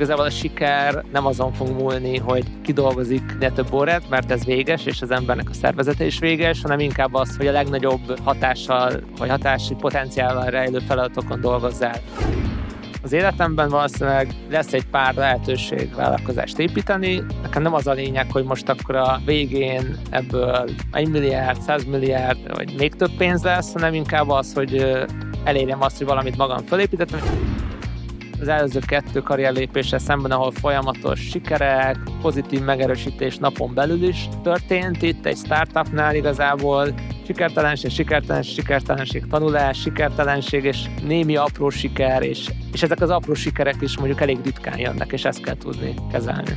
igazából a siker nem azon fog múlni, hogy kidolgozik ne több órát, mert ez véges, és az embernek a szervezete is véges, hanem inkább az, hogy a legnagyobb hatással, vagy hatási potenciállal rejlő feladatokon dolgozzál. Az életemben valószínűleg lesz egy pár lehetőség vállalkozást építeni. Nekem nem az a lényeg, hogy most akkor a végén ebből 1 milliárd, 100 milliárd, vagy még több pénz lesz, hanem inkább az, hogy elérjem azt, hogy valamit magam fölépítettem az előző kettő karrierlépéssel szemben, ahol folyamatos sikerek, pozitív megerősítés napon belül is történt. Itt egy startupnál igazából sikertelenség, sikertelenség, sikertelenség, tanulás, sikertelenség és némi apró siker, és, és ezek az apró sikerek is mondjuk elég ritkán jönnek, és ezt kell tudni kezelni.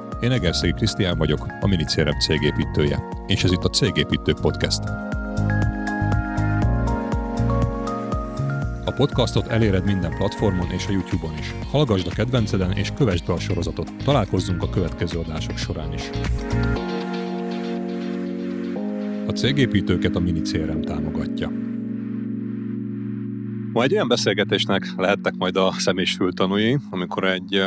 Én Egerszegi Krisztián vagyok, a Minicérem cégépítője, és ez itt a Cégépítő Podcast. A podcastot eléred minden platformon és a YouTube-on is. Hallgasd a kedvenceden és kövesd be a sorozatot. Találkozzunk a következő adások során is. A cégépítőket a Minicérem támogatja. Ma egy olyan beszélgetésnek lehettek majd a személyis fültanúi, amikor egy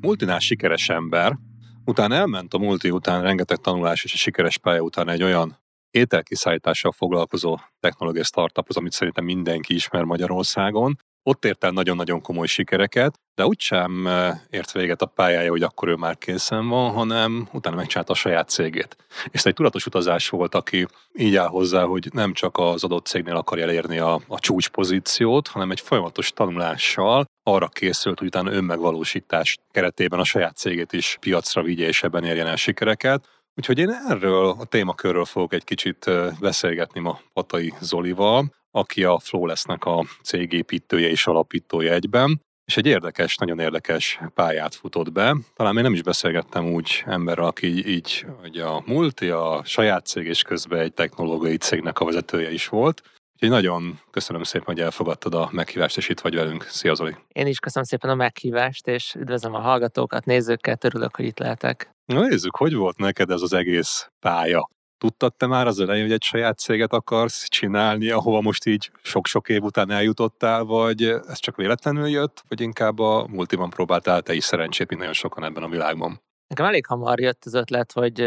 multinál sikeres ember, Utána elment a multi után rengeteg tanulás és a sikeres pálya után egy olyan ételkiszállítással foglalkozó technológiai startuphoz, amit szerintem mindenki ismer Magyarországon. Ott ért el nagyon-nagyon komoly sikereket, de úgysem eh, ért véget a pályája, hogy akkor ő már készen van, hanem utána megcsinálta a saját cégét. És ez egy tudatos utazás volt, aki így áll hozzá, hogy nem csak az adott cégnél akarja elérni a, a csúcspozíciót, hanem egy folyamatos tanulással arra készült, hogy utána önmegvalósítás keretében a saját cégét is piacra vigye és ebben érjen el sikereket. Úgyhogy én erről a témakörről fogok egy kicsit beszélgetni ma Patai Zolival, aki a Flowless-nek a cégépítője és alapítója egyben, és egy érdekes, nagyon érdekes pályát futott be. Talán még nem is beszélgettem úgy emberrel, aki így, így hogy a multi, a saját cég és közben egy technológiai cégnek a vezetője is volt. Úgyhogy nagyon köszönöm szépen, hogy elfogadtad a meghívást, és itt vagy velünk. Szia Zoli! Én is köszönöm szépen a meghívást, és üdvözlöm a hallgatókat, nézőket, örülök, hogy itt lehetek. Na nézzük, hogy volt neked ez az egész pálya? Tudtad te már az elején, hogy egy saját céget akarsz csinálni, ahova most így sok-sok év után eljutottál, vagy ez csak véletlenül jött, vagy inkább a multiban próbáltál te is szerencsét, mint nagyon sokan ebben a világban? Nekem elég hamar jött az ötlet, hogy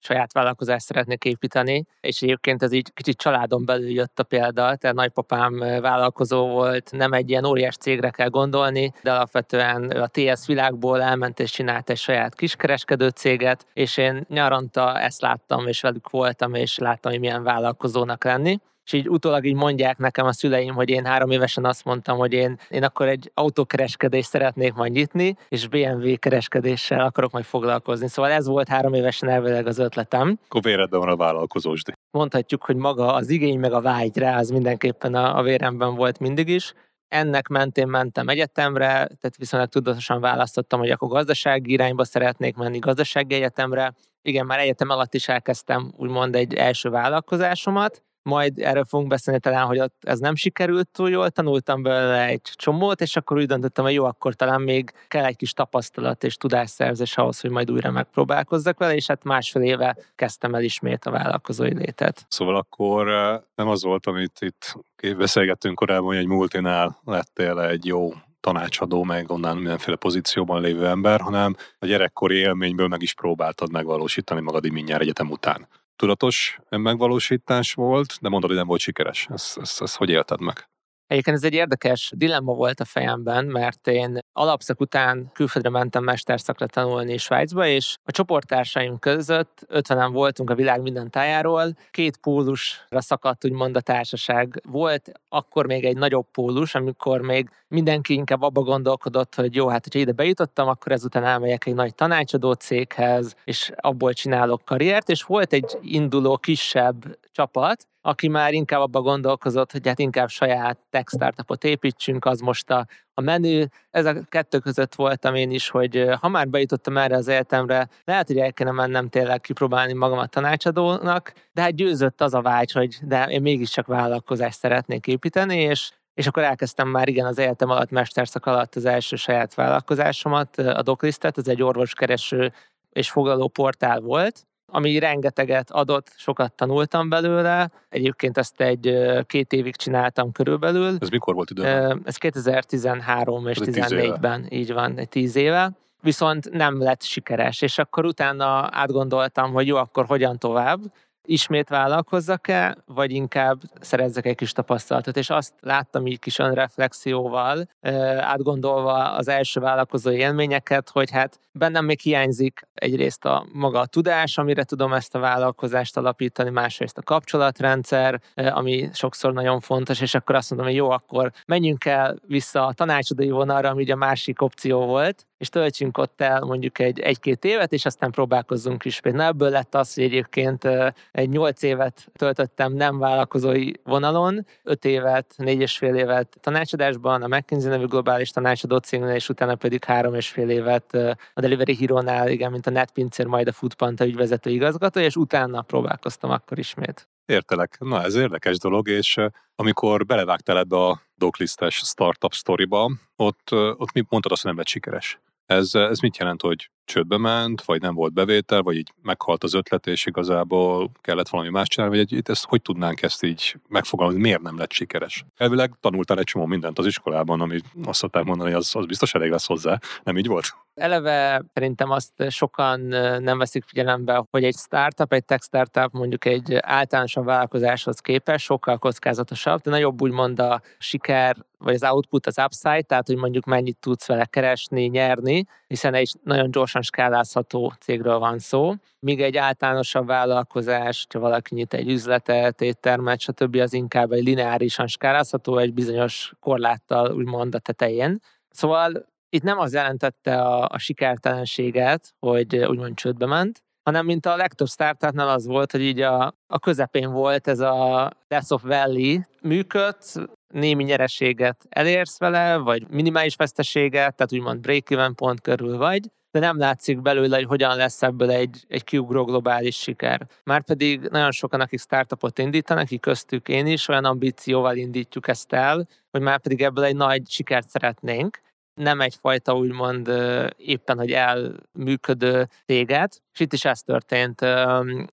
saját vállalkozást szeretnék építeni, és egyébként ez így kicsit családon belül jött a példa, tehát nagypapám vállalkozó volt, nem egy ilyen óriás cégre kell gondolni, de alapvetően a TS világból elment és csinált egy saját kiskereskedő céget, és én nyaranta ezt láttam, és velük voltam, és láttam, hogy milyen vállalkozónak lenni és így utólag így mondják nekem a szüleim, hogy én három évesen azt mondtam, hogy én, én akkor egy autókereskedést szeretnék majd nyitni, és BMW kereskedéssel akarok majd foglalkozni. Szóval ez volt három évesen elvileg az ötletem. Akkor véredben van a vállalkozósdi. Mondhatjuk, hogy maga az igény meg a vágy rá, az mindenképpen a, a véremben volt mindig is ennek mentén mentem egyetemre, tehát viszonylag tudatosan választottam, hogy akkor gazdasági irányba szeretnék menni, gazdasági egyetemre. Igen, már egyetem alatt is elkezdtem úgymond egy első vállalkozásomat, majd erről fogunk beszélni talán, hogy ott ez nem sikerült túl jól, tanultam belőle egy csomót, és akkor úgy döntöttem, hogy jó, akkor talán még kell egy kis tapasztalat és tudásszerzés ahhoz, hogy majd újra megpróbálkozzak vele, és hát másfél éve kezdtem el ismét a vállalkozói létet. Szóval akkor nem az volt, amit itt beszélgettünk korábban, hogy egy multinál lettél egy jó tanácsadó, meg onnan mindenféle pozícióban lévő ember, hanem a gyerekkori élményből meg is próbáltad megvalósítani magad mindjárt egyetem után tudatos megvalósítás volt, de mondod, hogy nem volt sikeres. Ezt, ezt, ezt hogy élted meg? Egyébként ez egy érdekes dilemma volt a fejemben, mert én alapszak után külföldre mentem mesterszakra tanulni Svájcba, és a csoporttársaim között 50 voltunk a világ minden tájáról, két pólusra szakadt úgymond a társaság. Volt akkor még egy nagyobb pólus, amikor még mindenki inkább abba gondolkodott, hogy jó, hát hogyha ide bejutottam, akkor ezután elmegyek egy nagy tanácsadó céghez, és abból csinálok karriert, és volt egy induló kisebb csapat, aki már inkább abba gondolkozott, hogy hát inkább saját tech startupot építsünk, az most a, a menü. Ez a kettő között voltam én is, hogy ha már bejutottam erre az életemre, lehet, hogy el kellene mennem tényleg kipróbálni magamat tanácsadónak, de hát győzött az a vágy, hogy de én mégiscsak vállalkozást szeretnék építeni, és és akkor elkezdtem már igen az életem alatt, mesterszak alatt az első saját vállalkozásomat, a Doclistet, ez egy orvoskereső és foglaló portál volt, ami rengeteget adott, sokat tanultam belőle. Egyébként ezt egy két évig csináltam körülbelül. Ez mikor volt időben? Ez 2013 és 2014-ben, így van, egy tíz éve. Viszont nem lett sikeres, és akkor utána átgondoltam, hogy jó, akkor hogyan tovább ismét vállalkozzak-e, vagy inkább szerezzek egy kis tapasztalatot. És azt láttam így kis önreflexióval, átgondolva az első vállalkozó élményeket, hogy hát bennem még hiányzik egyrészt a maga a tudás, amire tudom ezt a vállalkozást alapítani, másrészt a kapcsolatrendszer, ami sokszor nagyon fontos, és akkor azt mondom, hogy jó, akkor menjünk el vissza a tanácsadói vonalra, ami ugye a másik opció volt, és töltsünk ott el mondjuk egy, egy-két évet, és aztán próbálkozzunk is. Például ebből lett az, hogy egyébként egy nyolc évet töltöttem nem vállalkozói vonalon, öt évet, négy és fél évet tanácsadásban, a McKinsey nevű globális tanácsadó cégnél, és utána pedig három és fél évet a Delivery Hero-nál, igen, mint a NetPincér, majd a Foodpanda ügyvezető igazgató, és utána próbálkoztam akkor ismét. Értelek. Na, ez érdekes dolog, és amikor belevágtál ebbe a doklisztes startup sztoriba, ott, ott mi mondtad azt, hogy nem lett sikeres. Ez, ez mit jelent, hogy csődbe ment, vagy nem volt bevétel, vagy így meghalt az ötlet, és igazából kellett valami más csinálni, vagy egy, ezt hogy tudnánk ezt így megfogalmazni, miért nem lett sikeres? Elvileg tanultál egy csomó mindent az iskolában, ami azt szokták mondani, az, az biztos elég lesz hozzá. Nem így volt? Eleve szerintem azt sokan nem veszik figyelembe, hogy egy startup, egy tech startup mondjuk egy általánosabb vállalkozáshoz képest sokkal kockázatosabb, de nagyobb úgymond a siker vagy az output, az upside, tehát hogy mondjuk mennyit tudsz vele keresni, nyerni, hiszen egy nagyon gyorsan skálázható cégről van szó. Míg egy általánosabb vállalkozás, ha valaki nyit egy üzletet, éttermet, stb., az inkább egy lineárisan skálázható, egy bizonyos korláttal úgymond a tetején. Szóval itt nem az jelentette a, a sikertelenséget, hogy úgymond csődbe ment, hanem mint a legtöbb startupnál az volt, hogy így a, a közepén volt ez a Death of Valley működt, némi nyereséget elérsz vele, vagy minimális veszteséget, tehát úgymond break-even pont körül vagy, de nem látszik belőle, hogy hogyan lesz ebből egy, egy kiugró globális siker. Márpedig nagyon sokan, akik startupot indítanak, akik köztük én is, olyan ambícióval indítjuk ezt el, hogy már pedig ebből egy nagy sikert szeretnénk, nem egyfajta úgymond éppen, hogy elműködő téget, és itt is ez történt,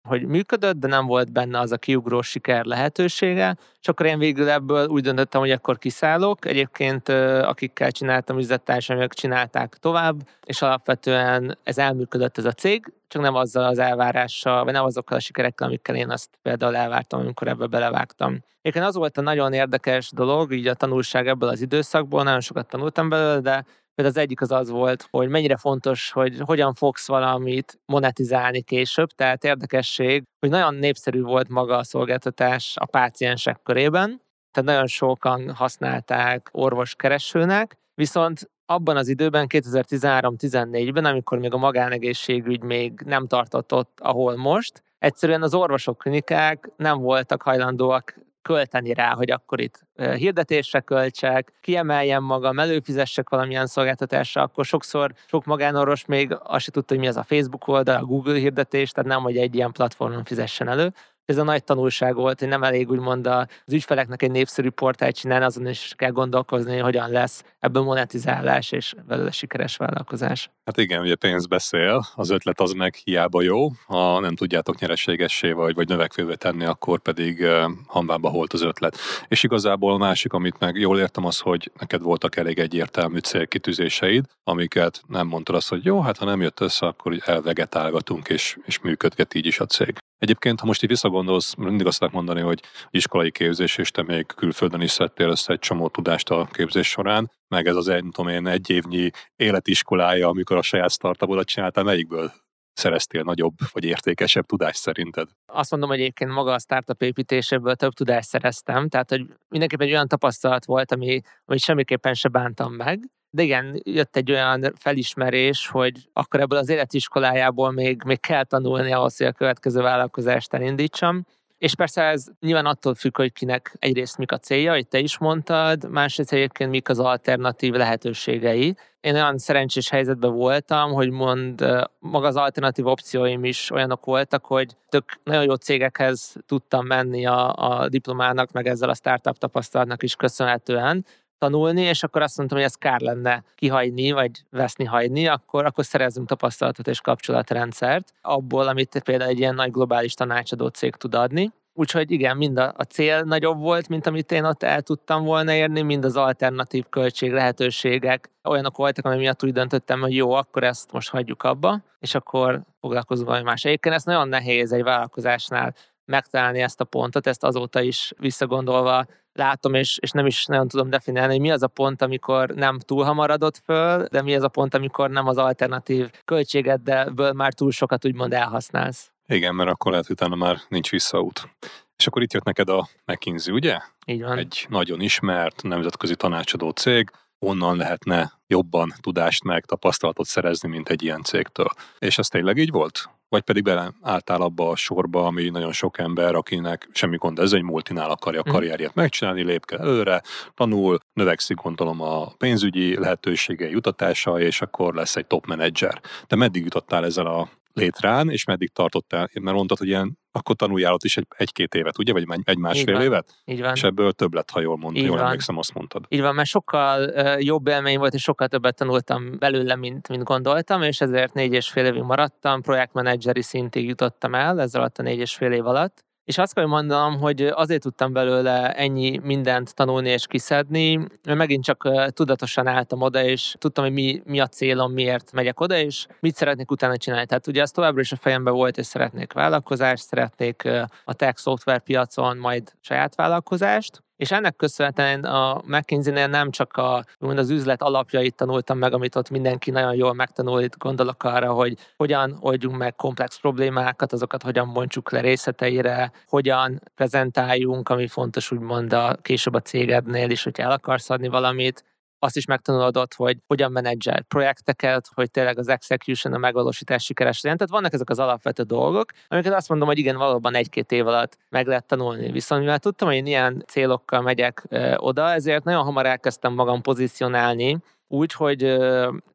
hogy működött, de nem volt benne az a kiugró siker lehetősége, és akkor én végül ebből úgy döntöttem, hogy akkor kiszállok. Egyébként akikkel csináltam üzlettársaimok csinálták tovább, és alapvetően ez elműködött ez a cég, csak nem azzal az elvárással, vagy nem azokkal a sikerekkel, amikkel én azt például elvártam, amikor ebbe belevágtam. Egyébként az volt a nagyon érdekes dolog, így a tanulság ebből az időszakból, nagyon sokat tanultam belőle, de Például az egyik az az volt, hogy mennyire fontos, hogy hogyan fogsz valamit monetizálni később, tehát érdekesség, hogy nagyon népszerű volt maga a szolgáltatás a páciensek körében, tehát nagyon sokan használták orvoskeresőnek, viszont abban az időben, 2013-14-ben, amikor még a magánegészségügy még nem tartott ott, ahol most, egyszerűen az orvosok klinikák nem voltak hajlandóak költeni rá, hogy akkor itt hirdetésre költsek, kiemeljem magam, előfizessek valamilyen szolgáltatásra, akkor sokszor sok magánorvos még azt se tudta, hogy mi az a Facebook oldal, a Google hirdetés, tehát nem, hogy egy ilyen platformon fizessen elő. Ez a nagy tanulság volt, hogy nem elég úgymond az ügyfeleknek egy népszerű portált csinálni, azon is kell gondolkozni, hogy hogyan lesz ebből monetizálás és belőle sikeres vállalkozás. Hát igen, ugye pénz beszél, az ötlet az meg hiába jó, ha nem tudjátok nyereségessé vagy, vagy növekvővé tenni, akkor pedig hambába holt az ötlet. És igazából a másik, amit meg jól értem az, hogy neked voltak elég egyértelmű célkitűzéseid, amiket nem mondtad azt, hogy jó, hát ha nem jött össze, akkor elvegetálgatunk, és, és működget így is a cég. Egyébként, ha most így visszagondolsz, mindig azt mondani, hogy iskolai képzés, és te még külföldön is szedtél össze egy csomó tudást a képzés során, meg ez az egy, tudom én, egy évnyi életiskolája, amikor a saját startupodat csináltál, melyikből szereztél nagyobb vagy értékesebb tudást szerinted? Azt mondom, hogy egyébként maga a startup építéséből több tudást szereztem, tehát hogy mindenképpen egy olyan tapasztalat volt, ami, amit semmiképpen se bántam meg, de igen, jött egy olyan felismerés, hogy akkor ebből az életiskolájából még, még kell tanulni ahhoz, hogy a következő vállalkozást elindítsam. És persze ez nyilván attól függ, hogy kinek egyrészt mik a célja, hogy te is mondtad, másrészt egyébként mik az alternatív lehetőségei. Én olyan szerencsés helyzetben voltam, hogy mond, maga az alternatív opcióim is olyanok voltak, hogy tök nagyon jó cégekhez tudtam menni a, a diplomának, meg ezzel a startup tapasztalatnak is köszönhetően, tanulni, és akkor azt mondtam, hogy ez kár lenne kihagyni, vagy veszni hagyni, akkor, akkor szerezzünk tapasztalatot és kapcsolatrendszert abból, amit például egy ilyen nagy globális tanácsadó cég tud adni. Úgyhogy igen, mind a, a cél nagyobb volt, mint amit én ott el tudtam volna érni, mind az alternatív költség lehetőségek olyanok voltak, ami miatt úgy döntöttem, hogy jó, akkor ezt most hagyjuk abba, és akkor foglalkozunk valami más. Egyébként ez nagyon nehéz egy vállalkozásnál megtalálni ezt a pontot, ezt azóta is visszagondolva látom, és, és nem is nagyon tudom definiálni, hogy mi az a pont, amikor nem túl hamar adott föl, de mi az a pont, amikor nem az alternatív költségeddel már túl sokat úgymond elhasználsz. Igen, mert akkor lehet, hogy utána már nincs visszaút. És akkor itt jött neked a McKinsey, ugye? Így van. Egy nagyon ismert nemzetközi tanácsadó cég, onnan lehetne jobban tudást meg tapasztalatot szerezni, mint egy ilyen cégtől. És ez tényleg így volt? Vagy pedig beleálltál abba a sorba, ami nagyon sok ember, akinek semmi gond, ez egy multinál akarja a mhm. karrierjét megcsinálni, lép kell előre, tanul, növekszik gondolom a pénzügyi lehetőségei jutatása, és akkor lesz egy top menedzser. De meddig jutottál ezzel a létrán, és meddig tartottál? Mert mondtad, hogy ilyen, akkor tanuljál ott is egy, egy-két évet, ugye? Vagy egy másfél Így évet? Így van. És ebből több lett, ha jól mondod, jól van. emlékszem, azt mondtad. Így van, mert sokkal uh, jobb élmény volt, és sokkal többet tanultam belőle, mint, mint gondoltam, és ezért négy és fél évig maradtam, projektmenedzseri szintig jutottam el ezzel alatt a négy és fél év alatt, és azt kell mondanom, hogy azért tudtam belőle ennyi mindent tanulni és kiszedni, mert megint csak tudatosan álltam oda, és tudtam, hogy mi, mi a célom, miért megyek oda, és mit szeretnék utána csinálni. Tehát ugye ez továbbra is a fejemben volt, és szeretnék vállalkozást, szeretnék a tech szoftver piacon majd saját vállalkozást, és ennek köszönhetően a McKinsey-nél nem csak a, az üzlet alapjait tanultam meg, amit ott mindenki nagyon jól megtanul, itt gondolok arra, hogy hogyan oldjunk meg komplex problémákat, azokat hogyan bontsuk le részleteire, hogyan prezentáljunk, ami fontos úgymond a később a cégednél is, hogyha el akarsz adni valamit, azt is megtanulod hogy hogyan menedzsel projekteket, hogy tényleg az execution, a megvalósítás sikeres legyen. Tehát vannak ezek az alapvető dolgok, amiket azt mondom, hogy igen, valóban egy-két év alatt meg lehet tanulni. Viszont mivel tudtam, hogy én ilyen célokkal megyek oda, ezért nagyon hamar elkezdtem magam pozícionálni, úgy, hogy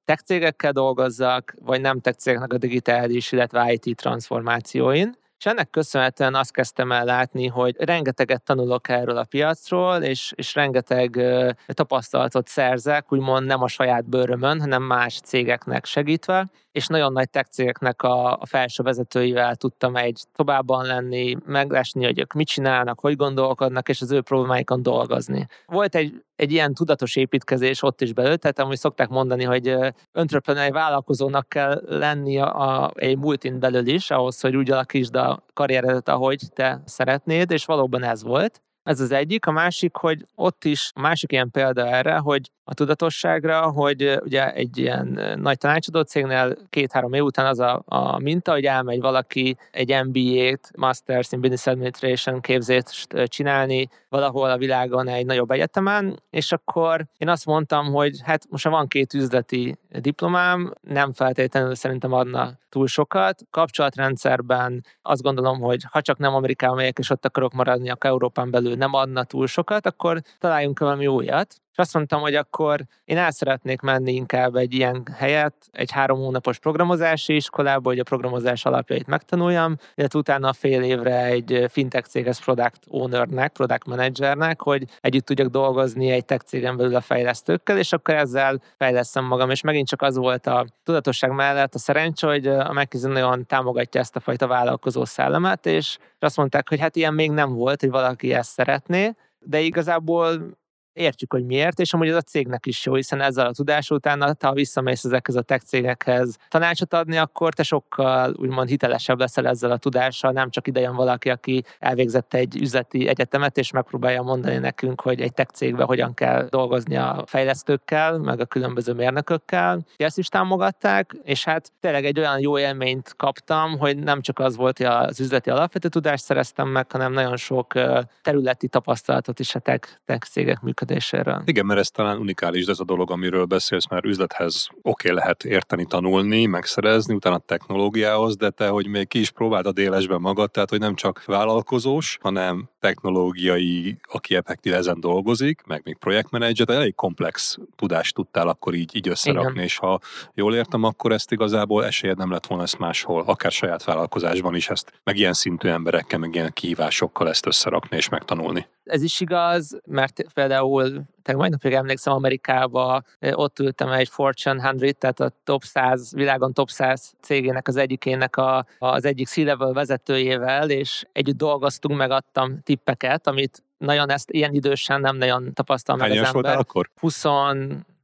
tech cégekkel dolgozzak, vagy nem tech cégeknek a digitális, illetve IT transformációin. És ennek köszönhetően azt kezdtem el látni, hogy rengeteget tanulok erről a piacról, és, és rengeteg uh, tapasztalatot szerzek, úgymond nem a saját bőrömön, hanem más cégeknek segítve, és nagyon nagy tech cégeknek a, a felső vezetőivel tudtam egy továbban lenni, meglesni, hogy ők mit csinálnak, hogy gondolkodnak, és az ő problémáikon dolgozni. Volt egy, egy ilyen tudatos építkezés ott is belőle, tehát amúgy szokták mondani, hogy entrepreneur vállalkozónak kell lenni a, a, egy multin belül is, ahhoz, hogy úgy alakítsd a karrieredet, ahogy te szeretnéd, és valóban ez volt. Ez az egyik. A másik, hogy ott is, a másik ilyen példa erre, hogy a tudatosságra, hogy ugye egy ilyen nagy tanácsadó cégnél két-három év után az a, a minta, hogy elmegy valaki egy MBA-t, Masters in Business Administration képzést csinálni valahol a világon egy nagyobb egyetemen, és akkor én azt mondtam, hogy hát most van két üzleti diplomám, nem feltétlenül szerintem adna túl sokat. Kapcsolatrendszerben azt gondolom, hogy ha csak nem Amerikában megyek, és ott akarok maradni, akkor Európán belül nem adna túl sokat, akkor találjunk valami újat és azt mondtam, hogy akkor én el szeretnék menni inkább egy ilyen helyet, egy három hónapos programozási iskolába, hogy a programozás alapjait megtanuljam, illetve utána fél évre egy fintech céges product ownernek, product managernek, hogy együtt tudjak dolgozni egy tech cégen belül a fejlesztőkkel, és akkor ezzel fejleszem magam. És megint csak az volt a tudatosság mellett a szerencsé, hogy a McKinsey nagyon támogatja ezt a fajta vállalkozó szellemet, és azt mondták, hogy hát ilyen még nem volt, hogy valaki ezt szeretné, de igazából értjük, hogy miért, és amúgy ez a cégnek is jó, hiszen ezzel a tudás után, ha visszamész ezekhez a tech cégekhez tanácsot adni, akkor te sokkal úgymond hitelesebb leszel ezzel a tudással, nem csak ide jön valaki, aki elvégzett egy üzleti egyetemet, és megpróbálja mondani nekünk, hogy egy tech cégben hogyan kell dolgozni a fejlesztőkkel, meg a különböző mérnökökkel. Ezt is támogatták, és hát tényleg egy olyan jó élményt kaptam, hogy nem csak az volt, hogy az üzleti alapvető tudást szereztem meg, hanem nagyon sok területi tapasztalatot is a tech, tech cégek működéséről. Igen, mert ez talán unikális ez a dolog, amiről beszélsz, mert üzlethez oké okay, lehet érteni, tanulni, megszerezni, utána a technológiához, de te, hogy még ki is próbáld a délesben magad, tehát hogy nem csak vállalkozós, hanem technológiai, aki effektív ezen dolgozik, meg még projektmenedzser, tehát elég komplex tudást tudtál akkor így, így összerakni, Igen. és ha jól értem, akkor ezt igazából esélyed nem lett volna ezt máshol, akár saját vállalkozásban is ezt, meg ilyen szintű emberekkel, meg ilyen kihívásokkal ezt összerakni és megtanulni. Ez is igaz, mert például te majd napig emlékszem Amerikába, ott ültem egy Fortune 100, tehát a top 100, világon top 100 cégének az egyikének a, az egyik C-level vezetőjével, és együtt dolgoztunk, megadtam tippeket, amit nagyon ezt ilyen idősen nem nagyon tapasztal meg az ember. akkor? 20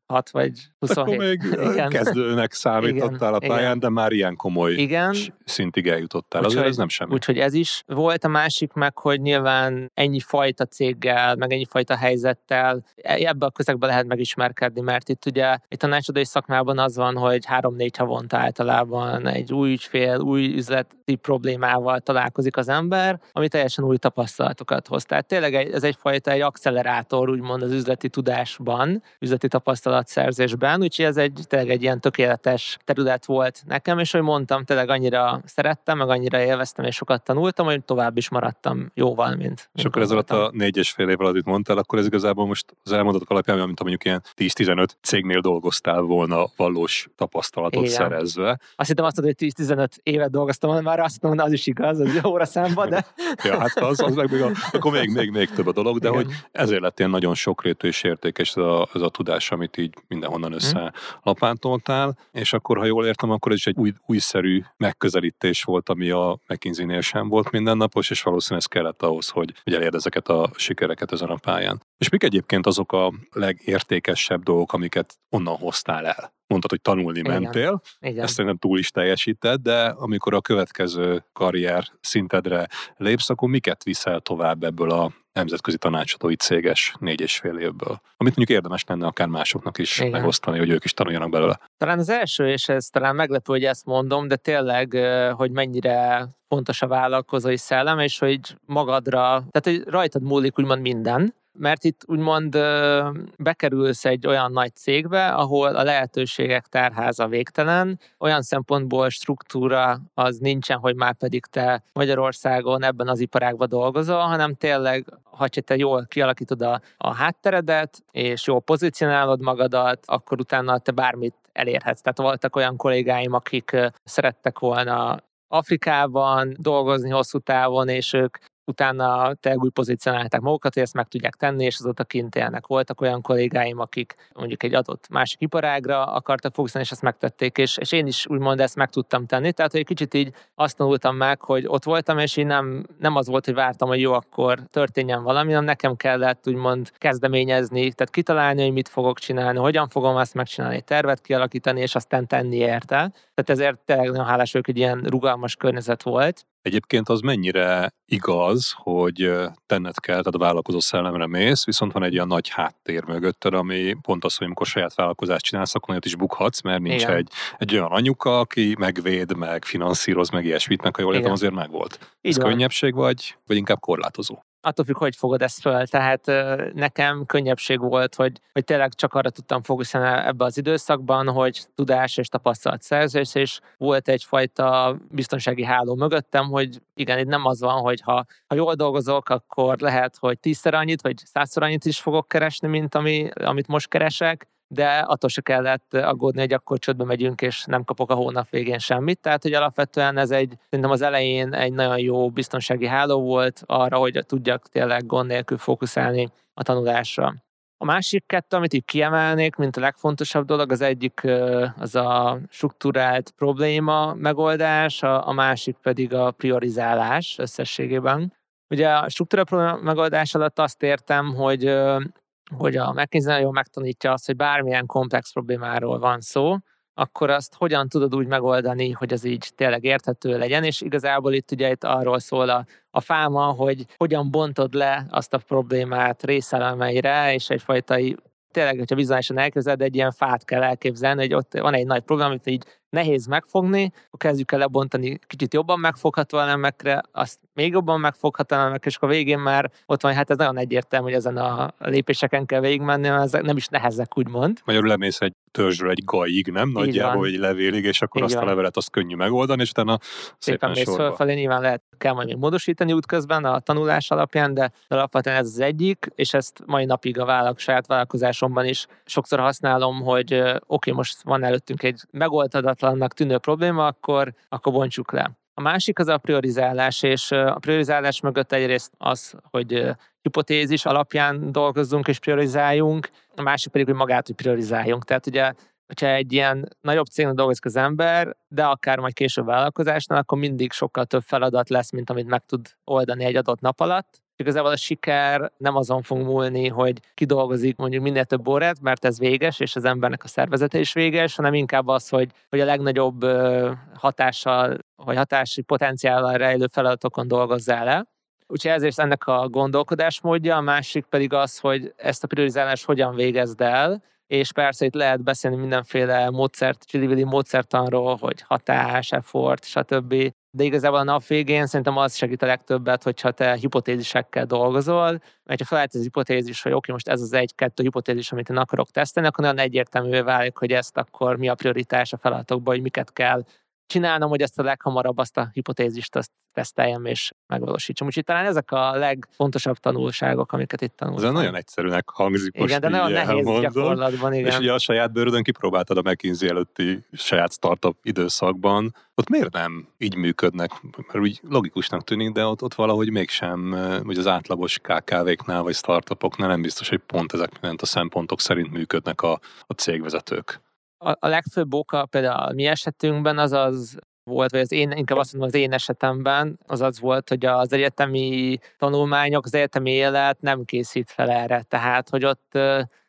6 vagy 27. Akkor még igen. kezdőnek számítottál igen, a pályán, igen. de már ilyen komoly igen. szintig eljutottál. Úgy, Azért ez nem semmi. Úgyhogy ez is volt a másik meg, hogy nyilván ennyi fajta céggel, meg ennyi fajta helyzettel ebbe a közegbe lehet megismerkedni, mert itt ugye egy tanácsadói szakmában az van, hogy három-négy havonta általában egy új ügyfél, új üzleti problémával találkozik az ember, ami teljesen új tapasztalatokat hoz. Tehát tényleg ez egyfajta egy accelerátor, úgymond az üzleti tudásban, üzleti tapasztalat tapasztalatszerzésben, úgyhogy ez egy tényleg egy ilyen tökéletes terület volt nekem, és hogy mondtam, tényleg annyira szerettem, meg annyira élveztem, és sokat tanultam, hogy tovább is maradtam jóval, mint. mint és akkor ez alatt a négy és fél év alatt, mondtál, akkor ez igazából most az elmondatok alapján, mint mondjuk ilyen 10-15 cégnél dolgoztál volna valós tapasztalatot Igen. szerezve. Azt hittem azt mondod, hogy 10-15 évet dolgoztam, már azt mondom, az is igaz, az óra számba, de... ja, hát az, az meg még a, akkor még, még, még több a dolog, de Igen. hogy ezért lett ilyen nagyon sokrétű és értékes ez a, ez a tudás, amit így így mindenhonnan mhm. össze lapátoltál, és akkor, ha jól értem, akkor ez is egy új, újszerű megközelítés volt, ami a McKinsey-nél sem volt mindennapos, és valószínűleg ez kellett ahhoz, hogy, hogy elérd ezeket a sikereket ezen a pályán. És mik egyébként azok a legértékesebb dolgok, amiket onnan hoztál el? Mondtad, hogy tanulni Igen. mentél, Igen. ezt szerintem túl is teljesíted, de amikor a következő karrier szintedre lépsz, akkor miket viszel tovább ebből a nemzetközi tanácsadói céges négy és fél évből, amit mondjuk érdemes lenne akár másoknak is Igen. megosztani, hogy ők is tanuljanak belőle. Talán az első, és ez talán meglepő, hogy ezt mondom, de tényleg, hogy mennyire fontos a vállalkozói szellem, és hogy magadra, tehát hogy rajtad múlik úgymond minden, mert itt úgymond bekerülsz egy olyan nagy cégbe, ahol a lehetőségek tárháza végtelen, olyan szempontból struktúra az nincsen, hogy már pedig te Magyarországon ebben az iparágban dolgozol, hanem tényleg, ha te jól kialakítod a, a hátteredet, és jól pozícionálod magadat, akkor utána te bármit elérhetsz. Tehát voltak olyan kollégáim, akik szerettek volna Afrikában dolgozni hosszú távon, és ők utána te úgy pozícionálták magukat, hogy ezt meg tudják tenni, és azóta kint élnek. Voltak olyan kollégáim, akik mondjuk egy adott másik iparágra akartak fókuszálni, és ezt megtették, és, és én is úgymond ezt meg tudtam tenni. Tehát, hogy egy kicsit így azt tanultam meg, hogy ott voltam, és én nem, nem az volt, hogy vártam, hogy jó, akkor történjen valami, hanem nekem kellett úgymond kezdeményezni, tehát kitalálni, hogy mit fogok csinálni, hogyan fogom ezt megcsinálni, tervet kialakítani, és aztán tenni érte. Tehát ezért tényleg nagyon hálás vagyok, hogy ilyen rugalmas környezet volt. Egyébként az mennyire igaz, hogy tenned kell, tehát a vállalkozó szellemre mész, viszont van egy olyan nagy háttér mögötted, ami pont az, hogy amikor saját vállalkozást csinálsz, akkor olyat is bukhatsz, mert nincs egy, egy olyan anyuka, aki megvéd, meg finanszíroz, meg ilyesmit, meg ha jól értem, azért megvolt. Ez könnyebbség vagy, vagy inkább korlátozó? Attól függ, hogy fogod ezt föl. Tehát nekem könnyebbség volt, hogy, hogy tényleg csak arra tudtam fókuszálni ebbe az időszakban, hogy tudás és tapasztalat szerzés, és volt egyfajta biztonsági háló mögöttem, hogy igen, itt nem az van, hogy ha, ha jól dolgozok, akkor lehet, hogy tízszer annyit, vagy százszor annyit is fogok keresni, mint ami, amit most keresek, de attól se kellett aggódni, hogy akkor csődbe megyünk, és nem kapok a hónap végén semmit. Tehát, hogy alapvetően ez egy, szerintem az elején egy nagyon jó biztonsági háló volt arra, hogy tudjak tényleg gond nélkül fókuszálni a tanulásra. A másik kettő, amit így kiemelnék, mint a legfontosabb dolog, az egyik az a struktúrált probléma megoldás, a másik pedig a priorizálás összességében. Ugye a struktúra megoldás alatt azt értem, hogy hogy a McKinsey nagyon megtanítja azt, hogy bármilyen komplex problémáról van szó, akkor azt hogyan tudod úgy megoldani, hogy az így tényleg érthető legyen, és igazából itt ugye itt arról szól a, a fáma, hogy hogyan bontod le azt a problémát részelemeire, és egyfajta tényleg, hogyha vizuálisan elképzeled, egy ilyen fát kell elképzelni, hogy ott van egy nagy probléma, amit így nehéz megfogni, akkor kezdjük el lebontani kicsit jobban megfogható elemekre, azt még jobban megfogható elemekre, és akkor végén már ott van, hát ez nagyon egyértelmű, hogy ezen a lépéseken kell végigmenni, mert ezek nem is nehezek, úgymond. Magyarul lemész egy törzsről egy gajig, nem? Nagyjából egy levélig, és akkor Így azt van. a levelet azt könnyű megoldani, és utána szépen, szépen mész fölfelé, nyilván lehet, kell majd még módosítani útközben a tanulás alapján, de alapvetően ez az egyik, és ezt mai napig a vállalk, saját vállalkozásomban is sokszor használom, hogy oké, okay, most van előttünk egy megoldatlannak tűnő probléma, akkor, akkor bontsuk le. A másik az a priorizálás, és a priorizálás mögött egyrészt az, hogy hipotézis alapján dolgozzunk és priorizáljunk, a másik pedig, hogy magát, hogy priorizáljunk. Tehát ugye hogyha egy ilyen nagyobb cégnél dolgozik az ember, de akár majd később vállalkozásnál, akkor mindig sokkal több feladat lesz, mint amit meg tud oldani egy adott nap alatt. Igazából a siker nem azon fog múlni, hogy kidolgozik mondjuk minél több órát, mert ez véges, és az embernek a szervezete is véges, hanem inkább az, hogy, hogy a legnagyobb hatással, vagy hatási potenciállal rejlő feladatokon dolgozzál le. Úgyhogy ezért ennek a gondolkodásmódja, a másik pedig az, hogy ezt a priorizálást hogyan végezd el, és persze itt lehet beszélni mindenféle módszert, csili módszertanról, hogy hatás, effort, stb. De igazából a nap végén szerintem az segít a legtöbbet, hogyha te hipotézisekkel dolgozol, mert ha felállt az hipotézis, hogy oké, most ez az egy-kettő hipotézis, amit én akarok tesztelni, akkor nagyon egyértelművé válik, hogy ezt akkor mi a prioritás a feladatokban, hogy miket kell csinálnom, hogy ezt a leghamarabb azt a hipotézist azt teszteljem és megvalósítsam. Úgyhogy talán ezek a legfontosabb tanulságok, amiket itt tanultam. Ez nagyon egyszerűnek hangzik igen, most de nagyon nehéz elmondom. gyakorlatban, igen. És ugye a saját bőrödön kipróbáltad a McKinsey előtti saját startup időszakban. Ott miért nem így működnek? Mert úgy logikusnak tűnik, de ott, ott valahogy mégsem, hogy az átlagos KKV-knál vagy startupoknál nem biztos, hogy pont ezek a szempontok szerint működnek a, a cégvezetők a, a legfőbb oka például a mi esetünkben az az volt, vagy az én, inkább azt mondom, az én esetemben az az volt, hogy az egyetemi tanulmányok, az egyetemi élet nem készít fel erre. Tehát, hogy ott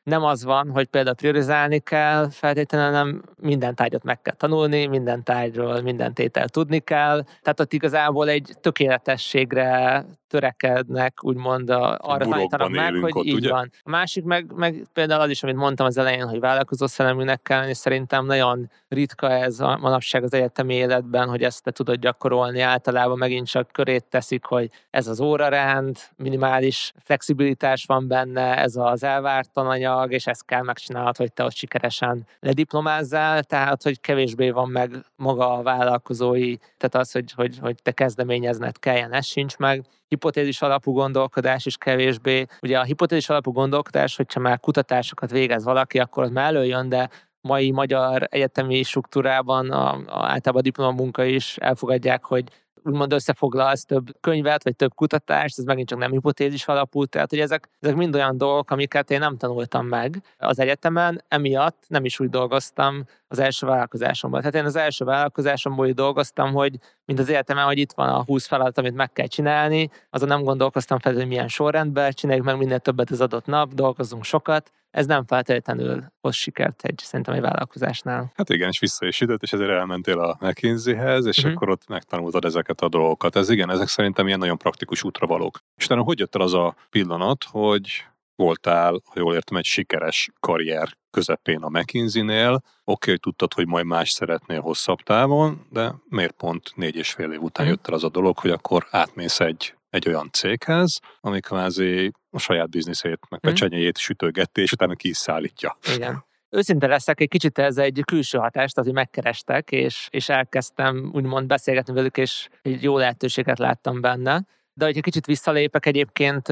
nem az van, hogy például priorizálni kell feltétlenül, nem minden tárgyat meg kell tanulni, minden tárgyról minden tétel tudni kell. Tehát ott igazából egy tökéletességre törekednek, úgymond a, arra tanítanak meg, hogy ott, így ugye? van. A másik meg, meg például az is, amit mondtam az elején, hogy vállalkozó szelleműnek kell lenni, szerintem nagyon ritka ez a manapság az egyetemi életben, hogy ezt te tudod gyakorolni. Általában megint csak körét teszik, hogy ez az órarend, minimális flexibilitás van benne, ez az elvárt tananyag, és ezt kell megcsinálnod, hogy te ott sikeresen lediplomázzál, tehát hogy kevésbé van meg maga a vállalkozói, tehát az, hogy, hogy, hogy te kezdeményezned kelljen, ez sincs meg hipotézis alapú gondolkodás is kevésbé. Ugye a hipotézis alapú gondolkodás, hogyha már kutatásokat végez valaki, akkor az már előjön, de mai magyar egyetemi struktúrában a, a, általában a diplomamunka is elfogadják, hogy úgymond összefoglalsz több könyvet, vagy több kutatást, ez megint csak nem hipotézis alapú, tehát hogy ezek, ezek mind olyan dolgok, amiket én nem tanultam meg az egyetemen, emiatt nem is úgy dolgoztam az első vállalkozásomban. Tehát én az első vállalkozásomból úgy dolgoztam, hogy mint az egyetemen, hogy itt van a 20 feladat, amit meg kell csinálni, azon nem gondolkoztam fel, hogy milyen sorrendben, csináljuk meg minél többet az adott nap, dolgozzunk sokat, ez nem feltétlenül hoz sikert egy, szerintem egy vállalkozásnál. Hát igen, és vissza is ütött, és ezért elmentél a McKinsey-hez, és uh-huh. akkor ott megtanultad ezeket a dolgokat. Ez igen, ezek szerintem ilyen nagyon praktikus útra valók. És utána hogy jött el az a pillanat, hogy voltál, ha jól értem, egy sikeres karrier közepén a McKinsey-nél. Oké, okay, hogy tudtad, hogy majd más szeretnél hosszabb távon, de miért pont négy és fél év után mhm. jött el az a dolog, hogy akkor átmész egy egy olyan céghez, ami kvázi a saját bizniszét, meg mhm. pecsenyejét sütőgeti, és utána ki is szállítja. Igen. Őszinte leszek, egy kicsit ez egy külső hatás, tehát hogy megkerestek, és, és elkezdtem úgymond beszélgetni velük, és egy jó lehetőséget láttam benne. De hogyha kicsit visszalépek egyébként,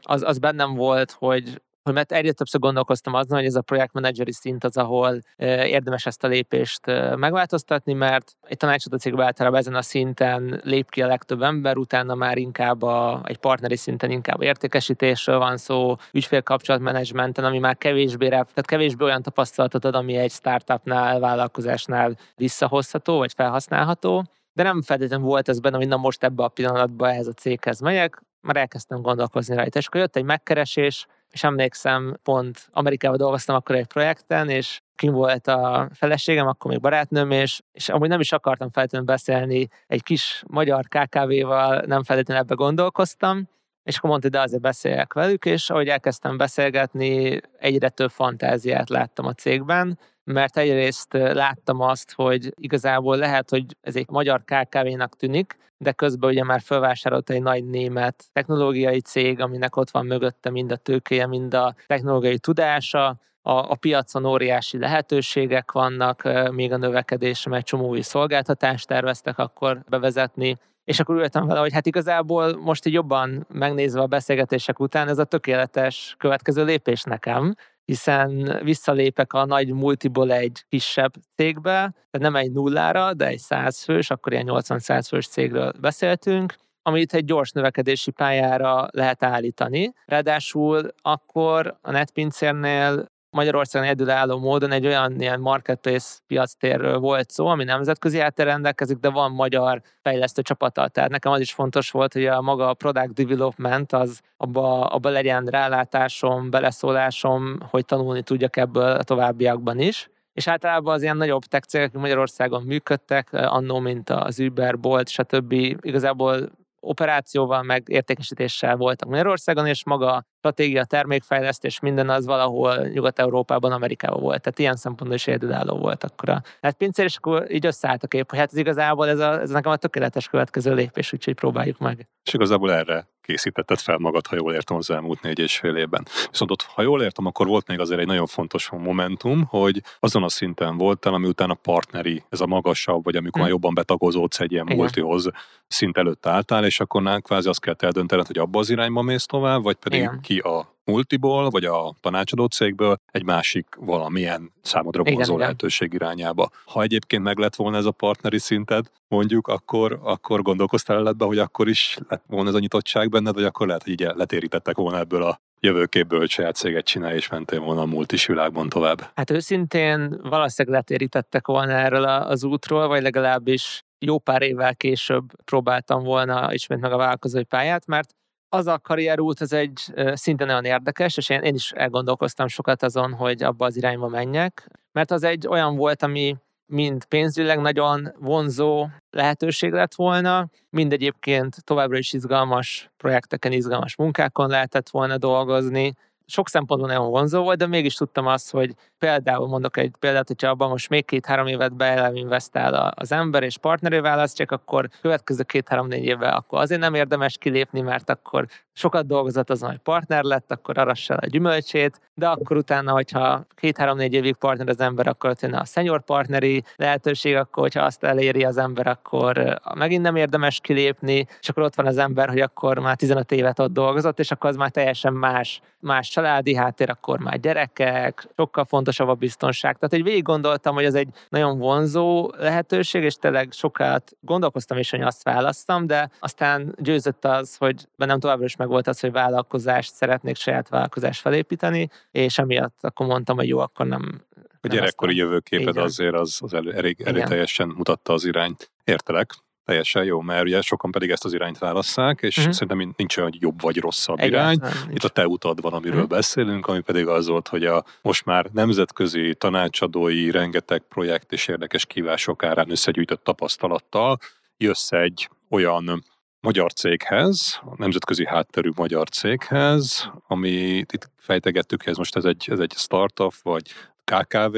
az, az bennem volt, hogy hogy mert egyre többször gondolkoztam azon, hogy ez a projektmenedzseri szint az, ahol érdemes ezt a lépést megváltoztatni, mert egy tanácsadó cégben általában ezen a szinten lép ki a legtöbb ember, utána már inkább a, egy partneri szinten inkább értékesítésről van szó, ügyfélkapcsolatmenedzsmenten, ami már kevésbé, tehát kevésbé olyan tapasztalatot ad, ami egy startupnál, vállalkozásnál visszahozható vagy felhasználható de nem feltétlenül volt ez benne, hogy na most ebbe a pillanatban ehhez a céghez megyek, már elkezdtem gondolkozni rajta. És akkor jött egy megkeresés, és emlékszem, pont Amerikában dolgoztam akkor egy projekten, és kim volt a feleségem, akkor még barátnőm, és, és amúgy nem is akartam feltétlenül beszélni egy kis magyar KKV-val, nem feltétlenül ebbe gondolkoztam, és akkor mondta, de azért beszéljek velük, és ahogy elkezdtem beszélgetni, egyre több fantáziát láttam a cégben, mert egyrészt láttam azt, hogy igazából lehet, hogy ez egy magyar KKV-nak tűnik, de közben ugye már felvásárolt egy nagy német technológiai cég, aminek ott van mögötte mind a tőkéje, mind a technológiai tudása, a, a piacon óriási lehetőségek vannak, még a növekedésre, mert csomó új szolgáltatást terveztek akkor bevezetni, és akkor ültem vele, hogy hát igazából most így jobban megnézve a beszélgetések után ez a tökéletes következő lépés nekem, hiszen visszalépek a nagy multiból egy kisebb cégbe, tehát nem egy nullára, de egy száz fős, akkor ilyen 80-100 fős cégről beszéltünk, amit egy gyors növekedési pályára lehet állítani. Ráadásul akkor a netpincérnél Magyarországon egyedülálló módon egy olyan ilyen marketplace piactérről volt szó, ami nemzetközi által rendelkezik, de van magyar fejlesztő csapata. Tehát nekem az is fontos volt, hogy a maga a product development az abba, abba legyen rálátásom, beleszólásom, hogy tanulni tudjak ebből a továbbiakban is és általában az ilyen nagyobb tech cégek Magyarországon működtek, annó, mint az Uber, Bolt, stb. Igazából operációval, meg értékesítéssel voltak Magyarországon, és maga stratégia, termékfejlesztés, minden az valahol Nyugat-Európában, Amerikában volt. Tehát ilyen szempontból is egyedülálló volt akkor a hát pincér, és akkor így összeállt a kép, hogy hát ez igazából ez, a, ez nekem a tökéletes következő lépés, úgyhogy próbáljuk meg. És igazából erre készítetted fel magad, ha jól értem az elmúlt négy és fél évben. Viszont ott, ha jól értem, akkor volt még azért egy nagyon fontos momentum, hogy azon a szinten voltál, ami utána partneri, ez a magasabb, vagy amikor hmm. már jobban betagozódsz egy ilyen Igen. multihoz szint előtt álltál, és akkor nál kvázi azt kell eldöntened, hogy abba az irányba mész tovább, vagy pedig Igen. Ki a multiból, vagy a tanácsadó cégből egy másik valamilyen számodra vonzó lehetőség irányába. Ha egyébként meg lett volna ez a partneri szinted, mondjuk, akkor, akkor gondolkoztál ebbe, hogy akkor is lett volna ez a nyitottság benned, vagy akkor lehet, hogy így letérítettek volna ebből a jövőképből, hogy saját céget csinálj, és mentél volna a multis világban tovább? Hát őszintén valószínűleg letérítettek volna erről az útról, vagy legalábbis jó pár évvel később próbáltam volna ismét meg a vállalkozói pályát, mert az a karrierút, ez egy szinte nagyon érdekes, és én, én is elgondolkoztam sokat azon, hogy abba az irányba menjek, mert az egy olyan volt, ami mind pénzügyileg nagyon vonzó lehetőség lett volna, mind egyébként továbbra is izgalmas projekteken, izgalmas munkákon lehetett volna dolgozni, sok szempontból nagyon vonzó volt, de mégis tudtam azt, hogy például mondok egy példát, hogyha abban most még két-három évet beinvestál az ember, és partneré választják, akkor következő két-három-négy évvel akkor azért nem érdemes kilépni, mert akkor sokat dolgozott azon, hogy partner lett, akkor arassa a gyümölcsét, de akkor utána, hogyha két-három-négy évig partner az ember, akkor ott a senior partneri lehetőség, akkor hogyha azt eléri az ember, akkor megint nem érdemes kilépni, és akkor ott van az ember, hogy akkor már 15 évet ott dolgozott, és akkor az már teljesen más, más családi háttér, akkor már gyerekek, sokkal fontosabb a biztonság. Tehát egy végig gondoltam, hogy ez egy nagyon vonzó lehetőség, és tényleg sokat gondolkoztam is, hogy azt választam, de aztán győzött az, hogy bennem továbbra is meg volt az, hogy vállalkozást szeretnék, saját vállalkozást felépíteni, és emiatt akkor mondtam, hogy jó, akkor nem a gyerekkori jövőképed azért az, az elég, elég teljesen mutatta az irányt. Értelek, teljesen jó, mert ugye sokan pedig ezt az irányt válasszák, és uh-huh. szerintem nincs olyan jobb vagy rosszabb Egyáltalán irány. Nincs. Itt a te utad van, amiről uh-huh. beszélünk, ami pedig az volt, hogy a most már nemzetközi tanácsadói rengeteg projekt és érdekes kívások árán összegyűjtött tapasztalattal jössz egy olyan magyar céghez, a nemzetközi hátterű magyar céghez, ami itt fejtegettük, hogy ez most ez egy, ez egy startup, vagy KKV,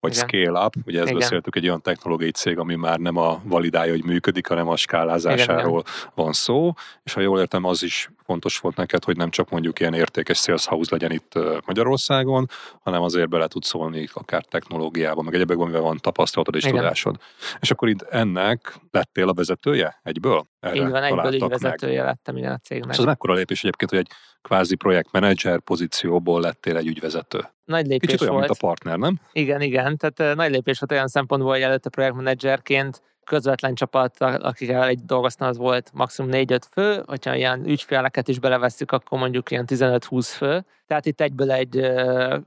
vagy Igen. scale-up, ugye ezt Igen. beszéltük, egy olyan technológiai cég, ami már nem a validálja, hogy működik, hanem a skálázásáról Igen. van szó, és ha jól értem, az is fontos volt neked, hogy nem csak mondjuk ilyen értékes sales house legyen itt Magyarországon, hanem azért bele tudsz szólni akár technológiába, meg egyebekben, amivel van tapasztalatod és Igen. tudásod. És akkor itt ennek lettél a vezetője egyből? Erre Így van, egyből így vezetője meg. lettem minden a cégnek. És az mekkora lépés egyébként, hogy egy kvázi projektmenedzser pozícióból lettél egy ügyvezető? Nagy lépés Kicsit olyan, volt. mint a partner, nem? Igen, igen. Tehát nagy lépés volt olyan szempontból, hogy előtte projektmenedzserként közvetlen csapat, akikkel egy dolgoztam, az volt maximum 4-5 fő, hogyha ilyen ügyféleket is belevesszük, akkor mondjuk ilyen 15-20 fő. Tehát itt egyből egy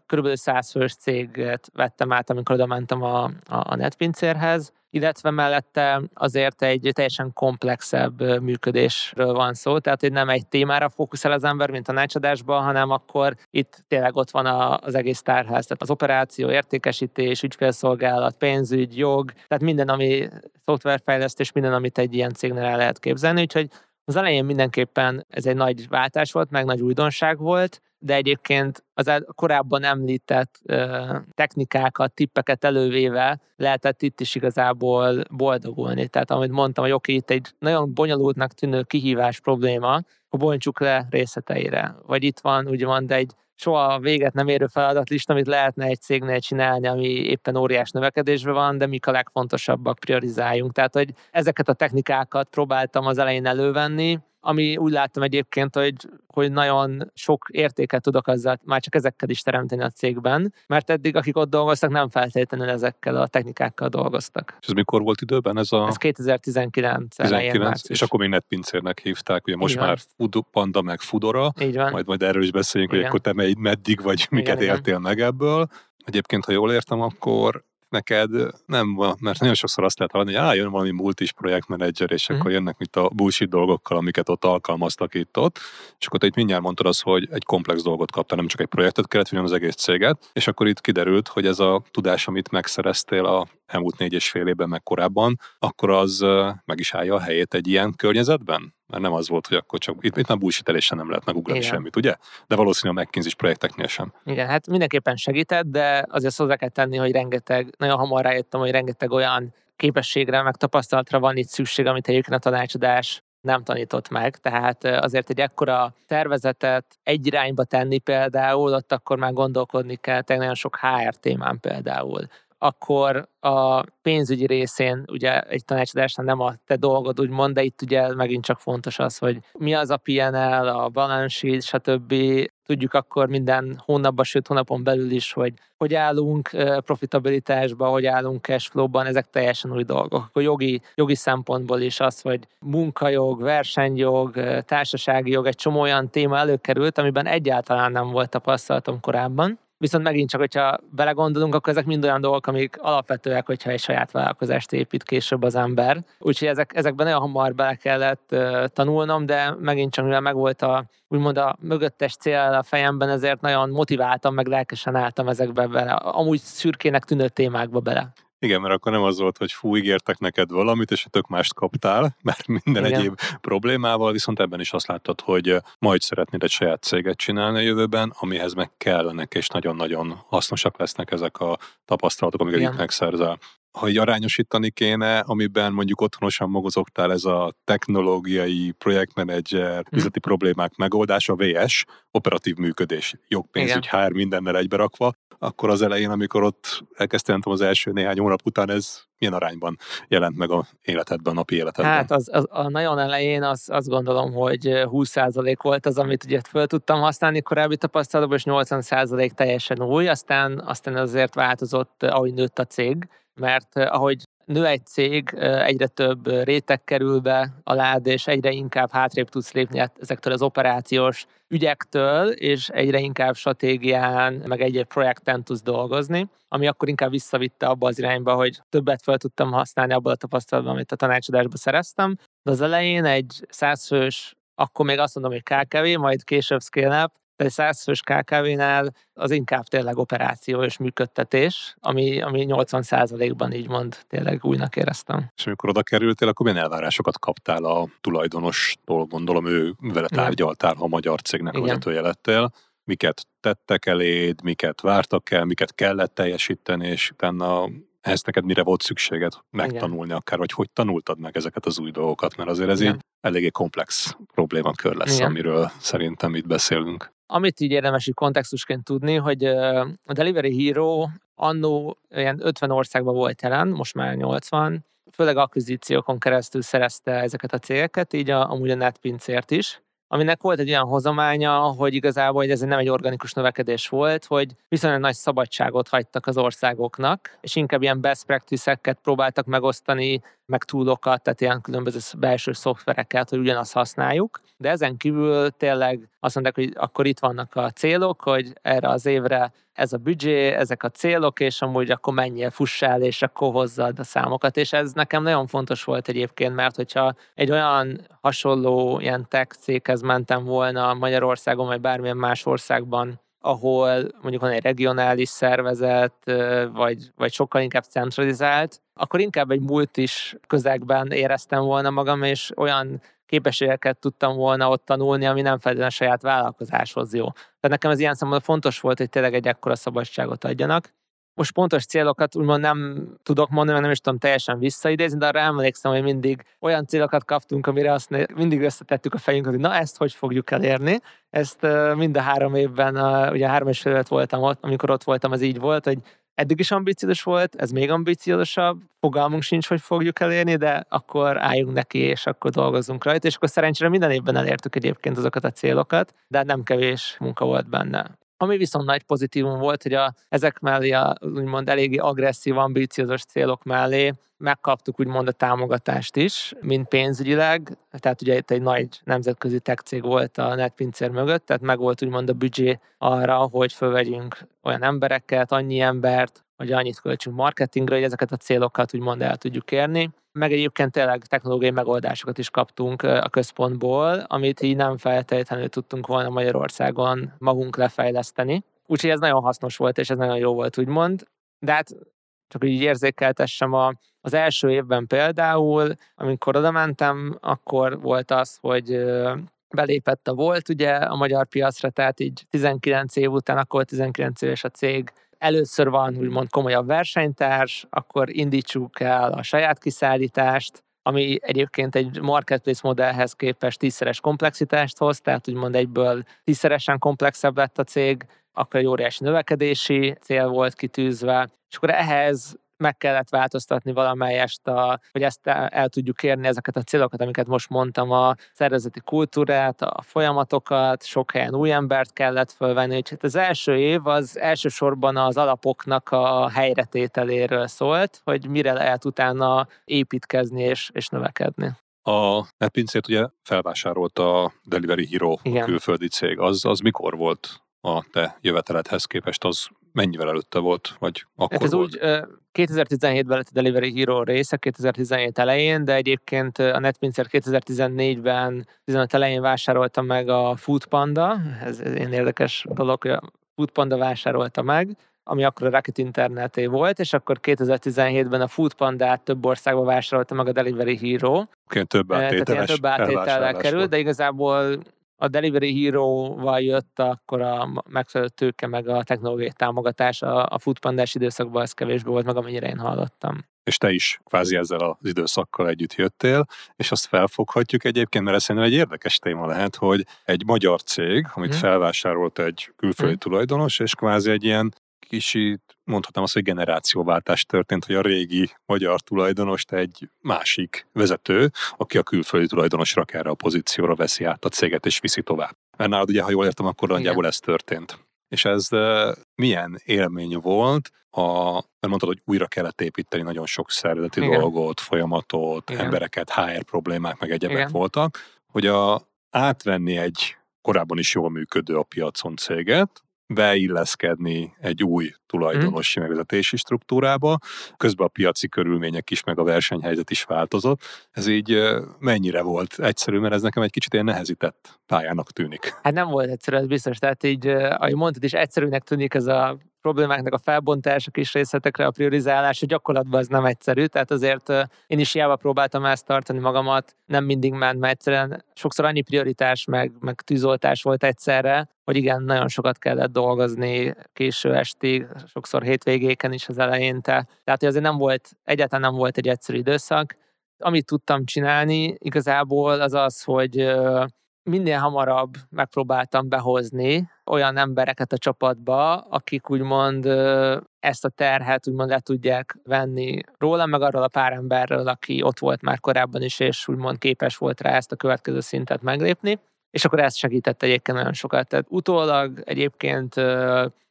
kb. 100 fős céget vettem át, amikor oda mentem a, a, netpincérhez, illetve mellette azért egy teljesen komplexebb működésről van szó, tehát hogy nem egy témára fókuszál az ember, mint a nácsadásban, hanem akkor itt tényleg ott van az egész tárház, tehát az operáció, értékesítés, ügyfélszolgálat, pénzügy, jog, tehát minden, ami szoftverfejlesztés, minden, amit egy ilyen cégnél el lehet képzelni, úgyhogy az elején mindenképpen ez egy nagy váltás volt, meg nagy újdonság volt, de egyébként az korábban említett technikákat, tippeket elővéve lehetett itt is igazából boldogulni. Tehát amit mondtam, hogy oké, itt egy nagyon bonyolultnak tűnő kihívás probléma, hogy bontsuk le részleteire. Vagy itt van úgymond egy soha véget nem érő feladatlista, amit lehetne egy cégnél csinálni, ami éppen óriás növekedésben van, de mik a legfontosabbak, priorizáljunk. Tehát, hogy ezeket a technikákat próbáltam az elején elővenni, ami úgy láttam egyébként, hogy, hogy nagyon sok értéket tudok azzal már csak ezekkel is teremteni a cégben, mert eddig akik ott dolgoztak, nem feltétlenül ezekkel a technikákkal dolgoztak. És ez mikor volt időben ez a... Ez 2019 19, És akkor még netpincérnek hívták, ugye most már Fudo, Panda meg Fudora, van. majd majd erről is beszéljünk, igen. hogy akkor te meddig vagy, miket igen, értél igen. meg ebből. Egyébként, ha jól értem, akkor neked nem van, mert nagyon sokszor azt lehet hallani, hogy á, jön valami multis projektmenedzser, és mm. akkor jönnek mit a bullshit dolgokkal, amiket ott alkalmaztak itt ott, és akkor te itt mindjárt mondtad azt, hogy egy komplex dolgot kaptál, nem csak egy projektet kellett, hanem az egész céget, és akkor itt kiderült, hogy ez a tudás, amit megszereztél a elmúlt négy és fél évben, meg korábban, akkor az meg is állja a helyét egy ilyen környezetben? Mert nem az volt, hogy akkor csak itt, itt már bullshitelésen nem lehet megugrani Igen. semmit, ugye? De valószínűleg a McKinsey projekteknél sem. Igen, hát mindenképpen segített, de azért hozzá kell tenni, hogy rengeteg, nagyon hamar rájöttem, hogy rengeteg olyan képességre, meg tapasztalatra van itt szükség, amit egyébként a tanácsadás nem tanított meg, tehát azért egy ekkora tervezetet egy irányba tenni például, ott akkor már gondolkodni kell, tehát nagyon sok HR témán például akkor a pénzügyi részén ugye egy tanácsadásnál nem a te dolgod, úgymond, de itt ugye megint csak fontos az, hogy mi az a PNL, a balance sheet, stb. Tudjuk akkor minden hónapban, sőt hónapon belül is, hogy hogy állunk profitabilitásban, hogy állunk cashflow-ban, ezek teljesen új dolgok. Akkor jogi, jogi szempontból is az, hogy munkajog, versenyjog, társasági jog, egy csomó olyan téma előkerült, amiben egyáltalán nem volt tapasztalatom korábban Viszont megint csak, hogyha belegondolunk, akkor ezek mind olyan dolgok, amik alapvetőek, hogyha egy saját vállalkozást épít később az ember. Úgyhogy ezek, ezekben nagyon hamar bele kellett uh, tanulnom, de megint csak, mivel megvolt a úgymond a mögöttes cél a fejemben, ezért nagyon motiváltam, meg lelkesen álltam ezekbe bele, amúgy szürkének tűnő témákba bele. Igen, mert akkor nem az volt, hogy fú, ígértek neked valamit, és tök mást kaptál, mert minden Igen. egyéb problémával, viszont ebben is azt láttad, hogy majd szeretnéd egy saját céget csinálni a jövőben, amihez meg kellenek, és nagyon-nagyon hasznosak lesznek ezek a tapasztalatok, amiket itt megszerzel ha így arányosítani kéne, amiben mondjuk otthonosan mozogtál ez a technológiai projektmenedzser, hmm. üzleti problémák megoldása, VS, operatív működés, jogpénzügy, HR mindennel egyberakva, akkor az elején, amikor ott elkezdtem az első néhány hónap után, ez milyen arányban jelent meg a életedben, a napi életedben? Hát az, az, a nagyon elején az, azt gondolom, hogy 20% volt az, amit ugye föl tudtam használni korábbi tapasztalatban, és 80% teljesen új, aztán, aztán azért változott, ahogy nőtt a cég, mert ahogy nő egy cég, egyre több réteg kerül be a lád, és egyre inkább hátrébb tudsz lépni ezektől az operációs ügyektől, és egyre inkább stratégián, meg egy-egy projekten tudsz dolgozni, ami akkor inkább visszavitte abba az irányba, hogy többet fel tudtam használni abból a tapasztalatban, amit a tanácsadásban szereztem. De az elején egy százfős akkor még azt mondom, hogy KKV, majd később scale de egy 100 fős KKV-nál az inkább tényleg operáció és működtetés, ami, ami 80%-ban így mond tényleg újnak éreztem. És amikor oda kerültél, akkor milyen elvárásokat kaptál a tulajdonostól, gondolom ő vele tárgyaltál, ha a magyar cégnek vezetője lettél. miket tettek eléd, miket vártak el, miket kellett teljesíteni, és utána ehhez neked mire volt szükséged megtanulni Igen. akár, vagy hogy tanultad meg ezeket az új dolgokat, mert azért ez Igen. így eléggé komplex problémakör lesz, Igen. amiről szerintem itt beszélünk. Amit így érdemes így kontextusként tudni, hogy a Delivery Hero annó olyan 50 országban volt jelen, most már 80, főleg akvizíciókon keresztül szerezte ezeket a cégeket, így a, amúgy a netpincért is aminek volt egy olyan hozománya, hogy igazából hogy ez nem egy organikus növekedés volt, hogy viszonylag nagy szabadságot hagytak az országoknak, és inkább ilyen best practice-eket próbáltak megosztani, meg túlokat, tehát ilyen különböző belső szoftvereket, hogy ugyanazt használjuk. De ezen kívül tényleg azt mondták, hogy akkor itt vannak a célok, hogy erre az évre ez a büdzsé, ezek a célok, és amúgy akkor menjél, fussál, és akkor hozzad a számokat. És ez nekem nagyon fontos volt egyébként, mert hogyha egy olyan hasonló ilyen tech céghez mentem volna Magyarországon, vagy bármilyen más országban, ahol mondjuk van egy regionális szervezet, vagy, vagy sokkal inkább centralizált, akkor inkább egy multis közegben éreztem volna magam, és olyan képességeket tudtam volna ott tanulni, ami nem feltétlenül a saját vállalkozáshoz jó. Tehát nekem ez ilyen szempontból fontos volt, hogy tényleg egy ekkora szabadságot adjanak. Most pontos célokat úgymond nem tudok mondani, mert nem is tudom teljesen visszaidézni, de arra emlékszem, hogy mindig olyan célokat kaptunk, amire azt mindig összetettük a fejünket, hogy na ezt hogy fogjuk elérni. Ezt mind a három évben, ugye három és fél voltam ott, amikor ott voltam, ez így volt, hogy eddig is ambiciózus volt, ez még ambiciózusabb, fogalmunk sincs, hogy fogjuk elérni, de akkor álljunk neki, és akkor dolgozunk rajta, és akkor szerencsére minden évben elértük egyébként azokat a célokat, de nem kevés munka volt benne. Ami viszont nagy pozitívum volt, hogy a, ezek mellé a úgymond eléggé agresszív, ambíciózus célok mellé megkaptuk úgymond a támogatást is, mint pénzügyileg, tehát ugye itt egy nagy nemzetközi tech cég volt a netpincér mögött, tehát meg volt úgymond a büdzsé arra, hogy fölvegyünk olyan embereket, annyi embert, hogy annyit költsünk marketingre, hogy ezeket a célokat úgymond el tudjuk érni. Meg egyébként tényleg technológiai megoldásokat is kaptunk a központból, amit így nem feltétlenül tudtunk volna Magyarországon magunk lefejleszteni. Úgyhogy ez nagyon hasznos volt, és ez nagyon jó volt, úgymond. De hát csak így érzékeltessem a, az első évben például, amikor oda mentem, akkor volt az, hogy belépett a volt ugye a magyar piacra, tehát így 19 év után, akkor 19 éves a cég, először van úgymond komolyabb versenytárs, akkor indítsuk el a saját kiszállítást, ami egyébként egy marketplace modellhez képest tízszeres komplexitást hoz, tehát úgymond egyből tízszeresen komplexebb lett a cég, akkor egy óriási növekedési cél volt kitűzve, és akkor ehhez meg kellett változtatni valamelyest, a, hogy ezt el, el tudjuk érni ezeket a célokat, amiket most mondtam, a szervezeti kultúrát, a folyamatokat, sok helyen új embert kellett fölvenni, úgyhogy az első év az elsősorban az alapoknak a helyretételéről szólt, hogy mire lehet utána építkezni és, és növekedni. A NetPincét ugye felvásárolta a Delivery Hero, Igen. a külföldi cég. Az, az mikor volt a te jöveteledhez képest? Az mennyivel előtte volt, vagy akkor hát ez volt? úgy 2017-ben lett a Delivery Hero része, 2017 elején, de egyébként a NetPincer 2014-ben 15 elején vásárolta meg a Foodpanda, ez, ez egy érdekes dolog, hogy a Foodpanda vásárolta meg, ami akkor a Rocket Interneté volt, és akkor 2017-ben a Foodpanda több országba vásárolta meg a Delivery Hero. Okay, több áttételes Tehát több áttétellel került, de igazából a Delivery Hero-val jött akkor a megfelelő tőke, meg a technológiai támogatás, a, a foodpandás időszakban ez kevésbé volt meg, amennyire én hallottam. És te is kvázi ezzel az időszakkal együtt jöttél, és azt felfoghatjuk egyébként, mert ez szerintem egy érdekes téma lehet, hogy egy magyar cég, amit hmm. felvásárolt egy külföldi hmm. tulajdonos, és kvázi egy ilyen kicsit mondhatnám azt, hogy generációváltás történt, hogy a régi magyar tulajdonost egy másik vezető, aki a külföldi tulajdonos rak erre a pozícióra veszi át a céget és viszi tovább. Mert nálad ugye, ha jól értem, akkor nagyjából ez történt. És ez milyen élmény volt, a, mert mondtad, hogy újra kellett építeni nagyon sok szervezeti Igen. dolgot, folyamatot, Igen. embereket, HR problémák, meg egyebek Igen. voltak, hogy a, átvenni egy korábban is jól működő a piacon céget, beilleszkedni egy új tulajdonosi hmm. megvezetési struktúrába, közben a piaci körülmények is, meg a versenyhelyzet is változott. Ez így mennyire volt egyszerű, mert ez nekem egy kicsit ilyen nehezített pályának tűnik. Hát nem volt egyszerű, ez biztos. Tehát így, ahogy mondtad is, egyszerűnek tűnik ez a problémáknak a felbontása, kis részletekre a priorizálás, gyakorlatban ez nem egyszerű, tehát azért én is hiába próbáltam ezt tartani magamat, nem mindig ment, mert egyszerűen sokszor annyi prioritás, meg, meg tűzoltás volt egyszerre, hogy igen, nagyon sokat kellett dolgozni késő estig, sokszor hétvégéken is az eleinte. Tehát, hogy azért nem volt, egyáltalán nem volt egy egyszerű időszak. Amit tudtam csinálni igazából az az, hogy minél hamarabb megpróbáltam behozni olyan embereket a csapatba, akik úgymond ezt a terhet úgymond le tudják venni róla, meg arról a pár emberről, aki ott volt már korábban is, és úgymond képes volt rá ezt a következő szintet meglépni. És akkor ezt segített egyébként nagyon sokat. Tehát utólag egyébként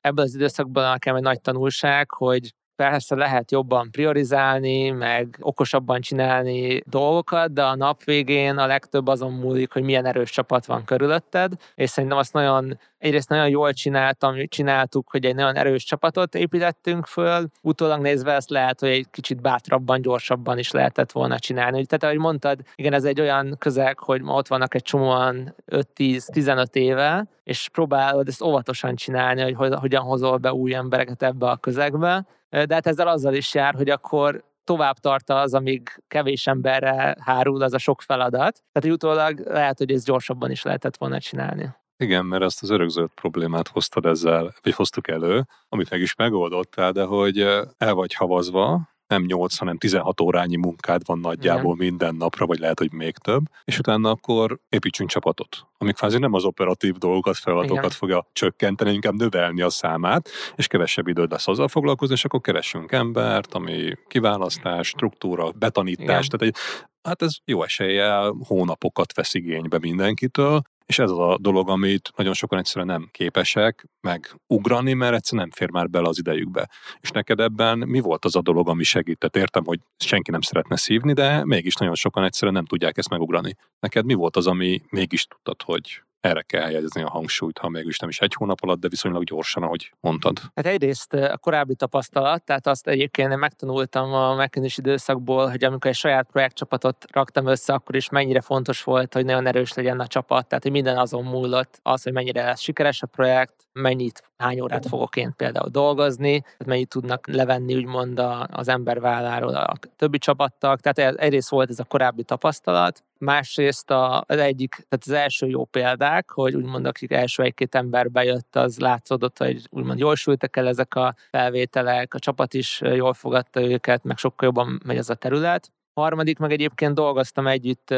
ebből az időszakban nekem egy nagy tanulság, hogy Persze lehet jobban priorizálni, meg okosabban csinálni dolgokat, de a nap végén a legtöbb azon múlik, hogy milyen erős csapat van körülötted, és szerintem azt nagyon, egyrészt nagyon jól csináltam, csináltuk, hogy egy nagyon erős csapatot építettünk föl, utólag nézve ezt lehet, hogy egy kicsit bátrabban, gyorsabban is lehetett volna csinálni. Tehát, ahogy mondtad, igen, ez egy olyan közeg, hogy ma ott vannak egy csomóan 5-10-15 éve, és próbálod ezt óvatosan csinálni, hogy hogyan hozol be új embereket ebbe a közegbe, de hát ezzel azzal is jár, hogy akkor tovább tart az, amíg kevés emberre hárul az a sok feladat. Tehát utólag lehet, hogy ez gyorsabban is lehetett volna csinálni. Igen, mert ezt az örökzöld problémát hoztad ezzel, vagy hoztuk elő, amit meg is megoldottál, de hogy el vagy havazva, nem 8, hanem 16 órányi munkád van nagyjából Igen. minden napra, vagy lehet, hogy még több, és utána akkor építsünk csapatot. Amik fázi nem az operatív dolgokat, feladatokat Igen. fogja csökkenteni, inkább növelni a számát, és kevesebb időd lesz azzal foglalkozni, és akkor keressünk embert, ami kiválasztás, struktúra, betanítás, Igen. tehát egy hát ez jó eséllyel hónapokat vesz igénybe mindenkitől, és ez az a dolog, amit nagyon sokan egyszerűen nem képesek megugrani, mert egyszerűen nem fér már bele az idejükbe. És neked ebben mi volt az a dolog, ami segített? Értem, hogy senki nem szeretne szívni, de mégis nagyon sokan egyszerűen nem tudják ezt megugrani. Neked mi volt az, ami mégis tudtad, hogy erre kell helyezni a hangsúlyt, ha mégis nem is egy hónap alatt, de viszonylag gyorsan, ahogy mondtad. Hát egyrészt a korábbi tapasztalat, tehát azt egyébként én megtanultam a McKinsey időszakból, hogy amikor egy saját projektcsapatot raktam össze, akkor is mennyire fontos volt, hogy nagyon erős legyen a csapat, tehát hogy minden azon múlott az, hogy mennyire lesz sikeres a projekt, mennyit, hány órát fogok én például dolgozni, mennyit tudnak levenni úgymond az ember válláról a többi csapattag. Tehát egyrészt volt ez a korábbi tapasztalat, másrészt a, az egyik, tehát az első jó példák, hogy úgymond akik első egy-két ember bejött, az látszódott, hogy úgymond jól sültek el ezek a felvételek, a csapat is jól fogadta őket, meg sokkal jobban megy ez a terület. Harmadik, meg egyébként dolgoztam együtt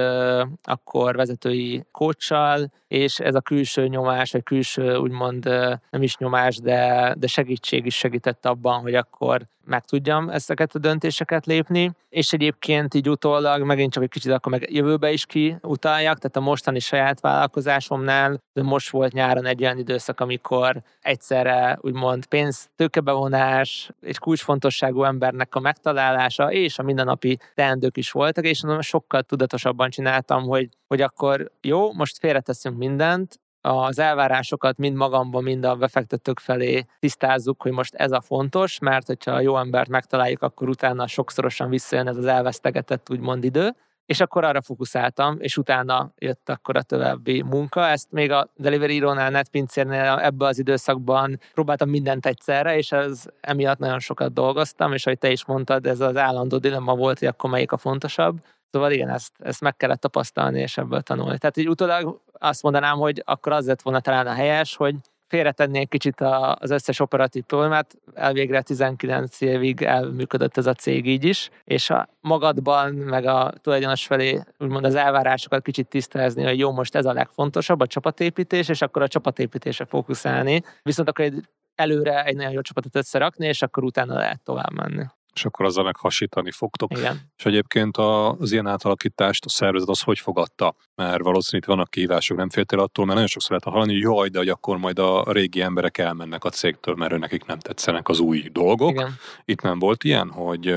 akkor vezetői kócsal, és ez a külső nyomás, vagy külső úgymond nem is nyomás, de, de segítség is segített abban, hogy akkor meg tudjam ezeket a döntéseket lépni, és egyébként így utólag megint csak egy kicsit akkor meg jövőbe is kiutaljak, tehát a mostani saját vállalkozásomnál, de most volt nyáron egy olyan időszak, amikor egyszerre úgymond pénz, tőkebevonás, egy kulcsfontosságú embernek a megtalálása, és a mindennapi teendők is voltak, és sokkal tudatosabban csináltam, hogy, hogy akkor jó, most félreteszünk mindent, az elvárásokat mind magamban, mind a befektetők felé tisztázzuk, hogy most ez a fontos, mert hogyha a jó embert megtaláljuk, akkor utána sokszorosan visszajön ez az elvesztegetett úgymond idő, és akkor arra fókuszáltam, és utána jött akkor a további munka. Ezt még a Delivery Hero-nál, Netpincérnél ebbe az időszakban próbáltam mindent egyszerre, és ez emiatt nagyon sokat dolgoztam, és ahogy te is mondtad, ez az állandó dilemma volt, hogy akkor melyik a fontosabb. Szóval igen, ezt, ezt meg kellett tapasztalni, és ebből tanulni. Tehát így utólag azt mondanám, hogy akkor az lett volna talán a helyes, hogy félretenni egy kicsit az összes operatív problémát, elvégre 19 évig elműködött ez a cég így is, és a magadban, meg a tulajdonos felé úgymond az elvárásokat kicsit tisztázni, hogy jó, most ez a legfontosabb, a csapatépítés, és akkor a csapatépítésre fókuszálni. Viszont akkor egy előre egy nagyon jó csapatot összerakni, és akkor utána lehet tovább menni és akkor azzal meg hasítani fogtok. Igen. És egyébként az ilyen átalakítást a szervezet az hogy fogadta? Mert valószínűleg itt vannak kihívások, nem féltél attól, mert nagyon sokszor lehet hallani, hogy jaj, de hogy akkor majd a régi emberek elmennek a cégtől, mert ő nekik nem tetszenek az új dolgok. Igen. Itt nem volt ilyen, hogy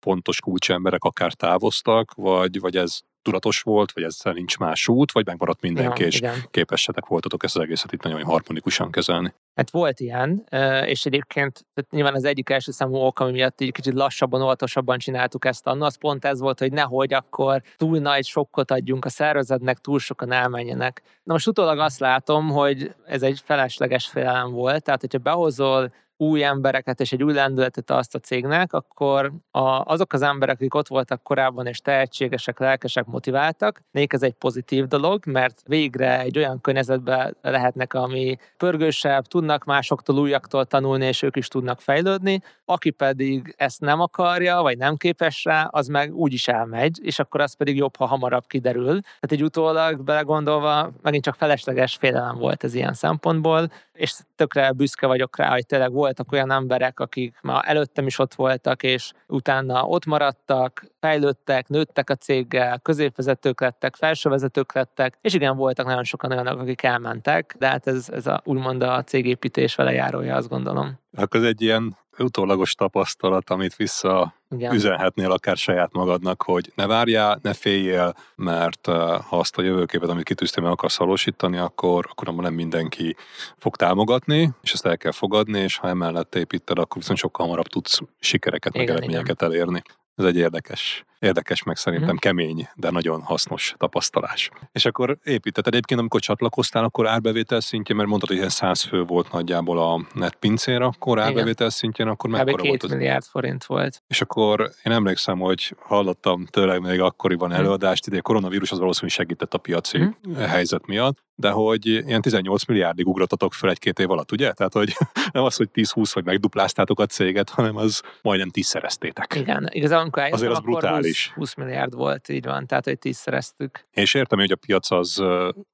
pontos kulcsemberek akár távoztak, vagy, vagy ez tudatos volt, vagy ezzel nincs más út, vagy megmaradt mindenki, ja, és igen. képesetek voltatok ezt az egészet itt nagyon harmonikusan kezelni. Hát volt ilyen, és egyébként tehát nyilván az egyik első számú ok, ami miatt így kicsit lassabban, óvatosabban csináltuk ezt annak, az pont ez volt, hogy nehogy akkor túl nagy sokkot adjunk a szervezetnek, túl sokan elmenjenek. Na most utólag azt látom, hogy ez egy felesleges félelem volt, tehát hogyha behozol új embereket és egy új lendületet azt a cégnek, akkor a, azok az emberek, akik ott voltak korábban és tehetségesek, lelkesek, motiváltak, nekik ez egy pozitív dolog, mert végre egy olyan környezetbe lehetnek, ami pörgősebb, tudnak másoktól, újaktól tanulni, és ők is tudnak fejlődni. Aki pedig ezt nem akarja, vagy nem képes rá, az meg úgy is elmegy, és akkor az pedig jobb, ha hamarabb kiderül. Tehát egy utólag belegondolva megint csak felesleges félelem volt ez ilyen szempontból, és tökre büszke vagyok rá, hogy tényleg voltak olyan emberek, akik már előttem is ott voltak, és utána ott maradtak, fejlődtek, nőttek a céggel, középvezetők lettek, felsővezetők lettek, és igen, voltak nagyon sokan olyanok, akik elmentek, de hát ez, ez a, úgymond a cégépítés vele járója, azt gondolom. Akkor ez egy ilyen utólagos tapasztalat, amit vissza Igen. üzenhetnél akár saját magadnak, hogy ne várjál, ne féljél, mert ha azt a jövőképet, amit kitűztél, meg akarsz valósítani, akkor, akkor abban nem mindenki fog támogatni, és ezt el kell fogadni, és ha emellett építed, akkor viszont sokkal hamarabb tudsz sikereket, meg eredményeket elérni. Ez egy érdekes Érdekes, meg szerintem mm. kemény, de nagyon hasznos tapasztalás. És akkor építetted egyébként, amikor csatlakoztál, akkor árbevétel szintjén, mert mondtad, hogy ilyen 100 fő volt nagyjából a netpincér, akkor árbevétel szintjén, akkor mekkora Kb. volt? Az... milliárd forint volt. És akkor én emlékszem, hogy hallottam tőle még akkoriban mhm. előadást, ide a koronavírus az valószínűleg segített a piaci mm. helyzet miatt, de hogy ilyen 18 milliárdig ugratatok fel egy-két év alatt, ugye? Tehát, hogy nem az, hogy 10-20 vagy megdupláztátok a céget, hanem az majdnem tízszereztétek. Igen, igazából amikor Azért az brutális is. 20 milliárd volt, így van, tehát hogy tízszereztük. És értem, hogy a piac az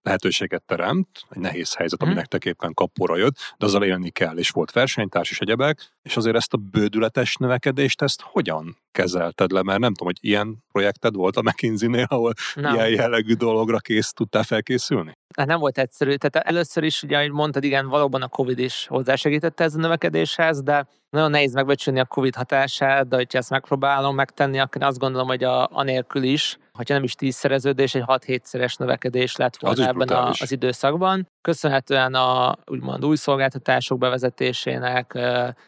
lehetőséget teremt, egy nehéz helyzet, ami hmm. nektek éppen kapóra jött, de azzal élni kell, és volt versenytárs és egyebek, és azért ezt a bődületes növekedést, ezt hogyan kezelted le, mert nem tudom, hogy ilyen projekted volt a McKinsey-nél, ahol nem. ilyen jellegű dologra kész tudtál felkészülni? Hát nem volt egyszerű. Tehát először is, ugye, ahogy mondtad, igen, valóban a Covid is hozzásegítette ez a növekedéshez, de nagyon nehéz megbecsülni a Covid hatását, de hogyha ezt megpróbálom megtenni, akkor azt gondolom, hogy a, anélkül is, hogyha nem is tízszereződés, egy 6-7-szeres növekedés lett volna az ebben a, az időszakban. Köszönhetően a úgymond új szolgáltatások bevezetésének,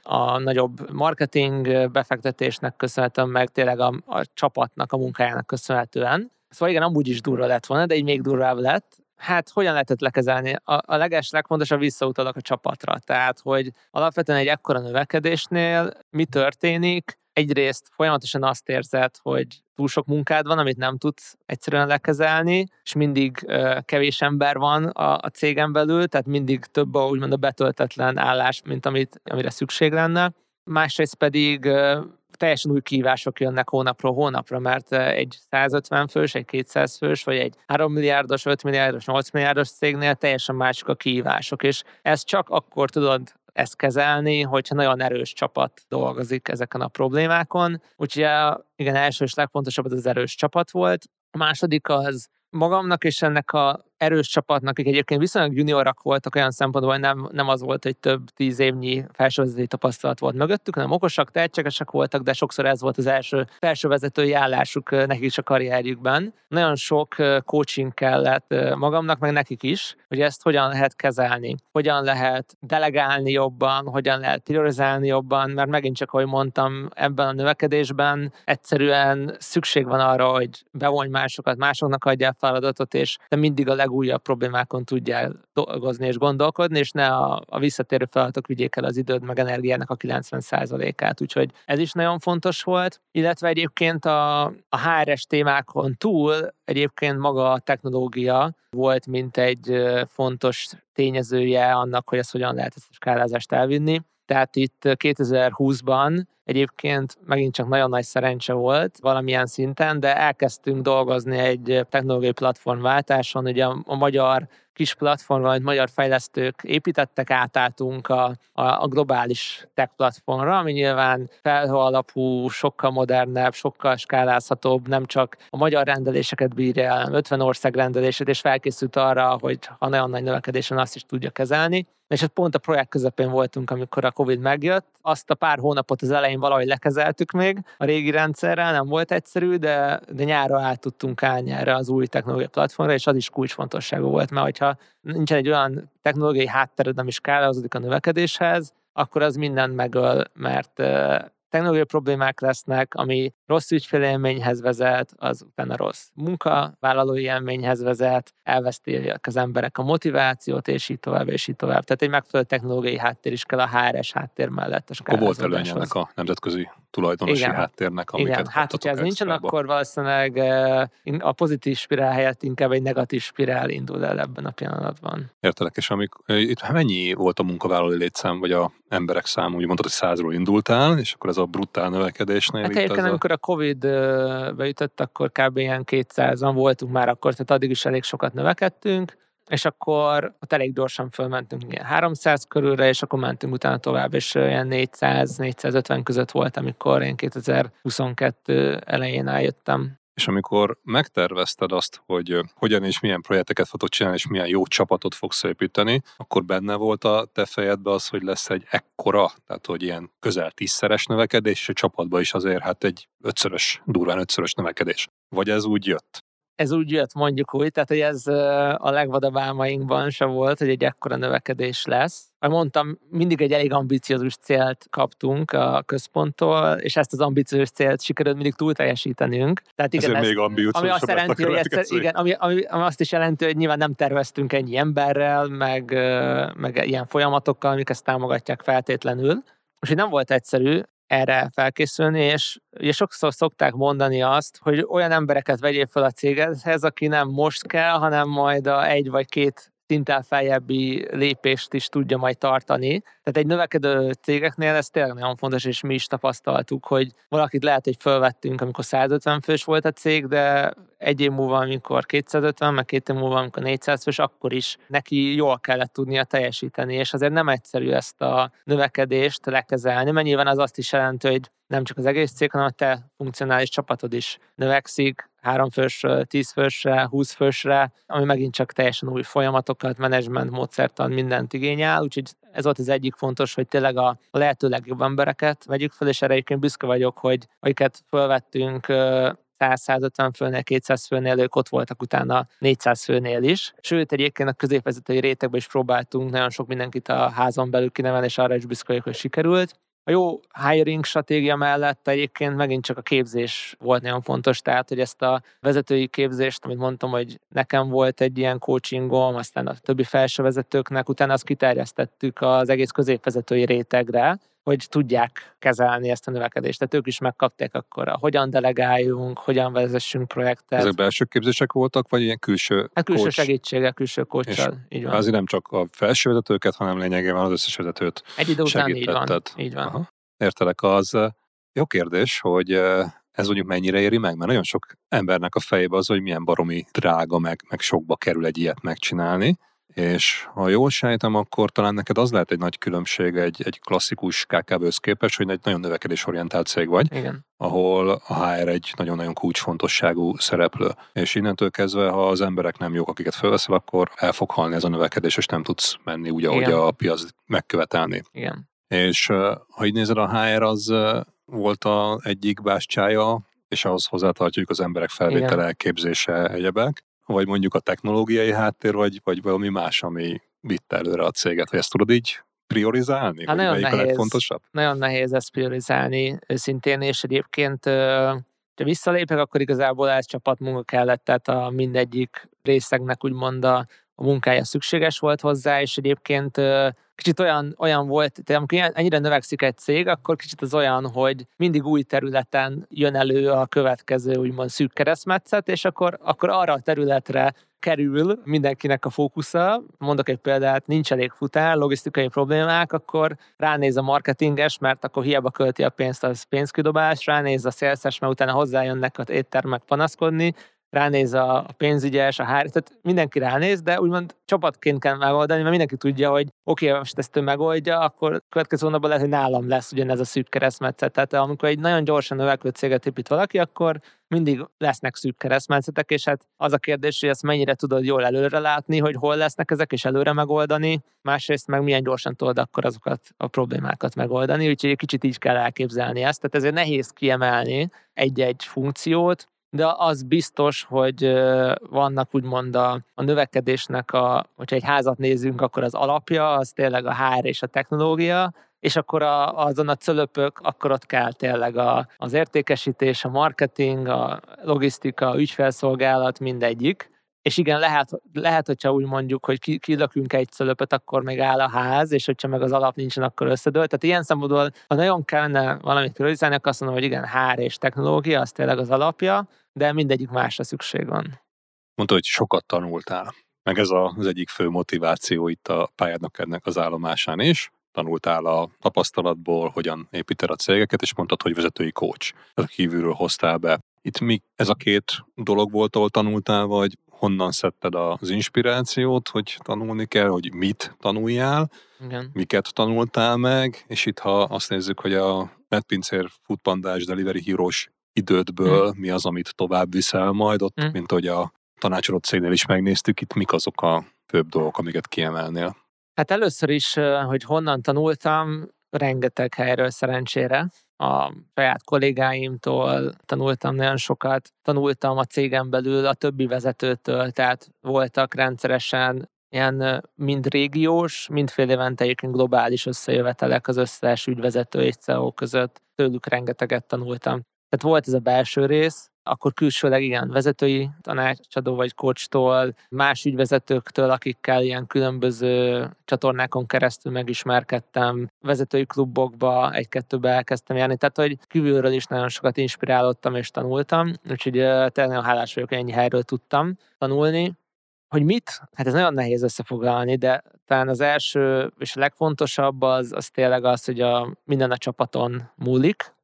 a nagyobb marketing befektetésnek köszönhetően, meg tényleg a, a csapatnak, a munkájának köszönhetően. Szóval igen, amúgy is durva lett volna, de így még durvább lett. Hát hogyan lehetett lekezelni? A, a leges legfontosabb visszautalak a csapatra. Tehát, hogy alapvetően egy ekkora növekedésnél mi történik, egyrészt folyamatosan azt érzed, hogy túl sok munkád van, amit nem tudsz egyszerűen lekezelni, és mindig kevés ember van a, a cégen belül, tehát mindig több a úgymond a betöltetlen állás, mint amit, amire szükség lenne. Másrészt pedig uh, teljesen új kívások jönnek hónapról hónapra, mert egy 150 fős, egy 200 fős, vagy egy 3 milliárdos, 5 milliárdos, 8 milliárdos cégnél teljesen mások a kívások, és ezt csak akkor tudod ezt kezelni, hogyha nagyon erős csapat dolgozik ezeken a problémákon. Úgyhogy igen, első és legfontosabb az az erős csapat volt. A második az magamnak és ennek a erős csapatnak, akik egyébként viszonylag juniorak voltak olyan szempontból, hogy nem, nem az volt, hogy több tíz évnyi felsővezetői tapasztalat volt mögöttük, hanem okosak, tehetségesek voltak, de sokszor ez volt az első felsővezetői állásuk nekik is a karrierjükben. Nagyon sok coaching kellett magamnak, meg nekik is, hogy ezt hogyan lehet kezelni, hogyan lehet delegálni jobban, hogyan lehet priorizálni jobban, mert megint csak, ahogy mondtam, ebben a növekedésben egyszerűen szükség van arra, hogy bevonj másokat, másoknak adjál feladatot, és te mindig a leg legújabb problémákon tudjál dolgozni és gondolkodni, és ne a, a visszatérő feladatok vigyék el az időd meg energiának a 90%-át. Úgyhogy ez is nagyon fontos volt. Illetve egyébként a, a HRS témákon túl egyébként maga a technológia volt, mint egy fontos tényezője annak, hogy ezt hogyan lehet ezt a skálázást elvinni. Tehát itt 2020-ban egyébként megint csak nagyon nagy szerencse volt valamilyen szinten, de elkezdtünk dolgozni egy technológiai platformváltáson, ugye a, a magyar kis platformra, amit magyar fejlesztők építettek, átálltunk a, a, a globális tech platformra, ami nyilván felhő alapú, sokkal modernebb, sokkal skálázhatóbb, nem csak a magyar rendeléseket bírja, hanem 50 ország rendelését, és felkészült arra, hogy ha nagyon nagy növekedésen azt is tudja kezelni. És ez pont a projekt közepén voltunk, amikor a Covid megjött. Azt a pár hónapot az elején valahogy lekezeltük még. A régi rendszerrel, nem volt egyszerű, de, de nyára át tudtunk állni erre az új technológiai platformra, és az is kulcsfontosságú volt, mert hogyha nincsen egy olyan technológiai háttered, ami skálázódik a növekedéshez, akkor az mindent megöl, mert technológiai problémák lesznek, ami rossz ügyfélélményhez vezet, az utána rossz munkavállalói élményhez vezet, elveszti az emberek a motivációt, és így tovább, és így tovább. Tehát egy megfelelő technológiai háttér is kell a HRS háttér mellett. Akkor volt előny ennek a nemzetközi tulajdonosi Igen. háttérnek, amiket Igen, hát hogyha ez nincsen, akkor valószínűleg eh, a pozitív spirál helyett inkább egy negatív spirál indul el ebben a pillanatban. Értelek, és amik, eh, itt mennyi volt a munkavállalói létszám, vagy a emberek száma, úgy mondtad, hogy százról indultál, és akkor ez a brutál növekedésnél. Hát egyébként, a... amikor a Covid beütött, akkor kb. ilyen 200-an voltunk már akkor, tehát addig is elég sokat növekedtünk, és akkor ott elég gyorsan fölmentünk ilyen 300 körülre, és akkor mentünk utána tovább, és ilyen 400-450 között volt, amikor én 2022 elején eljöttem. És amikor megtervezted azt, hogy hogyan és milyen projekteket fogod csinálni, és milyen jó csapatot fogsz építeni, akkor benne volt a te fejedben az, hogy lesz egy ekkora, tehát hogy ilyen közel tízszeres növekedés, és a csapatban is azért hát egy ötszörös, durván ötszörös növekedés. Vagy ez úgy jött? Ez úgy jött mondjuk úgy, tehát hogy ez a legvadabb álmainkban se volt, hogy egy ekkora növekedés lesz. Ahogy mondtam, mindig egy elég ambiciózus célt kaptunk a központtól, és ezt az ambiciózus célt sikerült mindig túl teljesítenünk. Tehát igen, Ezért ez, még ami azt jelenti, hogy egyszer, igen, ami, ami, ami, azt is jelenti, hogy nyilván nem terveztünk ennyi emberrel, meg, meg ilyen folyamatokkal, amik ezt támogatják feltétlenül. És nem volt egyszerű, erre felkészülni, és ugye sokszor szokták mondani azt, hogy olyan embereket vegyél fel a cégedhez, aki nem most kell, hanem majd a egy vagy két szinten feljebbi lépést is tudja majd tartani. Tehát egy növekedő cégeknél ez tényleg nagyon fontos, és mi is tapasztaltuk, hogy valakit lehet, hogy felvettünk, amikor 150 fős volt a cég, de egy év múlva, amikor 250, meg két év múlva, amikor 400 fős, akkor is neki jól kellett tudnia teljesíteni, és azért nem egyszerű ezt a növekedést lekezelni, mert nyilván az azt is jelenti, hogy nem csak az egész cég, hanem a te funkcionális csapatod is növekszik, három fősről, tíz fősre, húsz fősre, ami megint csak teljesen új folyamatokat, menedzsment, módszertan, mindent igényel, úgyhogy ez volt az egyik fontos, hogy tényleg a lehető legjobb embereket vegyük fel, és erre egyébként büszke vagyok, hogy akiket felvettünk 100-150 főnél, 200 főnél, ők ott voltak utána 400 főnél is. Sőt, egyébként a középvezetői rétegben is próbáltunk nagyon sok mindenkit a házon belül kinevelni, és arra is büszke vagyok, hogy sikerült. A jó hiring stratégia mellett egyébként megint csak a képzés volt nagyon fontos, tehát hogy ezt a vezetői képzést, amit mondtam, hogy nekem volt egy ilyen coachingom, aztán a többi felső vezetőknek, utána azt kiterjesztettük az egész középvezetői rétegre, hogy tudják kezelni ezt a növekedést. Tehát ők is megkapták akkor, a hogyan delegáljunk, hogyan vezessünk projektet. Ezek belső képzések voltak, vagy ilyen külső hát külső coach? segítsége, külső coachal. Így van. Azért nem csak a felső vezetőket, hanem lényegében az összes vezetőt Egy idő után így van. Így van. Aha. Értelek, az jó kérdés, hogy ez mondjuk mennyire éri meg, mert nagyon sok embernek a fejébe az, hogy milyen baromi drága, meg, meg sokba kerül egy ilyet megcsinálni, és ha jól sejtem, akkor talán neked az lehet egy nagy különbség egy, egy klasszikus KKV-höz képest, hogy egy nagyon növekedésorientált cég vagy, Igen. ahol a HR egy nagyon-nagyon kulcsfontosságú szereplő. És innentől kezdve, ha az emberek nem jók, akiket felveszel, akkor el fog halni ez a növekedés, és nem tudsz menni úgy, ahogy Igen. a piac megkövetelni. Igen. És ha így nézed, a HR az volt a egyik bástyája, és ahhoz hozzátartjuk az emberek felvétele, képzése, egyebek vagy mondjuk a technológiai háttér, vagy, vagy valami más, ami vitte előre a céget, hogy ezt tudod így priorizálni? Hát nagyon nehéz, a legfontosabb? Nagyon nehéz ezt priorizálni őszintén, és egyébként ha visszalépek, akkor igazából ez csapatmunka kellett, tehát a mindegyik részegnek úgymond a, a munkája szükséges volt hozzá, és egyébként kicsit olyan, olyan volt, tehát amikor ennyire növekszik egy cég, akkor kicsit az olyan, hogy mindig új területen jön elő a következő úgymond szűk keresztmetszet, és akkor, akkor arra a területre kerül mindenkinek a fókusza. Mondok egy példát, nincs elég futár, logisztikai problémák, akkor ránéz a marketinges, mert akkor hiába költi a pénzt, az pénzkidobás, ránéz a szélszes, mert utána hozzájönnek az éttermek panaszkodni, ránéz a pénzügyes, a hár, tehát mindenki ránéz, de úgymond csapatként kell megoldani, mert mindenki tudja, hogy oké, okay, most ezt ő megoldja, akkor következő hónapban lehet, hogy nálam lesz ugyanez a szűk keresztmetszet. Tehát amikor egy nagyon gyorsan növekvő céget épít valaki, akkor mindig lesznek szűk keresztmetszetek, és hát az a kérdés, hogy ezt mennyire tudod jól előre látni, hogy hol lesznek ezek, és előre megoldani, másrészt meg milyen gyorsan tudod akkor azokat a problémákat megoldani, úgyhogy egy kicsit így kell elképzelni ezt, tehát ezért nehéz kiemelni egy-egy funkciót, de az biztos, hogy vannak úgymond a, a növekedésnek, a, hogyha egy házat nézünk, akkor az alapja, az tényleg a HR és a technológia, és akkor a, azon a cölöpök, akkor ott kell tényleg a, az értékesítés, a marketing, a logisztika, a ügyfelszolgálat, mindegyik. És igen, lehet, lehet hogyha úgy mondjuk, hogy kilökünk egy cölöpöt, akkor még áll a ház, és hogyha meg az alap nincsen, akkor összedől. Tehát ilyen szempontból, ha nagyon kellene valamit priorizálni, akkor azt mondom, hogy igen, HR és technológia, az tényleg az alapja, de mindegyik másra szükség van. Mondta, hogy sokat tanultál, meg ez az egyik fő motiváció itt a pályádnak ennek az állomásán is tanultál a tapasztalatból, hogyan építed a cégeket, és mondtad, hogy vezetői coach. A kívülről hoztál be. Itt mi ez a két dolog volt, ahol tanultál, vagy honnan szedted az inspirációt, hogy tanulni kell, hogy mit tanuljál, Igen. miket tanultál meg, és itt ha azt nézzük, hogy a Netpincér Foodpandás Delivery híros idődből mm. mi az, amit tovább viszel majd ott, mm. mint hogy a tanácsolott cégnél is megnéztük, itt mik azok a főbb dolgok, amiket kiemelnél. Hát először is, hogy honnan tanultam, rengeteg helyről szerencsére. A saját kollégáimtól tanultam nagyon sokat, tanultam a cégem belül a többi vezetőtől, tehát voltak rendszeresen ilyen mind régiós, mind fél évente globális összejövetelek az összes ügyvezető és CEO között. Tőlük rengeteget tanultam. Tehát volt ez a belső rész, akkor külsőleg igen, vezetői tanácsadó vagy coachtól, más ügyvezetőktől, akikkel ilyen különböző csatornákon keresztül megismerkedtem, vezetői klubokba, egy-kettőbe elkezdtem járni, tehát hogy kívülről is nagyon sokat inspirálódtam és tanultam, úgyhogy tényleg nagyon hálás vagyok, hogy ennyi helyről tudtam tanulni. Hogy mit? Hát ez nagyon nehéz összefoglalni, de talán az első és a legfontosabb az, az tényleg az, hogy a, minden a csapaton múlik,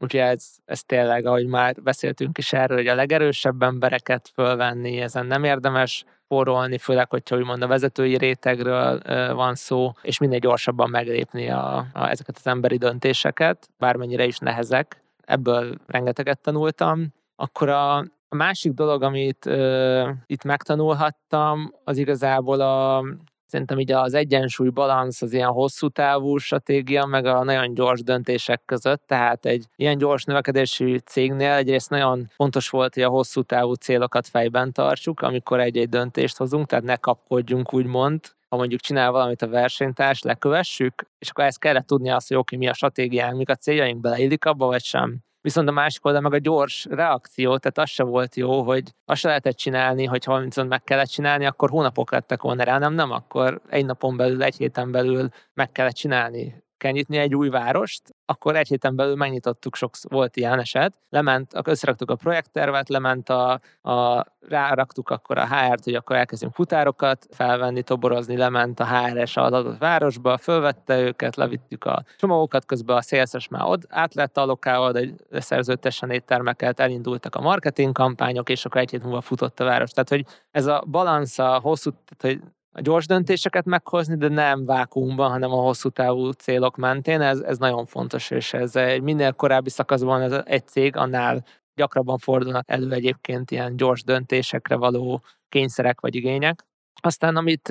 Úgyhogy ez, ez tényleg, ahogy már beszéltünk is erről, hogy a legerősebb embereket fölvenni, ezen nem érdemes forrolni, főleg, hogyha úgymond a vezetői rétegről van szó, és minél gyorsabban meglépni a, a, ezeket az emberi döntéseket, bármennyire is nehezek. Ebből rengeteget tanultam. Akkor a, a másik dolog, amit ö, itt megtanulhattam, az igazából a, Szerintem így az egyensúly balansz az ilyen hosszú távú stratégia, meg a nagyon gyors döntések között, tehát egy ilyen gyors növekedési cégnél egyrészt nagyon fontos volt, hogy a hosszú távú célokat fejben tartsuk, amikor egy-egy döntést hozunk, tehát ne kapkodjunk úgymond, ha mondjuk csinál valamit a versenytárs, lekövessük, és akkor ezt kellett tudni azt, hogy oké, mi a stratégiánk, mik a céljaink, beleillik abba, vagy sem. Viszont a másik oldal meg a gyors reakció, tehát az se volt jó, hogy azt se lehetett csinálni, hogy ha viszont meg kellett csinálni, akkor hónapok lettek volna rá, nem, nem, akkor egy napon belül, egy héten belül meg kellett csinálni kell nyitni egy új várost, akkor egy héten belül megnyitottuk, sok volt ilyen eset, lement, akkor összeraktuk a projekttervet, lement a, a ráraktuk akkor a HR-t, hogy akkor elkezdjünk futárokat felvenni, toborozni, lement a HR-es az adott városba, fölvette őket, levittük a csomagokat, közben a szélszes már ott át lett alokálva, de szerződtesen éttermeket, elindultak a marketing kampányok, és akkor egy hét múlva futott a város. Tehát, hogy ez a balansz a hosszú, tehát, hogy a gyors döntéseket meghozni, de nem vákuumban, hanem a hosszú távú célok mentén. Ez, ez nagyon fontos, és ez minél korábbi szakaszban ez egy cég, annál gyakrabban fordulnak elő egyébként ilyen gyors döntésekre való kényszerek vagy igények. Aztán, amit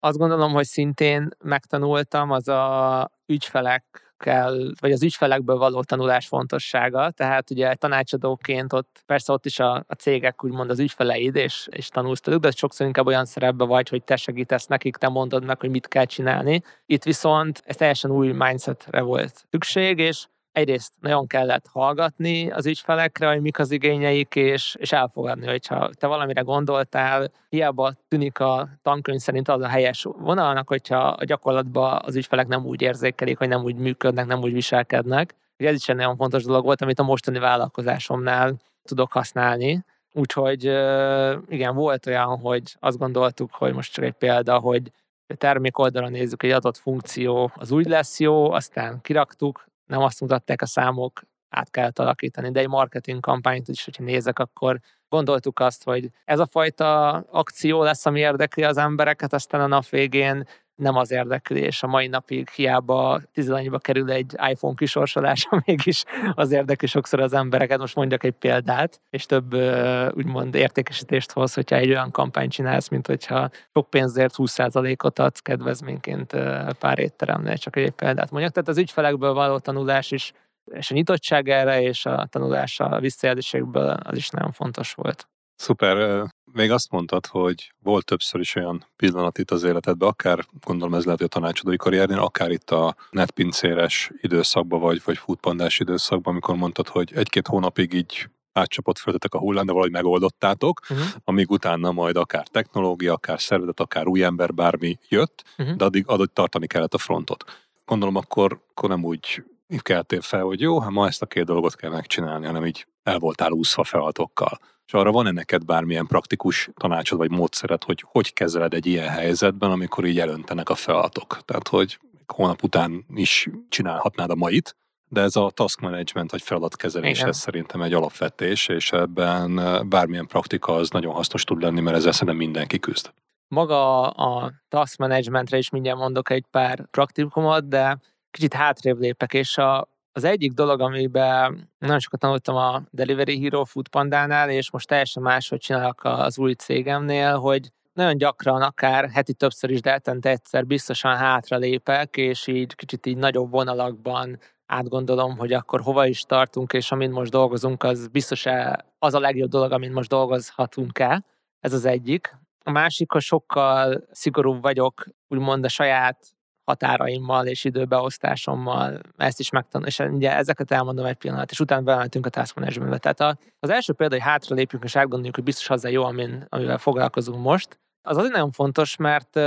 azt gondolom, hogy szintén megtanultam, az a ügyfelek kell, vagy az ügyfelekből való tanulás fontossága. Tehát ugye tanácsadóként ott persze ott is a, a cégek úgymond az ügyfeleid, és, és tanulsz tőlük, de sokszor inkább olyan szerepben vagy, hogy te segítesz nekik, te mondod meg, hogy mit kell csinálni. Itt viszont ez teljesen új mindsetre volt szükség, és egyrészt nagyon kellett hallgatni az ügyfelekre, hogy mik az igényeik, és, és elfogadni, hogyha te valamire gondoltál, hiába tűnik a tankönyv szerint az a helyes vonalnak, hogyha a gyakorlatban az ügyfelek nem úgy érzékelik, hogy nem úgy működnek, nem úgy viselkednek. Ugye ez is egy nagyon fontos dolog volt, amit a mostani vállalkozásomnál tudok használni. Úgyhogy igen, volt olyan, hogy azt gondoltuk, hogy most csak egy példa, hogy a termék oldalon nézzük, egy adott funkció az úgy lesz jó, aztán kiraktuk, nem azt mutatták a számok, át kellett alakítani, de egy marketing kampányt is, hogyha nézek, akkor gondoltuk azt, hogy ez a fajta akció lesz, ami érdekli az embereket, aztán a nap végén nem az érdeklés. A mai napig hiába tizenannyiba kerül egy iPhone kisorsolása, mégis az érdekli sokszor az embereket. Most mondjak egy példát, és több úgymond értékesítést hoz, hogyha egy olyan kampányt csinálsz, mint hogyha sok pénzért 20%-ot adsz kedvezményként pár étteremnél, csak egy példát mondjak. Tehát az ügyfelekből való tanulás is és a nyitottság erre, és a tanulás a visszajelzésekből az is nagyon fontos volt. Szuper. Még azt mondtad, hogy volt többször is olyan pillanat itt az életedben, akár gondolom ez lehet, hogy a tanácsadói karriernél, akár itt a netpincéres időszakban, vagy, vagy futpandás időszakban, amikor mondtad, hogy egy-két hónapig így átcsapott föltetek a hullám, de valahogy megoldottátok, uh-huh. amíg utána majd akár technológia, akár szervezet, akár új ember, bármi jött, uh-huh. de addig adott tartani kellett a frontot. Gondolom akkor, akkor nem úgy keltél fel, hogy jó, hát ma ezt a két dolgot kell megcsinálni, hanem így el voltál úszva feladatokkal. És arra van-e neked bármilyen praktikus tanácsod vagy módszeret, hogy hogy kezeled egy ilyen helyzetben, amikor így elöntenek a feladatok? Tehát, hogy hónap után is csinálhatnád a mait, de ez a task management vagy feladatkezelés, ez szerintem egy alapvetés, és ebben bármilyen praktika az nagyon hasznos tud lenni, mert ezzel szerintem mindenki küzd. Maga a task managementre is mindjárt mondok egy pár praktikumot, de kicsit hátrébb lépek, és a, az egyik dolog, amiben nagyon sokat tanultam a Delivery Hero Food Pandánál, és most teljesen máshogy csinálok az új cégemnél, hogy nagyon gyakran, akár heti többször is, de hetente egyszer biztosan hátra lépek, és így kicsit így nagyobb vonalakban átgondolom, hogy akkor hova is tartunk, és amint most dolgozunk, az biztos az a legjobb dolog, amint most dolgozhatunk el. Ez az egyik. A másik, hogy sokkal szigorúbb vagyok, úgymond a saját határaimmal és időbeosztásommal ezt is megtanulom, és ugye ezeket elmondom egy pillanat, és utána bementünk a task managementbe. Tehát a, az első példa, hogy hátra lépjünk és átgondoljuk, hogy biztos az a jó, amin, amivel foglalkozunk most, az azért nagyon fontos, mert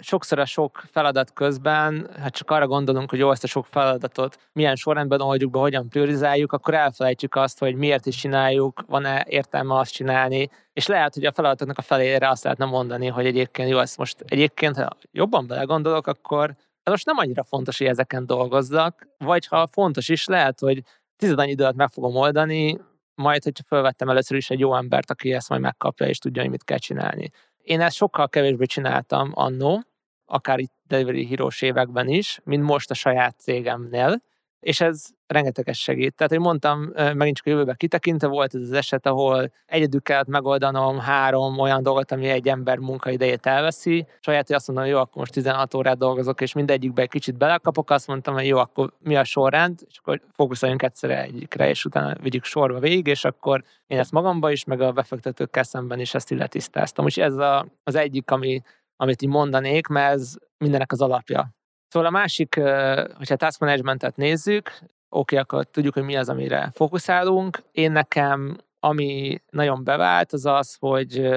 sokszor a sok feladat közben, hát csak arra gondolunk, hogy jó, ezt a sok feladatot milyen sorrendben oldjuk be, hogyan priorizáljuk, akkor elfelejtjük azt, hogy miért is csináljuk, van-e értelme azt csinálni, és lehet, hogy a feladatoknak a felére azt lehetne mondani, hogy egyébként jó, ezt most egyébként, ha jobban belegondolok, akkor ez most nem annyira fontos, hogy ezeken dolgozzak, vagy ha fontos is, lehet, hogy tized annyi időt meg fogom oldani, majd, hogyha felvettem először is egy jó embert, aki ezt majd megkapja, és tudja, hogy mit kell csinálni. Én ezt sokkal kevésbé csináltam annó, akár itt Delivery Heroes években is, mint most a saját cégemnél, és ez rengeteges segít. Tehát, hogy mondtam, megint csak a jövőbe kitekintve volt ez az eset, ahol egyedül kellett megoldanom három olyan dolgot, ami egy ember munkaidejét elveszi. Saját, hogy azt mondom, jó, akkor most 16 órát dolgozok, és mindegyikbe egy kicsit belekapok, azt mondtam, hogy jó, akkor mi a sorrend, és akkor fókuszáljunk egyszerre egyikre, és utána vigyük sorba végig, és akkor én ezt magamba is, meg a befektetőkkel szemben is ezt illetisztáztam. Úgyhogy ez a, az egyik, ami, amit így mondanék, mert ez mindenek az alapja. Szóval a másik, hogyha task managementet nézzük, oké, okay, akkor tudjuk, hogy mi az, amire fókuszálunk. Én nekem, ami nagyon bevált, az az, hogy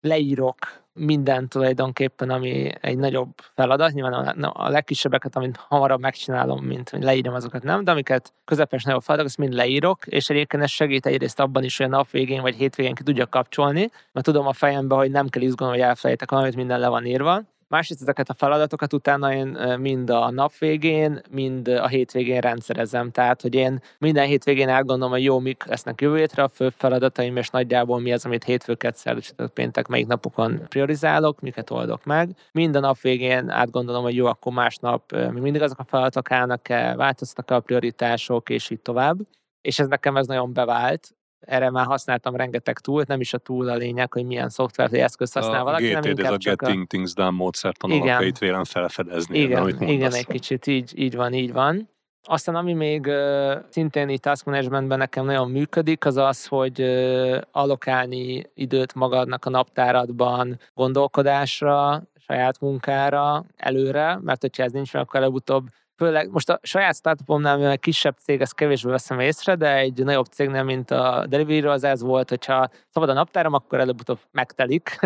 leírok mindent tulajdonképpen, ami egy nagyobb feladat. Nyilván a, legkisebbeket, amit hamarabb megcsinálom, mint hogy leírom azokat nem, de amiket közepes nagyobb feladatok, azt mind leírok, és egyébként ez segít egyrészt abban is, hogy a nap végén vagy hétvégén ki tudjak kapcsolni, mert tudom a fejembe, hogy nem kell izgulnom, hogy elfelejtek valamit, minden le van írva. Másrészt ezeket a feladatokat utána én mind a nap végén, mind a hétvégén rendszerezem. Tehát, hogy én minden hétvégén elgondolom, hogy jó, mik lesznek jövő hétre a fő feladataim, és nagyjából mi az, amit hétfőket, szerdőcsötök, péntek, melyik napokon priorizálok, miket oldok meg. Minden nap végén átgondolom, hogy jó, akkor másnap még mindig azok a feladatok állnak-e, változtak a prioritások, és így tovább. És ez nekem ez nagyon bevált, erre már használtam rengeteg túlt, nem is a túl a lényeg, hogy milyen szoftvert vagy eszközt használ a valaki, GTD, nem ez a Getting a... Things Done módszertan alapjait vélem felfedezni. Igen, amit igen, egy kicsit így, így van, így van. Aztán ami még uh, szintén itt task managementben nekem nagyon működik, az az, hogy uh, allokálni időt magadnak a naptáradban gondolkodásra, saját munkára előre, mert hogyha ez nincs meg, akkor előbb-utóbb főleg most a saját startupomnál, mivel kisebb cég, ezt kevésbé veszem észre, de egy nagyobb cégnél, mint a Delivery, az ez volt, hogyha szabad a naptáram, akkor előbb-utóbb megtelik.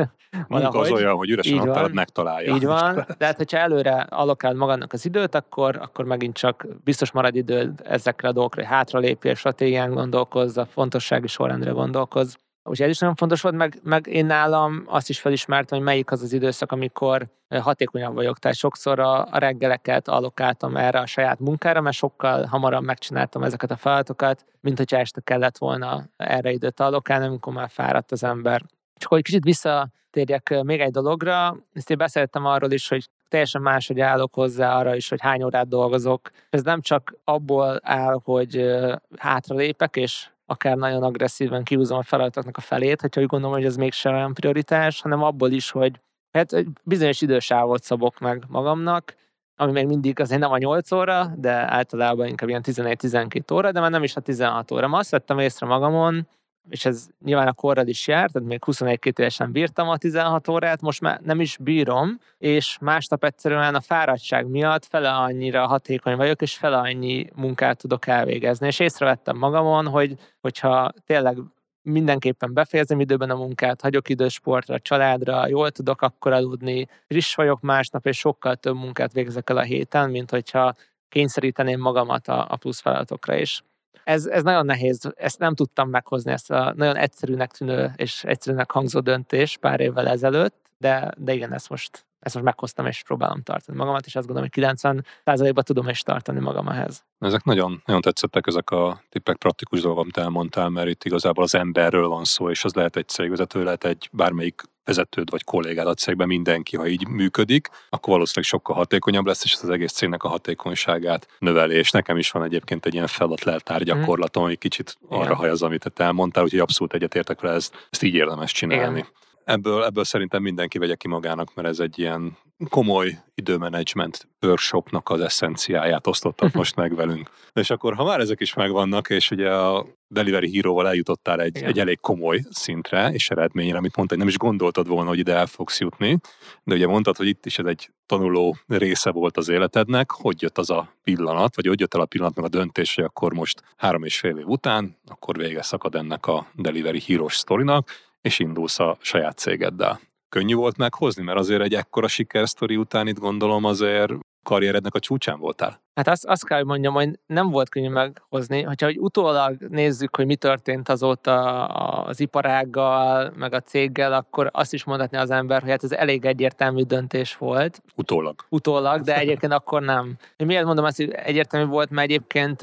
Munka az olyan, hogy üresen naptárat megtalálja. Így van, de hát, hogyha előre alokál magadnak az időt, akkor, akkor megint csak biztos marad időd ezekre a dolgokra, hogy hátralépjél, stratégián gondolkozz, a fontossági sorrendre gondolkozz. Úgyhogy ez is nagyon fontos volt, meg, meg én nálam azt is felismertem, hogy melyik az az időszak, amikor hatékonyabb vagyok. Tehát sokszor a, a reggeleket allokáltam erre a saját munkára, mert sokkal hamarabb megcsináltam ezeket a feladatokat, mint hogyha este kellett volna erre időt allokálni, amikor már fáradt az ember. Csak hogy kicsit visszatérjek még egy dologra, ezt én beszéltem arról is, hogy teljesen máshogy állok hozzá arra is, hogy hány órát dolgozok. Ez nem csak abból áll, hogy hátralépek, és akár nagyon agresszíven kiúzom a feladatoknak a felét, hogyha úgy gondolom, hogy ez mégsem olyan prioritás, hanem abból is, hogy hát bizonyos idősávot szabok meg magamnak, ami még mindig azért nem a 8 óra, de általában inkább ilyen 11-12 óra, de már nem is a 16 óra. Ma azt vettem észre magamon, és ez nyilván a korral is járt, tehát még 21 évesen bírtam a 16 órát, most már nem is bírom, és másnap egyszerűen a fáradtság miatt fele annyira hatékony vagyok, és fele annyi munkát tudok elvégezni. És észrevettem magamon, hogy hogyha tényleg mindenképpen befejezem időben a munkát, hagyok idős sportra, családra, jól tudok akkor aludni, friss vagyok másnap, és sokkal több munkát végzek el a héten, mint hogyha kényszeríteném magamat a, a plusz feladatokra is. Ez, ez nagyon nehéz, ezt nem tudtam meghozni, ezt a nagyon egyszerűnek tűnő és egyszerűnek hangzó döntés pár évvel ezelőtt, de, de igen, ezt most, ezt most meghoztam, és próbálom tartani magamat, és azt gondolom, hogy 90%-ban tudom is tartani magam ehhez. Ezek nagyon, nagyon tetszettek ezek a tippek, praktikus dolgok, amit elmondtál, mert itt igazából az emberről van szó, és az lehet egy cégvezető, lehet egy bármelyik vezetőd vagy kollégád a cégben mindenki, ha így működik, akkor valószínűleg sokkal hatékonyabb lesz, és az egész cégnek a hatékonyságát növeli. És nekem is van egyébként egy ilyen feladat gyakorlatom, ami kicsit arra hajaz, amit te elmondtál, úgyhogy abszolút egyetértek vele, ezt, ezt így érdemes csinálni. Igen ebből, ebből szerintem mindenki vegye ki magának, mert ez egy ilyen komoly időmenedzsment workshopnak az eszenciáját osztottak most meg velünk. És akkor, ha már ezek is megvannak, és ugye a Delivery Hero-val eljutottál egy, egy elég komoly szintre és eredményre, amit mondta, hogy nem is gondoltad volna, hogy ide el fogsz jutni, de ugye mondtad, hogy itt is ez egy tanuló része volt az életednek, hogy jött az a pillanat, vagy hogy jött el a pillanat meg a döntés, hogy akkor most három és fél év után, akkor vége szakad ennek a Delivery Hero sztorinak, és indulsz a saját cégeddel. Könnyű volt meghozni, mert azért egy ekkora sikersztori után itt gondolom azért karrierednek a csúcsán voltál? Hát azt, azt kell, hogy mondjam, hogy nem volt könnyű meghozni. Hogyha hogy utólag nézzük, hogy mi történt azóta az iparággal, meg a céggel, akkor azt is mondhatni az ember, hogy hát ez elég egyértelmű döntés volt. Utólag. Utólag, de egyébként akkor nem. Miért mondom azt, hogy egyértelmű volt, mert egyébként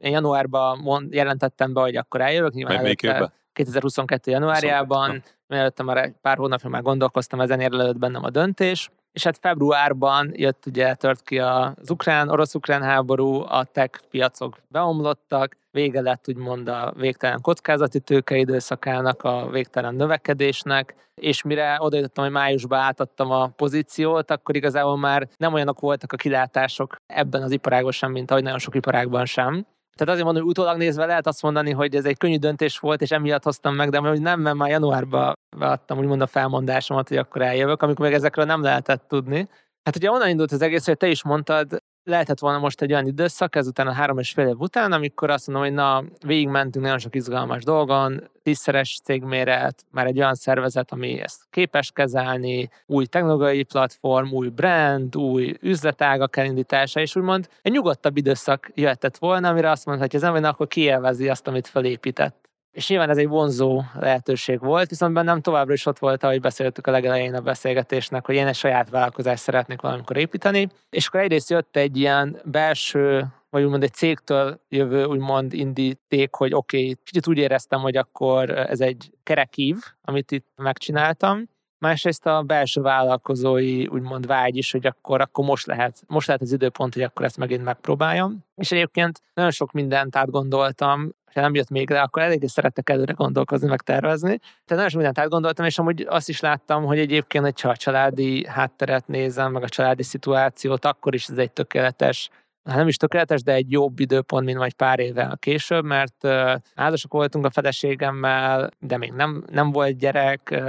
én januárban mond, jelentettem be, hogy akkor eljövök. Nyilván meg előtte, 2022. januárjában, mielőtt már pár hónapja már gondolkoztam, ezen érlelőtt bennem a döntés, és hát februárban jött ugye, tört ki az ukrán, orosz-ukrán háború, a tech piacok beomlottak, vége lett úgymond a végtelen kockázati tőke időszakának, a végtelen növekedésnek, és mire odajutottam, hogy májusban átadtam a pozíciót, akkor igazából már nem olyanok voltak a kilátások ebben az iparágban sem, mint ahogy nagyon sok iparágban sem. Tehát azért mondom, hogy utólag nézve lehet azt mondani, hogy ez egy könnyű döntés volt, és emiatt hoztam meg, de hogy nem, mert már januárban adtam úgymond a felmondásomat, hogy akkor eljövök, amikor meg ezekről nem lehetett tudni. Hát ugye onnan indult az egész, hogy te is mondtad, lehetett volna most egy olyan időszak, ezután a három és fél év után, amikor azt mondom, hogy na, végigmentünk nagyon sok izgalmas dolgon, tízszeres cégméret, már egy olyan szervezet, ami ezt képes kezelni, új technológiai platform, új brand, új üzletágak elindítása, és úgymond egy nyugodtabb időszak jöhetett volna, amire azt mondta, hogy ez nem akkor kielvezi azt, amit felépített. És nyilván ez egy vonzó lehetőség volt, viszont bennem továbbra is ott volt, ahogy beszéltük a legelején a beszélgetésnek, hogy én egy saját vállalkozást szeretnék valamikor építeni. És akkor egyrészt jött egy ilyen belső, vagy úgymond egy cégtől jövő úgymond indíték, hogy oké, okay, kicsit úgy éreztem, hogy akkor ez egy kerekív, amit itt megcsináltam, másrészt a belső vállalkozói úgymond vágy is, hogy akkor, akkor most, lehet, most lehet az időpont, hogy akkor ezt megint megpróbáljam. És egyébként nagyon sok mindent átgondoltam, ha nem jött még rá, akkor eléggé szerettek előre gondolkozni, meg tervezni. Tehát nagyon sok mindent átgondoltam, és amúgy azt is láttam, hogy egyébként, hogyha a családi hátteret nézem, meg a családi szituációt, akkor is ez egy tökéletes hát nem is tökéletes, de egy jobb időpont, mint majd pár évvel később, mert házasok voltunk a feleségemmel, de még nem, nem volt gyerek,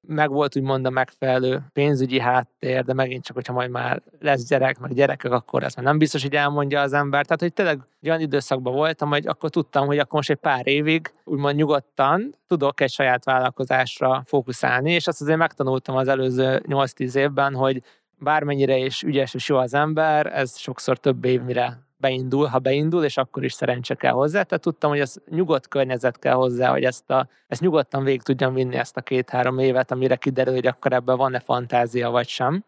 meg volt úgymond a megfelelő pénzügyi háttér, de megint csak, hogyha majd már lesz gyerek, meg gyerekek, akkor ezt már nem biztos, hogy elmondja az ember. Tehát, hogy tényleg olyan időszakban voltam, hogy akkor tudtam, hogy akkor most egy pár évig úgymond nyugodtan tudok egy saját vállalkozásra fókuszálni, és azt azért megtanultam az előző 8-10 évben, hogy bármennyire is ügyes és jó az ember, ez sokszor több év mire beindul, ha beindul, és akkor is szerencse kell hozzá. Tehát tudtam, hogy ez nyugodt környezet kell hozzá, hogy ezt, a, ezt nyugodtan végig tudjam vinni ezt a két-három évet, amire kiderül, hogy akkor ebben van-e fantázia vagy sem.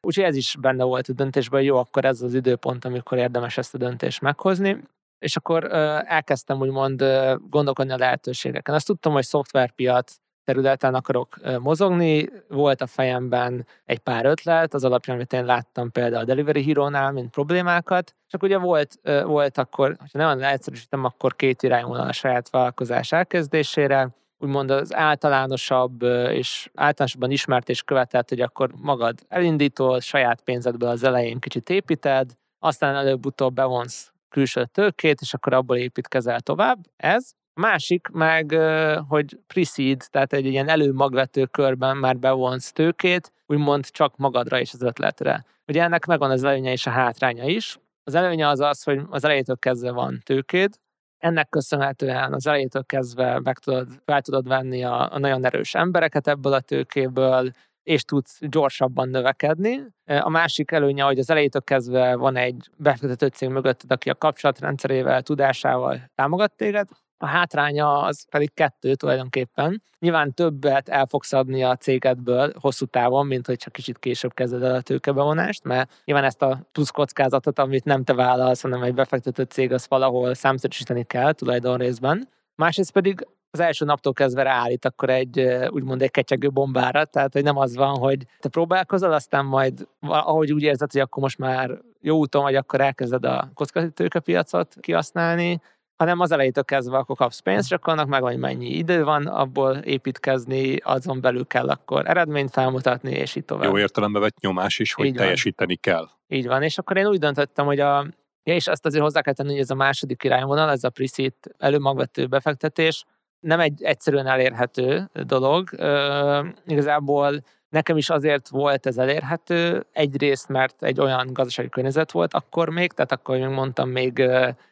Úgyhogy ez is benne volt a döntésben, jó, akkor ez az időpont, amikor érdemes ezt a döntést meghozni. És akkor elkezdtem úgymond gondolkodni a lehetőségeken. Azt tudtam, hogy szoftverpiac területen akarok mozogni. Volt a fejemben egy pár ötlet, az alapján, amit én láttam például a Delivery Hero-nál, mint problémákat. Csak ugye volt, volt akkor, ha nagyon leegyszerűsítem, akkor két irányvonal a saját vállalkozás elkezdésére. úgymond az általánosabb és általánosabban ismert és követett, hogy akkor magad elindítol, saját pénzedből az elején kicsit építed, aztán előbb-utóbb bevonsz külső tőkét, és akkor abból építkezel tovább. Ez. A másik meg, hogy pre-seed, tehát egy ilyen előmagvető körben már bevonsz tőkét, úgymond csak magadra és az ötletre. Ugye ennek megvan az előnye és a hátránya is. Az előnye az az, hogy az elejétől kezdve van tőkéd, ennek köszönhetően az elejétől kezdve meg tudod, fel tudod venni a, a nagyon erős embereket ebből a tőkéből, és tudsz gyorsabban növekedni. A másik előnye, hogy az elejétől kezdve van egy befektető cég mögötted, aki a kapcsolatrendszerével, tudásával támogat téged, a hátránya az pedig kettő tulajdonképpen. Nyilván többet el fogsz adni a cégedből hosszú távon, mint hogy csak kicsit később kezded el a tőkebevonást, mert nyilván ezt a plusz kockázatot, amit nem te vállalsz, hanem egy befektető cég, az valahol számszerűsíteni kell tulajdon részben. Másrészt pedig az első naptól kezdve ráállít akkor egy úgymond egy kecsegő bombára, tehát hogy nem az van, hogy te próbálkozol, aztán majd ahogy úgy érzed, hogy akkor most már jó úton vagy, akkor elkezded a kockázatőkepiacot kihasználni, hanem az elejétől kezdve akkor kapsz pénzt, csak annak meg hogy mennyi idő van abból építkezni, azon belül kell akkor eredményt felmutatni, és így tovább. Jó értelembe vett nyomás is, hogy így teljesíteni van. kell. Így van, és akkor én úgy döntöttem, hogy a Ja, és azt azért hozzá kell tenni, hogy ez a második irányvonal, ez a pre előmagvető befektetés, nem egy egyszerűen elérhető dolog. Uh, igazából Nekem is azért volt ez elérhető, egyrészt, mert egy olyan gazdasági környezet volt akkor még, tehát akkor még mondtam, még,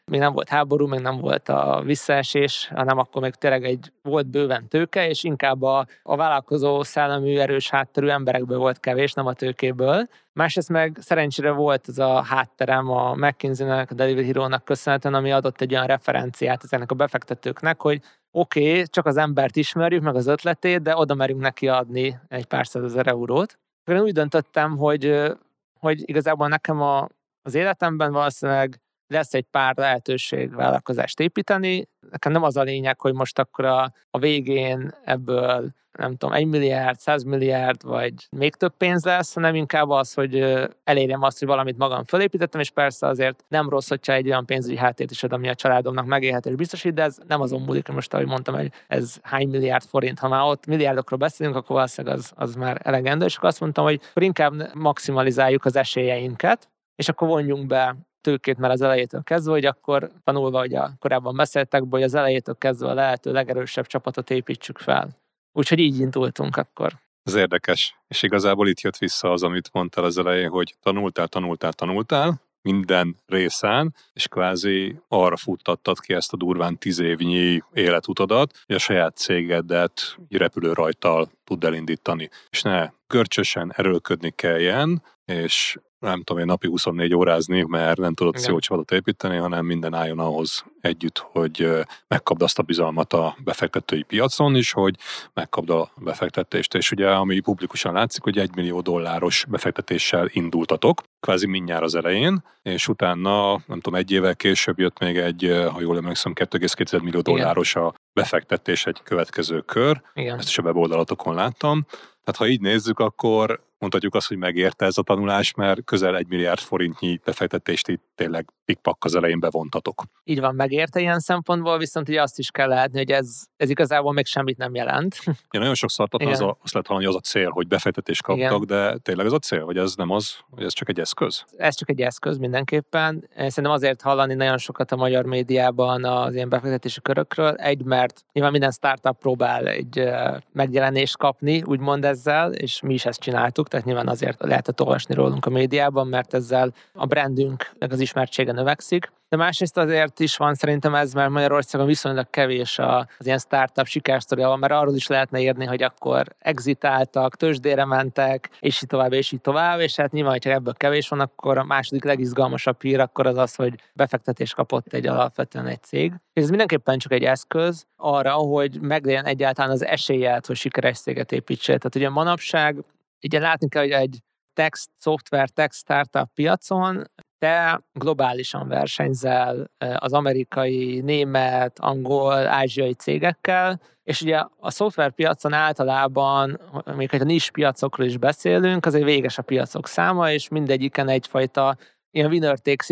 még nem volt háború, még nem volt a visszaesés, hanem akkor még tényleg egy volt bőven tőke, és inkább a, a vállalkozó szellemű, erős hátterű emberekből volt kevés, nem a tőkéből. Másrészt meg szerencsére volt ez a hátterem a McKinsey-nek, a Delivery Hero-nak köszönhetően, ami adott egy olyan referenciát ezeknek a befektetőknek, hogy oké, okay, csak az embert ismerjük, meg az ötletét, de oda merünk neki adni egy pár százezer eurót. Én úgy döntöttem, hogy, hogy igazából nekem a, az életemben valószínűleg lesz egy pár lehetőség vállalkozást építeni. Nekem nem az a lényeg, hogy most akkor a, a végén ebből nem tudom, egy milliárd, száz milliárd, vagy még több pénz lesz, hanem inkább az, hogy elérjem azt, hogy valamit magam fölépítettem, és persze azért nem rossz, hogyha egy olyan pénzügyi háttért is ad, ami a családomnak megélhetés biztosít, de ez nem azon múlik, hogy most, ahogy mondtam, hogy ez hány milliárd forint. Ha már ott milliárdokról beszélünk, akkor valószínűleg az, az már elegendő, és akkor azt mondtam, hogy inkább maximalizáljuk az esélyeinket, és akkor vonjunk be tőkét már az elejétől kezdve, hogy akkor tanulva, hogy a korábban beszéltek, hogy az elejétől kezdve a lehető legerősebb csapatot építsük fel. Úgyhogy így indultunk akkor. Ez érdekes. És igazából itt jött vissza az, amit mondtál az elején, hogy tanultál, tanultál, tanultál, minden részen, és kvázi arra futtattad ki ezt a durván tíz évnyi életutadat, hogy a saját cégedet repülő rajtal tud elindítani. És ne görcsösen erőlködni kelljen, és nem tudom én napi 24 órázni, mert nem tudod jó csapatot építeni, hanem minden álljon ahhoz együtt, hogy megkapd azt a bizalmat a befektetői piacon is, hogy megkapd a befektetést. És ugye, ami publikusan látszik, hogy egy millió dolláros befektetéssel indultatok, kvázi mindjárt az elején, és utána, nem tudom, egy évvel később jött még egy, ha jól emlékszem, 2,2 millió dolláros a befektetés egy következő kör. Igen. Ezt is a weboldalatokon láttam. Tehát ha így nézzük, akkor mondhatjuk azt, hogy megérte ez a tanulás, mert közel egy milliárd forintnyi befektetést itt tényleg pikpak az elején bevontatok. Így van, megérte ilyen szempontból, viszont ugye azt is kell látni, hogy ez, ez igazából még semmit nem jelent. Ja, nagyon sokszor az a, azt lehet hallani, hogy az a cél, hogy befektetést kaptak, Igen. de tényleg ez a cél, vagy ez nem az, hogy ez csak egy eszköz? Ez csak egy eszköz mindenképpen. Szerintem azért hallani nagyon sokat a magyar médiában az ilyen befektetési körökről. Egy, mert nyilván minden startup próbál egy megjelenést kapni, úgymond ezzel, és mi is ezt csináltuk tehát nyilván azért lehetett olvasni rólunk a médiában, mert ezzel a brandünk, meg az ismertsége növekszik. De másrészt azért is van szerintem ez, mert Magyarországon viszonylag kevés az ilyen startup sikersztoria, mert arról is lehetne írni, hogy akkor exitáltak, tőzsdére mentek, és így tovább, és így tovább, és hát nyilván, hogyha ebből kevés van, akkor a második legizgalmasabb hír akkor az az, hogy befektetés kapott egy alapvetően egy cég. És ez mindenképpen csak egy eszköz arra, hogy meglegyen egyáltalán az esélyet, hogy sikeres céget építsél. Tehát ugye manapság Ugye látni kell, hogy egy text, szoftver, text startup piacon te globálisan versenyzel az amerikai, német, angol, ázsiai cégekkel, és ugye a szoftverpiacon általában, hogy a nis piacokról is beszélünk, azért véges a piacok száma, és mindegyiken egyfajta ilyen winner takes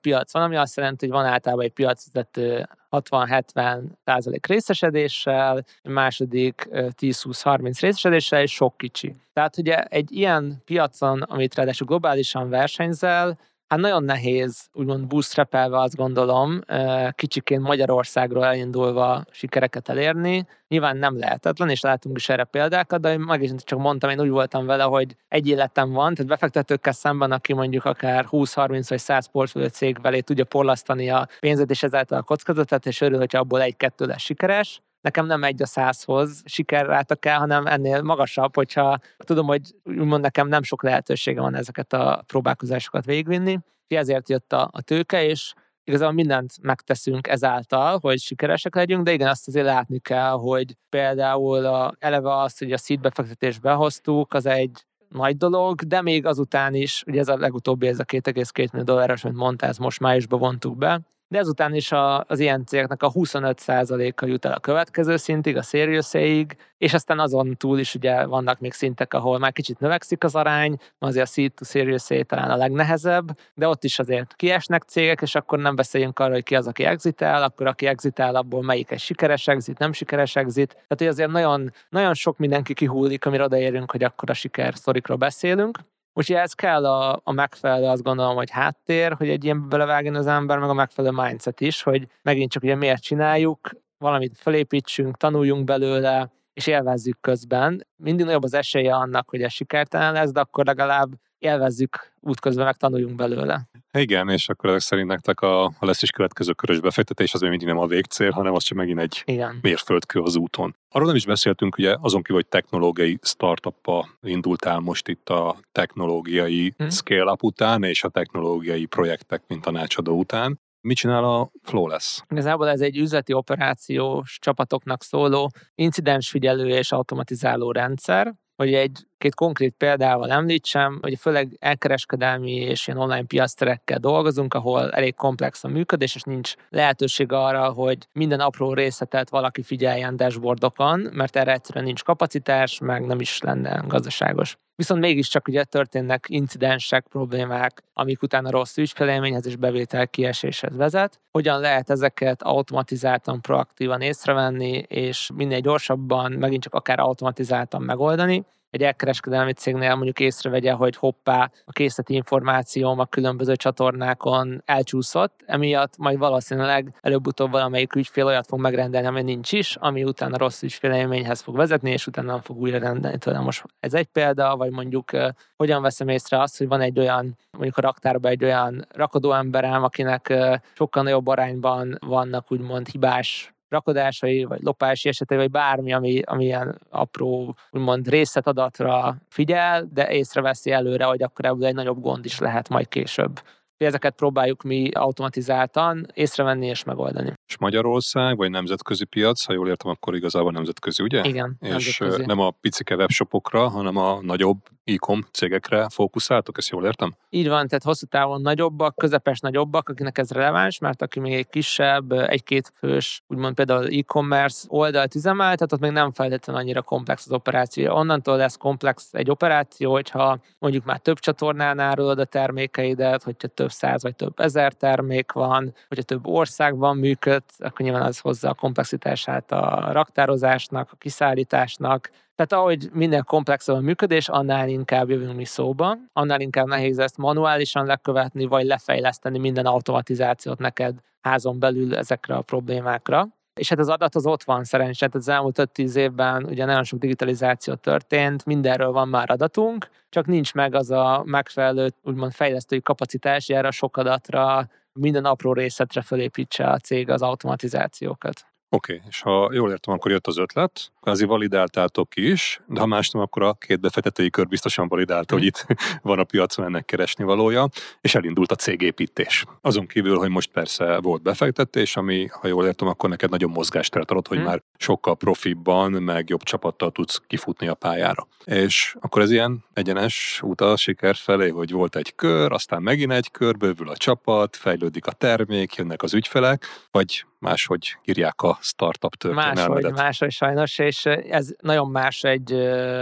piac van, ami azt jelenti, hogy van általában egy piacvezető 60-70 százalék részesedéssel, második 10-20-30 részesedéssel, és sok kicsi. Tehát ugye egy ilyen piacon, amit ráadásul globálisan versenyzel, Hát nagyon nehéz, úgymond bootstrapelve azt gondolom, kicsiként Magyarországról elindulva sikereket elérni. Nyilván nem lehetetlen, és látunk is erre példákat, de meg is csak mondtam, én úgy voltam vele, hogy egy életem van, tehát befektetőkkel szemben, aki mondjuk akár 20-30 vagy 100 portfólió cég velé tudja porlasztani a pénzet, és ezáltal a kockázatot, és örül, hogyha abból egy-kettő lesz sikeres nekem nem egy a százhoz sikerráta kell, hanem ennél magasabb, hogyha tudom, hogy úgymond nekem nem sok lehetősége van ezeket a próbálkozásokat végvinni. Ezért jött a, a tőke, és igazából mindent megteszünk ezáltal, hogy sikeresek legyünk, de igen, azt azért látni kell, hogy például a, eleve azt, hogy a seed behoztuk, az egy nagy dolog, de még azután is, ugye ez a legutóbbi, ez a 2,2 millió dolláros, amit mondta, ez most májusban vontuk be, de ezután is a, az ilyen cégeknek a 25%-a jut el a következő szintig, a serious és aztán azon túl is ugye vannak még szintek, ahol már kicsit növekszik az arány, azért a seed to serious A talán a legnehezebb, de ott is azért kiesnek cégek, és akkor nem beszéljünk arról, hogy ki az, aki exitál, akkor aki exitál, abból melyik egy sikeres exit, nem sikeres exit. Tehát, hogy azért nagyon, nagyon sok mindenki kihullik, amire odaérünk, hogy akkor a siker sztorikról beszélünk. Úgyhogy ez kell a, a megfelelő, azt gondolom, hogy háttér, hogy egy ilyen belevágjon az ember, meg a megfelelő mindset is, hogy megint csak ugye miért csináljuk, valamit felépítsünk, tanuljunk belőle, és élvezzük közben. Mindig nagyobb az esélye annak, hogy ez sikertelen lesz, de akkor legalább élvezzük útközben, meg tanuljunk belőle. Igen, és akkor ezek szerint nektek a, a lesz is következő körös befektetés, az még mindig nem a végcél, hanem az csak megint egy Igen. mérföldkő az úton. Arról nem is beszéltünk, ugye azon kívül, hogy technológiai startuppa indultál most itt a technológiai hmm. scale-up után, és a technológiai projektek, mint tanácsadó után. Mit csinál a Flawless? Igazából ez egy üzleti operációs csapatoknak szóló incidensfigyelő és automatizáló rendszer, hogy egy-két konkrét példával említsem, hogy főleg elkereskedelmi és ilyen online piaszterekkel dolgozunk, ahol elég komplex a működés, és nincs lehetőség arra, hogy minden apró részletet valaki figyeljen dashboardokon, mert erre egyszerűen nincs kapacitás, meg nem is lenne gazdaságos. Viszont mégiscsak ugye történnek incidensek, problémák, amik utána rossz ügyfelélményhez és bevétel kieséshez vezet. Hogyan lehet ezeket automatizáltan, proaktívan észrevenni, és minél gyorsabban, megint csak akár automatizáltan megoldani, egy elkereskedelmi cégnél mondjuk észrevegye, hogy hoppá, a készleti információm a különböző csatornákon elcsúszott, emiatt majd valószínűleg előbb-utóbb valamelyik ügyfél olyat fog megrendelni, ami nincs is, ami utána rossz ügyfélélményhez fog vezetni, és utána nem fog újra rendelni tőle. Most ez egy példa, vagy mondjuk hogyan veszem észre azt, hogy van egy olyan, mondjuk a raktárban egy olyan rakodó emberem, akinek sokkal nagyobb arányban vannak úgymond hibás rakodásai, vagy lopási esetei, vagy bármi, ami, ami ilyen apró, úgymond részletadatra figyel, de észreveszi előre, hogy akkor ebből egy nagyobb gond is lehet majd később. Ezeket próbáljuk mi automatizáltan észrevenni és megoldani. És Magyarország, vagy nemzetközi piac, ha jól értem, akkor igazából nemzetközi, ugye? Igen. És nemzetközi. nem a picike webshopokra, hanem a nagyobb e-com cégekre fókuszáltok, ezt jól értem? Így van, tehát hosszú távon nagyobbak, közepes nagyobbak, akinek ez releváns, mert aki még egy kisebb, egy-két fős, úgymond például e-commerce oldalt üzemel, tehát ott még nem feltétlenül annyira komplex az operáció. Onnantól lesz komplex egy operáció, hogyha mondjuk már több csatornán árulod a termékeidet, hogyha több száz vagy több ezer termék van, hogyha több országban működ, akkor nyilván az hozza a komplexitását a raktározásnak, a kiszállításnak, tehát ahogy minden komplexebb a működés, annál inkább jövünk mi szóba, annál inkább nehéz ezt manuálisan lekövetni, vagy lefejleszteni minden automatizációt neked házon belül ezekre a problémákra. És hát az adat az ott van szerencsére, az elmúlt 5-10 évben ugye nagyon sok digitalizáció történt, mindenről van már adatunk, csak nincs meg az a megfelelő, úgymond fejlesztői kapacitás, erre sok adatra, minden apró részletre fölépítse a cég az automatizációkat. Oké, okay, és ha jól értem, akkor jött az ötlet, kvázi validáltátok is, de ha más nem, akkor a két befektetői kör biztosan validálta, mm. hogy itt van a piacon ennek keresni valója, és elindult a cégépítés. Azon kívül, hogy most persze volt befektetés, ami, ha jól értem, akkor neked nagyon mozgásteret adott, hogy mm. már sokkal profibban, meg jobb csapattal tudsz kifutni a pályára. És akkor ez ilyen egyenes út a siker felé, hogy volt egy kör, aztán megint egy kör, bővül a csapat, fejlődik a termék, jönnek az ügyfelek, vagy máshogy írják a startup történelmedet. Máshogy, máshogy sajnos, és ez nagyon más egy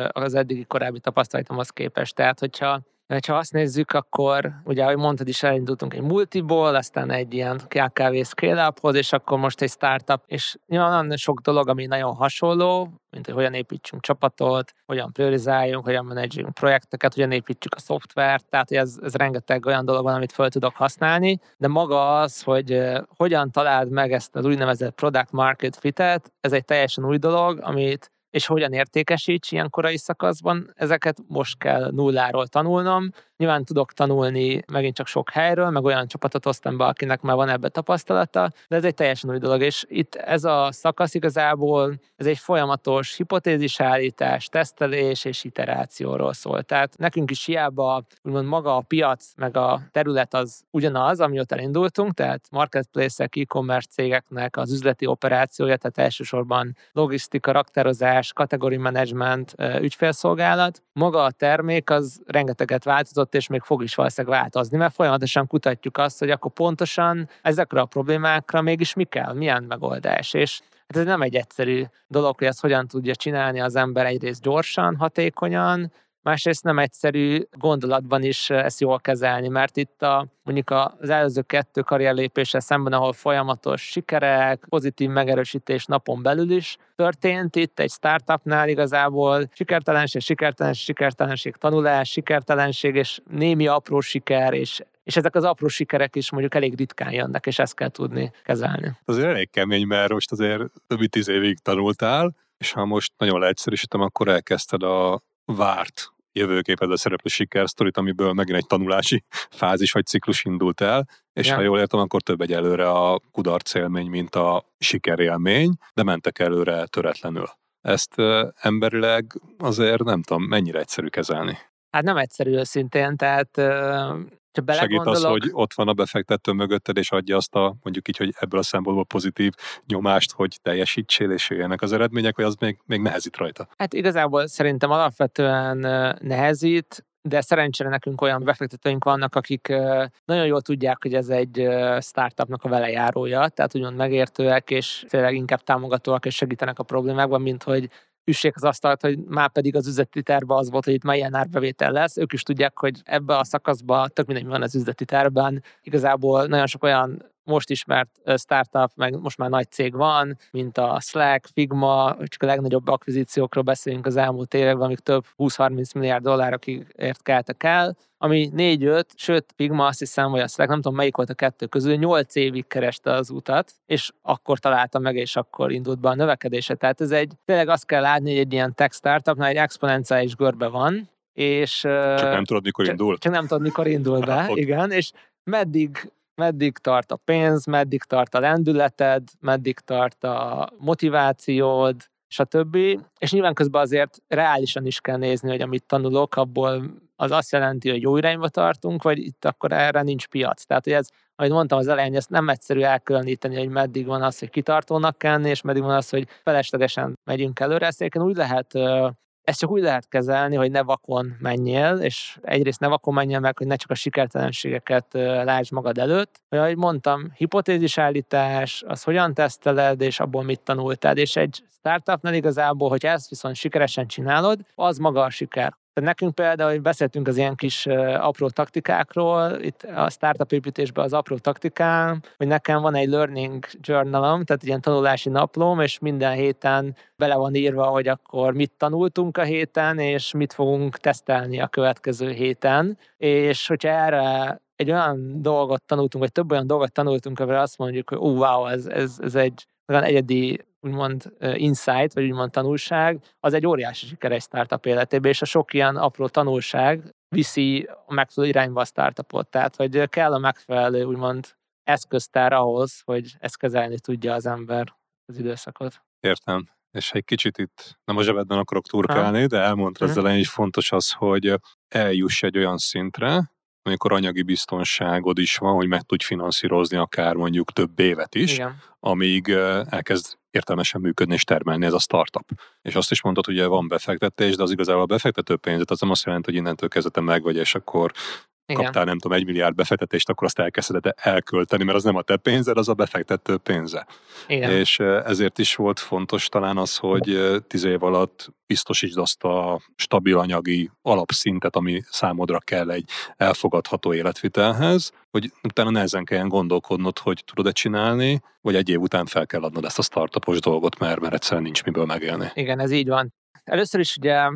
az eddigi korábbi tapasztalatomhoz képest. Tehát, hogyha Ha azt nézzük, akkor ugye, ahogy mondtad is, elindultunk egy multiból, aztán egy ilyen KKV scale és akkor most egy startup, és nyilván sok dolog, ami nagyon hasonló, mint hogy hogyan építsünk csapatot, hogyan priorizáljunk, hogyan menedzsünk projekteket, hogyan építsük a szoftvert, tehát hogy ez, ez rengeteg olyan dolog van, amit föl tudok használni, de maga az, hogy hogyan találd meg ezt az úgynevezett product market fitet, ez egy teljesen új dolog, amit és hogyan értékesíts ilyen korai szakaszban, ezeket most kell nulláról tanulnom, Nyilván tudok tanulni megint csak sok helyről, meg olyan csapatot hoztam be, akinek már van ebbe tapasztalata, de ez egy teljesen új dolog, és itt ez a szakasz igazából, ez egy folyamatos hipotézisállítás, tesztelés és iterációról szól. Tehát nekünk is hiába úgymond maga a piac, meg a terület az ugyanaz, amióta elindultunk, tehát marketplace-ek, e-commerce cégeknek az üzleti operációja, tehát elsősorban logisztika, raktározás, kategóri management, ügyfélszolgálat. Maga a termék az rengeteget változott, és még fog is valószínűleg változni, mert folyamatosan kutatjuk azt, hogy akkor pontosan ezekre a problémákra mégis mi kell, milyen megoldás. És hát ez nem egy egyszerű dolog, hogy ezt hogyan tudja csinálni az ember egyrészt gyorsan, hatékonyan, másrészt nem egyszerű gondolatban is ezt jól kezelni, mert itt a, mondjuk az előző kettő karrierlépéssel szemben, ahol folyamatos sikerek, pozitív megerősítés napon belül is történt, itt egy startupnál igazából sikertelenség, sikertelenség, sikertelenség, tanulás, sikertelenség, és némi apró siker, és és ezek az apró sikerek is mondjuk elég ritkán jönnek, és ezt kell tudni kezelni. Azért elég kemény, mert most azért többi tíz évig tanultál, és ha most nagyon leegyszerűsítem, akkor elkezdted a várt jövőképedbe szereplő sikersztorit, amiből megint egy tanulási fázis vagy ciklus indult el, és ja. ha jól értem, akkor több egy előre a kudarc élmény, mint a sikerélmény, de mentek előre töretlenül. Ezt emberileg azért nem tudom, mennyire egyszerű kezelni. Hát nem egyszerű őszintén, tehát Segít az, hogy ott van a befektető mögötted, és adja azt a, mondjuk így, hogy ebből a szempontból pozitív nyomást, hogy teljesítsél, és jöjjenek az eredmények, vagy az még, még nehezít rajta? Hát igazából szerintem alapvetően nehezít, de szerencsére nekünk olyan befektetőink vannak, akik nagyon jól tudják, hogy ez egy startupnak a velejárója, tehát úgymond megértőek, és tényleg inkább támogatóak, és segítenek a problémákban, mint hogy üssék az asztalt, hogy már pedig az üzleti terve az volt, hogy itt már ilyen árbevétel lesz. Ők is tudják, hogy ebbe a szakaszba, tök mindegy, mi van az üzleti tervben, igazából nagyon sok olyan most ismert startup, meg most már nagy cég van, mint a Slack, Figma, csak a legnagyobb akvizíciókról beszélünk az elmúlt években, amik több 20-30 milliárd dollárokért keltek el, ami 4-5, sőt, Figma azt hiszem, vagy a Slack, nem tudom melyik volt a kettő közül, 8 évig kereste az utat, és akkor találta meg, és akkor indult be a növekedése. Tehát ez egy, tényleg azt kell látni, hogy egy ilyen tech startupnál egy exponenciális görbe van, és... Csak nem tudod, mikor indul. Csak, csak nem tudod, mikor indul be, igen, és meddig meddig tart a pénz, meddig tart a lendületed, meddig tart a motivációd, stb. És nyilván közben azért reálisan is kell nézni, hogy amit tanulok, abból az azt jelenti, hogy jó irányba tartunk, vagy itt akkor erre nincs piac. Tehát, hogy ez, ahogy mondtam az elején, ezt nem egyszerű elkülöníteni, hogy meddig van az, hogy kitartónak kell és meddig van az, hogy feleslegesen megyünk előre. Ezt úgy lehet ezt csak úgy lehet kezelni, hogy ne vakon menjél, és egyrészt ne vakon menjél meg, hogy ne csak a sikertelenségeket lásd magad előtt, hogy ahogy mondtam, hipotézis állítás, az hogyan teszteled, és abból mit tanultál, és egy startupnál igazából, hogy ezt viszont sikeresen csinálod, az maga a siker. Tehát nekünk például, hogy beszéltünk az ilyen kis apró taktikákról, itt a startup építésben az apró taktikám, hogy nekem van egy learning journalom, tehát ilyen tanulási naplóm, és minden héten bele van írva, hogy akkor mit tanultunk a héten, és mit fogunk tesztelni a következő héten. És hogyha erre egy olyan dolgot tanultunk, vagy több olyan dolgot tanultunk, amivel azt mondjuk, hogy ó, wow, ez, ez, ez egy olyan egyedi úgymond insight, vagy úgymond tanulság, az egy óriási siker egy startup életében, és a sok ilyen apró tanulság viszi a megfelelő irányba a startupot. Tehát, hogy kell a megfelelő úgymond eszköztár ahhoz, hogy ezt kezelni tudja az ember az időszakot. Értem. És egy kicsit itt nem a zsebedben akarok turkálni, ha. de elmondta az elején, hogy fontos az, hogy eljuss egy olyan szintre, amikor anyagi biztonságod is van, hogy meg tudj finanszírozni akár mondjuk több évet is, Igen. amíg elkezd értelmesen működni és termelni ez a startup. És azt is mondtad, hogy van befektetés, de az igazából a befektető pénzet az nem azt jelenti, hogy innentől kezdve meg vagy, és akkor Igen. kaptál nem tudom, egy milliárd befektetést, akkor azt elkezded elkölteni, mert az nem a te pénzed, az a befektető pénze. Igen. És ezért is volt fontos talán az, hogy tíz év alatt biztosítsd azt a stabil anyagi alapszintet, ami számodra kell egy elfogadható életvitelhez, hogy utána nehezen kelljen gondolkodnod, hogy tudod-e csinálni, vagy egy év után fel kell adnod ezt a startupos dolgot, mert, mert egyszerűen nincs miből megélni. Igen, ez így van. Először is ugye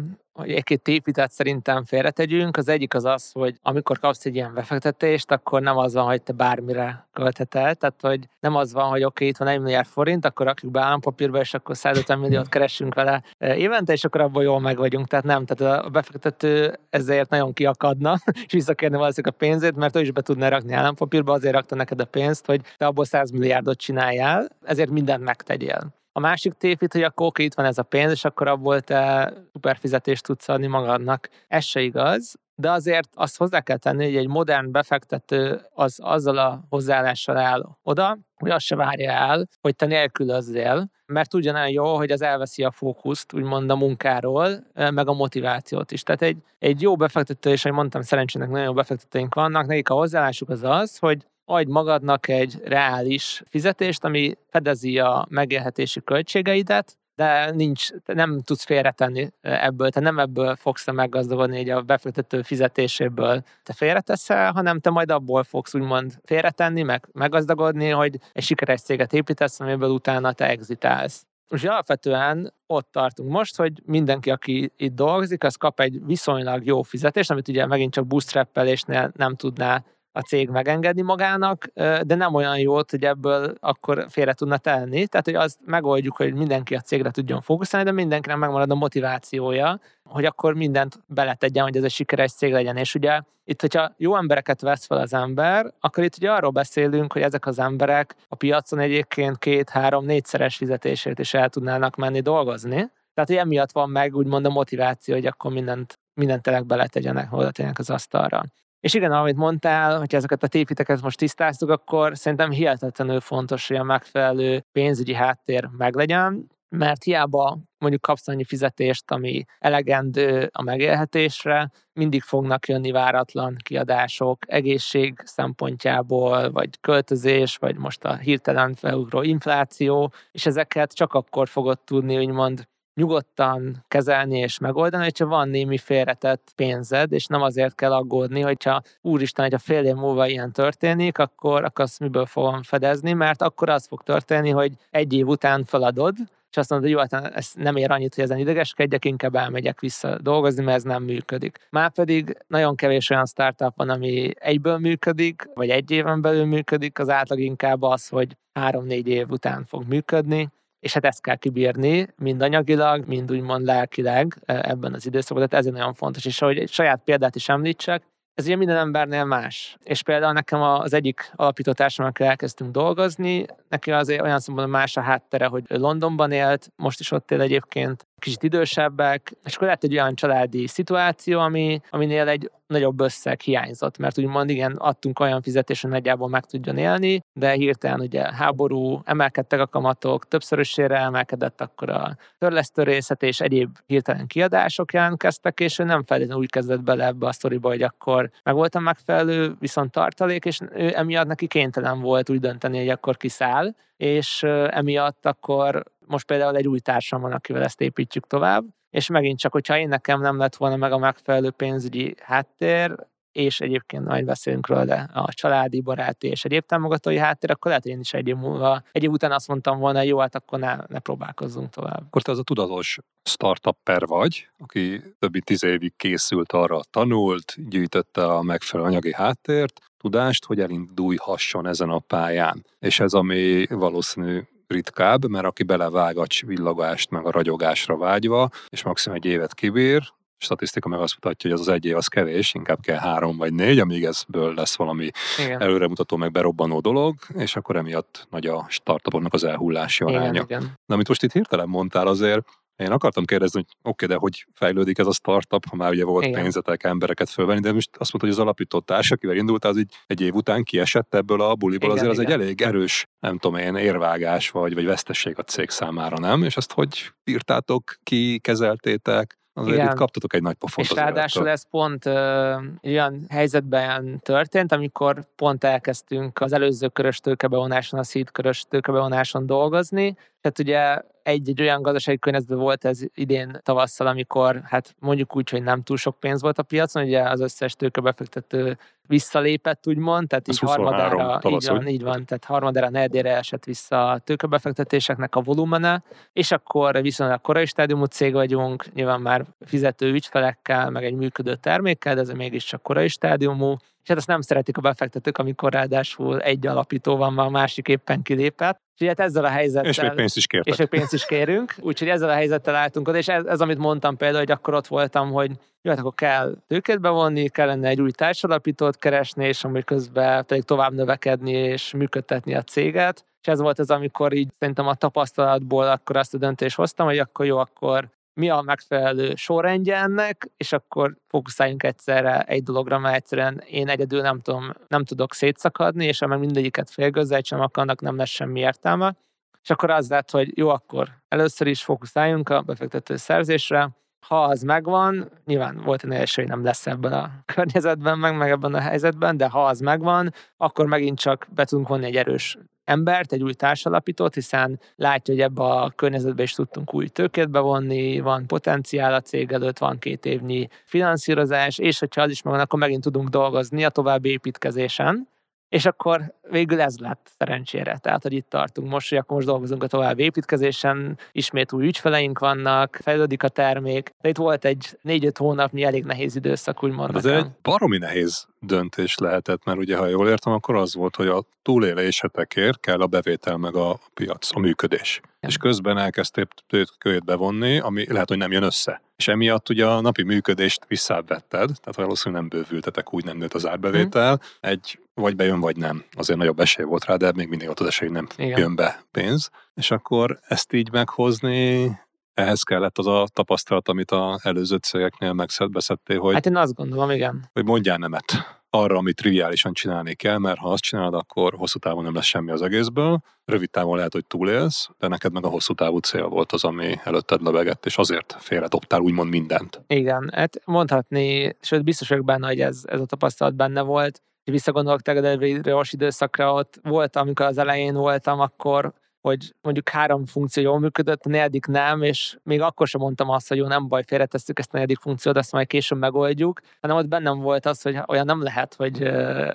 egy-két épített szerintem félretegyünk. Az egyik az az, hogy amikor kapsz egy ilyen befektetést, akkor nem az van, hogy te bármire költheted. Tehát, hogy nem az van, hogy oké, okay, itt van egy milliárd forint, akkor rakjuk be állampapírba, és akkor 150 milliót keresünk vele e, évente, és akkor abból jól meg vagyunk. Tehát nem, tehát a befektető ezért nagyon kiakadna, és visszakérni valószínűleg a pénzét, mert ő is be tudná rakni állampapírba, azért rakta neked a pénzt, hogy te abból 100 milliárdot csináljál, ezért mindent megtegyél. A másik tévhit, hogy akkor oké, itt van ez a pénz, és akkor abból te szuper fizetést tudsz adni magadnak. Ez se igaz, de azért azt hozzá kell tenni, hogy egy modern befektető az azzal a hozzáállással áll oda, hogy azt se várja el, hogy te nélkülözzél, mert tudja nagyon jó, hogy az elveszi a fókuszt, úgymond a munkáról, meg a motivációt is. Tehát egy, egy jó befektető, és ahogy mondtam, szerencsének nagyon jó befektetőink vannak, nekik a hozzáállásuk az az, hogy adj magadnak egy reális fizetést, ami fedezi a megélhetési költségeidet, de nincs, nem tudsz félretenni ebből, te nem ebből fogsz te meggazdagodni egy a befektető fizetéséből te félreteszel, hanem te majd abból fogsz úgymond félretenni, meg meggazdagodni, hogy egy sikeres céget építesz, amiből utána te exitálsz. És alapvetően ott tartunk most, hogy mindenki, aki itt dolgozik, az kap egy viszonylag jó fizetést, amit ugye megint csak bootstrappelésnél nem tudná a cég megengedni magának, de nem olyan jót, hogy ebből akkor félre tudna tenni. Tehát, hogy azt megoldjuk, hogy mindenki a cégre tudjon fókuszálni, de mindenkinek megmarad a motivációja, hogy akkor mindent beletegyen, hogy ez egy sikeres cég legyen. És ugye itt, hogyha jó embereket vesz fel az ember, akkor itt ugye arról beszélünk, hogy ezek az emberek a piacon egyébként két, három, négyszeres fizetésért is el tudnának menni dolgozni. Tehát, hogy emiatt van meg úgymond a motiváció, hogy akkor mindent, mindent tényleg beletegyenek, oda az asztalra. És igen, amit mondtál, hogy ezeket a tépíteket most tisztáztuk, akkor szerintem hihetetlenül fontos, hogy a megfelelő pénzügyi háttér meglegyen, mert hiába mondjuk kapsz annyi fizetést, ami elegendő a megélhetésre, mindig fognak jönni váratlan kiadások egészség szempontjából, vagy költözés, vagy most a hirtelen felugró infláció, és ezeket csak akkor fogod tudni, úgymond nyugodtan kezelni és megoldani, hogyha van némi félretett pénzed, és nem azért kell aggódni, hogyha úristen, hogyha fél év múlva ilyen történik, akkor, akkor azt miből fogom fedezni, mert akkor az fog történni, hogy egy év után feladod, és azt mondod, hogy jó, hát ez nem ér annyit, hogy ezen idegeskedjek, inkább elmegyek vissza dolgozni, mert ez nem működik. Már pedig nagyon kevés olyan startup van, ami egyből működik, vagy egy éven belül működik, az átlag inkább az, hogy három-négy év után fog működni, és hát ezt kell kibírni, mind anyagilag, mind úgymond lelkileg e, ebben az időszakban, tehát ez nagyon fontos, és ahogy egy saját példát is említsek, ez ugye minden embernél más. És például nekem az egyik alapító társammal elkezdtünk dolgozni, neki azért olyan szempontból más a háttere, hogy Londonban élt, most is ott él egyébként, kicsit idősebbek, és akkor lehet egy olyan családi szituáció, ami, aminél egy nagyobb összeg hiányzott, mert úgymond igen, adtunk olyan fizetést, hogy nagyjából meg tudjon élni, de hirtelen ugye háború, emelkedtek a kamatok, többszörösére emelkedett akkor a törlesztő részlet, és egyéb hirtelen kiadások jelentkeztek, és ő nem feltétlenül úgy kezdett bele ebbe a sztoriba, hogy akkor meg voltam megfelelő viszont tartalék, és ő emiatt neki kénytelen volt úgy dönteni, hogy akkor kiszáll, és emiatt akkor most például egy új társam van, akivel ezt építjük tovább, és megint csak, hogyha én nekem nem lett volna meg a megfelelő pénzügyi háttér, és egyébként majd beszélünk róla, de a családi, baráti és egyéb támogatói háttér, akkor lehet, hogy én is egy év múlva, egy év után azt mondtam volna, jó, hát akkor ne, ne próbálkozzunk tovább. Akkor te az a tudatos startupper vagy, aki többi tíz évig készült arra, tanult, gyűjtötte a megfelelő anyagi háttért, tudást, hogy elindulhasson ezen a pályán. És ez, ami valószínű ritkább, mert aki belevág a villagást, meg a ragyogásra vágyva, és maximum egy évet kibír, statisztika meg azt mutatja, hogy az az egy év az kevés, inkább kell három vagy négy, amíg ezből lesz valami igen. előremutató, meg berobbanó dolog, és akkor emiatt nagy a startupoknak az elhullási aránya. Igen, igen. Na, amit most itt hirtelen mondtál azért, én akartam kérdezni, hogy oké, okay, de hogy fejlődik ez a startup, ha már ugye volt Igen. pénzetek embereket fölvenni, de most azt mondta, hogy az alapító társ, akivel indult, az így egy év után kiesett ebből a buliból, Igen, azért az Igen. egy elég erős, nem tudom én, érvágás vagy, vagy vesztesség a cég számára, nem? És ezt hogy írtátok ki, kezeltétek? azért Igen. itt kaptatok egy nagy pofont. És ráadásul ez pont ö, olyan helyzetben történt, amikor pont elkezdtünk az előző körös tőkebevonáson, a szíd körös tőkebevonáson dolgozni, tehát ugye egy-egy olyan gazdasági környezetben volt ez idén tavasszal, amikor hát mondjuk úgy, hogy nem túl sok pénz volt a piacon, ugye az összes tőkebefektető visszalépett, úgymond, tehát így harmadára, így van, így van, tehát harmadára, negyedére esett vissza a tőkebefektetéseknek a volumene, és akkor viszonylag korai stádiumú cég vagyunk, nyilván már fizető ügyfelekkel, meg egy működő termékkel, de ez mégiscsak korai stádiumú, és hát ezt nem szeretik a befektetők, amikor ráadásul egy alapító van, a másik éppen kilépett. És hát ezzel a helyzettel... És még pénzt is kértek. És még pénzt is kérünk. Úgyhogy ezzel a helyzettel álltunk oda, és ez, ez, amit mondtam például, hogy akkor ott voltam, hogy jó, hát akkor kell tőkét bevonni, kellene egy új társalapítót keresni, és amúgy közben pedig tovább növekedni és működtetni a céget. És ez volt az, amikor így szerintem a tapasztalatból akkor azt a döntést hoztam, hogy akkor jó, akkor mi a megfelelő sorrendje ennek, és akkor fókuszáljunk egyszerre egy dologra, mert egyszerűen én egyedül nem, tudom, nem tudok szétszakadni, és ha meg mindegyiket félgözzeltsem, akkor annak nem lesz semmi értelme. És akkor az lett, hogy jó, akkor először is fókuszáljunk a befektető szerzésre, ha az megvan, nyilván volt egy első, hogy nem lesz ebben a környezetben, meg, meg ebben a helyzetben, de ha az megvan, akkor megint csak be tudunk vonni egy erős embert, egy új társalapítót, hiszen látja, hogy ebbe a környezetbe is tudtunk új tőkét bevonni, van potenciál a cég előtt, van két évnyi finanszírozás, és hogyha az is megvan, akkor megint tudunk dolgozni a további építkezésen. És akkor végül ez lett szerencsére. Tehát, hogy itt tartunk most, hogy akkor most dolgozunk a további építkezésen, ismét új ügyfeleink vannak, fejlődik a termék. De itt volt egy négy-öt hónapnyi elég nehéz időszak, úgymond. Ez egy baromi nehéz döntés lehetett, mert ugye, ha jól értem, akkor az volt, hogy a túlélésetekért kell a bevétel meg a piac, a működés. Ja. És közben elkezdtél tőkölyt bevonni, ami lehet, hogy nem jön össze. És emiatt ugye a napi működést visszávetted, tehát valószínűleg nem bővültetek, úgy nem nőtt az árbevétel. Mm. Egy vagy bejön, vagy nem. Azért nagyobb esély volt rá, de még mindig ott az esély, nem Igen. jön be pénz. És akkor ezt így meghozni, ehhez kellett az a tapasztalat, amit az előző cégeknél megszedbeszedtél, hogy... Hát én azt gondolom, igen. Hogy mondjál nemet arra, amit triviálisan csinálni kell, mert ha azt csinálod, akkor hosszú távon nem lesz semmi az egészből. Rövid távon lehet, hogy túlélsz, de neked meg a hosszú távú cél volt az, ami előtted lebegett, és azért félredobtál úgymond mindent. Igen, hát mondhatni, sőt biztos vagyok benne, hogy ez, ez a tapasztalat benne volt. Visszagondolok tegedevri időszakra, ott volt, amikor az elején voltam, akkor hogy mondjuk három funkció jól működött, a negyedik nem, és még akkor sem mondtam azt, hogy jó, nem baj, félretesszük ezt a negyedik funkciót, ezt majd később megoldjuk, hanem ott bennem volt az, hogy olyan nem lehet, hogy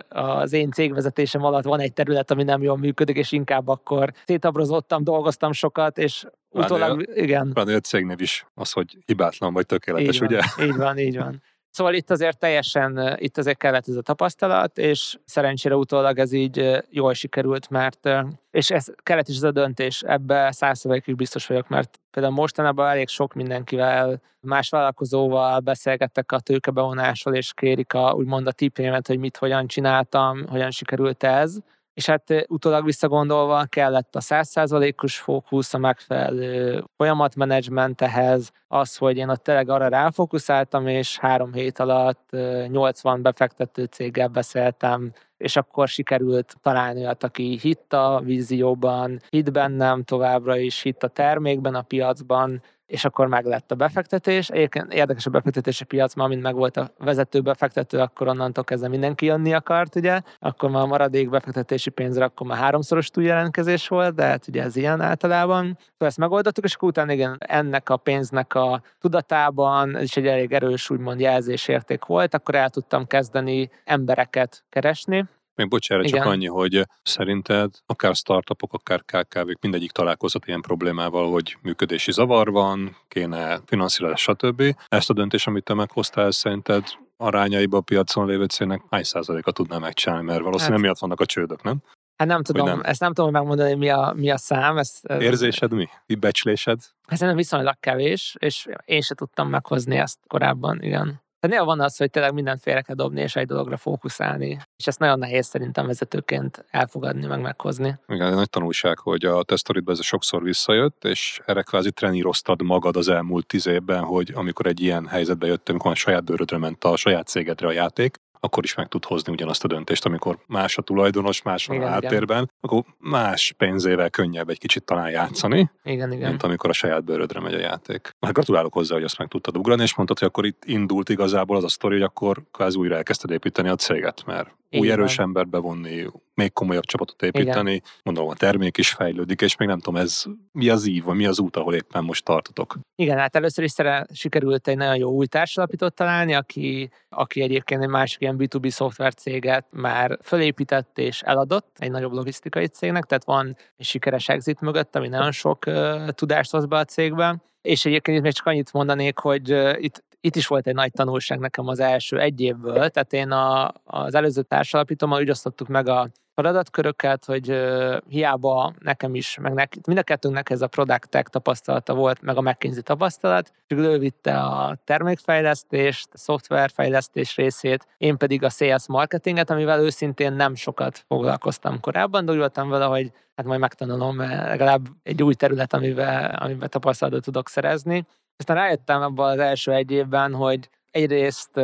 az én cégvezetésem alatt van egy terület, ami nem jól működik, és inkább akkor szétabrozottam, dolgoztam sokat, és utólag, igen. Van egy cégnév is az, hogy hibátlan vagy tökéletes, így van, ugye? Így van, így van. Szóval itt azért teljesen, itt azért kellett ez a tapasztalat, és szerencsére utólag ez így jól sikerült, mert és ez kellett is ez a döntés, ebbe százszerzalékig biztos vagyok, mert például mostanában elég sok mindenkivel, más vállalkozóval beszélgettek a tőkebevonásról, és kérik a, úgymond a tipémet, hogy mit, hogyan csináltam, hogyan sikerült ez, és hát utólag visszagondolva kellett a 100%-os fókusz, a megfelelő folyamatmenedzsment ehhez, az, hogy én ott tényleg arra ráfókuszáltam, és három hét alatt 80 befektető céggel beszéltem, és akkor sikerült találni olyat, aki hitt a vízióban, hitt bennem továbbra is, hitt a termékben, a piacban, és akkor meg lett a befektetés. Egyébként érdekes a befektetési piac, ma mint meg volt a vezető befektető, akkor onnantól kezdve mindenki jönni akart, ugye? Akkor már a maradék befektetési pénzre, akkor már háromszoros túljelentkezés volt, de hát ugye ez ilyen általában. Szóval ezt megoldottuk, és akkor utána igen, ennek a pénznek a tudatában, is egy elég erős úgymond jelzésérték volt, akkor el tudtam kezdeni embereket keresni, még bocsánat, csak annyi, hogy szerinted akár startupok, akár KKV-k mindegyik találkozott ilyen problémával, hogy működési zavar van, kéne finanszírozás, stb. Ezt a döntés, amit te meghoztál, szerinted arányaiba a piacon lévő cégnek hány százaléka tudná megcsinálni, mert valószínűleg hát, miatt vannak a csődök, nem? Hát nem tudom, nem? ezt nem tudom megmondani, mi a, mi a szám. Ezt, Érzésed mi? Mi becslésed? Ez nem viszonylag kevés, és én se tudtam meghozni ezt korábban, igen. Tehát néha van az, hogy tényleg mindent félre kell dobni, és egy dologra fókuszálni. És ezt nagyon nehéz szerintem vezetőként elfogadni, meg meghozni. Igen, nagy tanulság, hogy a tesztoritban ez sokszor visszajött, és erre kvázi treníroztad magad az elmúlt tíz évben, hogy amikor egy ilyen helyzetbe jöttem, amikor a saját bőrödre ment a saját cégedre a játék, akkor is meg tud hozni ugyanazt a döntést, amikor más a tulajdonos, más van igen, a háttérben, igen. akkor más pénzével könnyebb egy kicsit talán játszani, igen, igen. mint amikor a saját bőrödre megy a játék. Hát gratulálok hozzá, hogy azt meg tudtad ugrani, és mondtad, hogy akkor itt indult igazából az a sztori, hogy akkor kvázi újra elkezdted építeni a céget, mert új erős embert bevonni, még komolyabb csapatot építeni, Igen. mondom, a termék is fejlődik, és még nem tudom, ez mi az ív, vagy mi az út, ahol éppen most tartotok. Igen, hát először is szere, sikerült egy nagyon jó új társalapítót találni, aki, aki egyébként egy másik ilyen B2B szoftver céget már fölépített és eladott egy nagyobb logisztikai cégnek, tehát van egy sikeres exit mögött, ami nagyon sok uh, tudást hoz be a cégbe. És egyébként itt még csak annyit mondanék, hogy itt itt is volt egy nagy tanulság nekem az első egy évből, tehát én a, az előző társalapítómmal úgy osztottuk meg a feladatköröket, hogy uh, hiába nekem is, meg nek, mind a kettőnknek ez a product tech tapasztalata volt, meg a McKinsey tapasztalat, és ő vitte a termékfejlesztést, a szoftverfejlesztés részét, én pedig a sales marketinget, amivel őszintén nem sokat foglalkoztam korábban, de úgy voltam vele, hogy hát majd megtanulom, legalább egy új terület, amivel, amivel tapasztalatot tudok szerezni. Aztán rájöttem abban az első egy évben, hogy egyrészt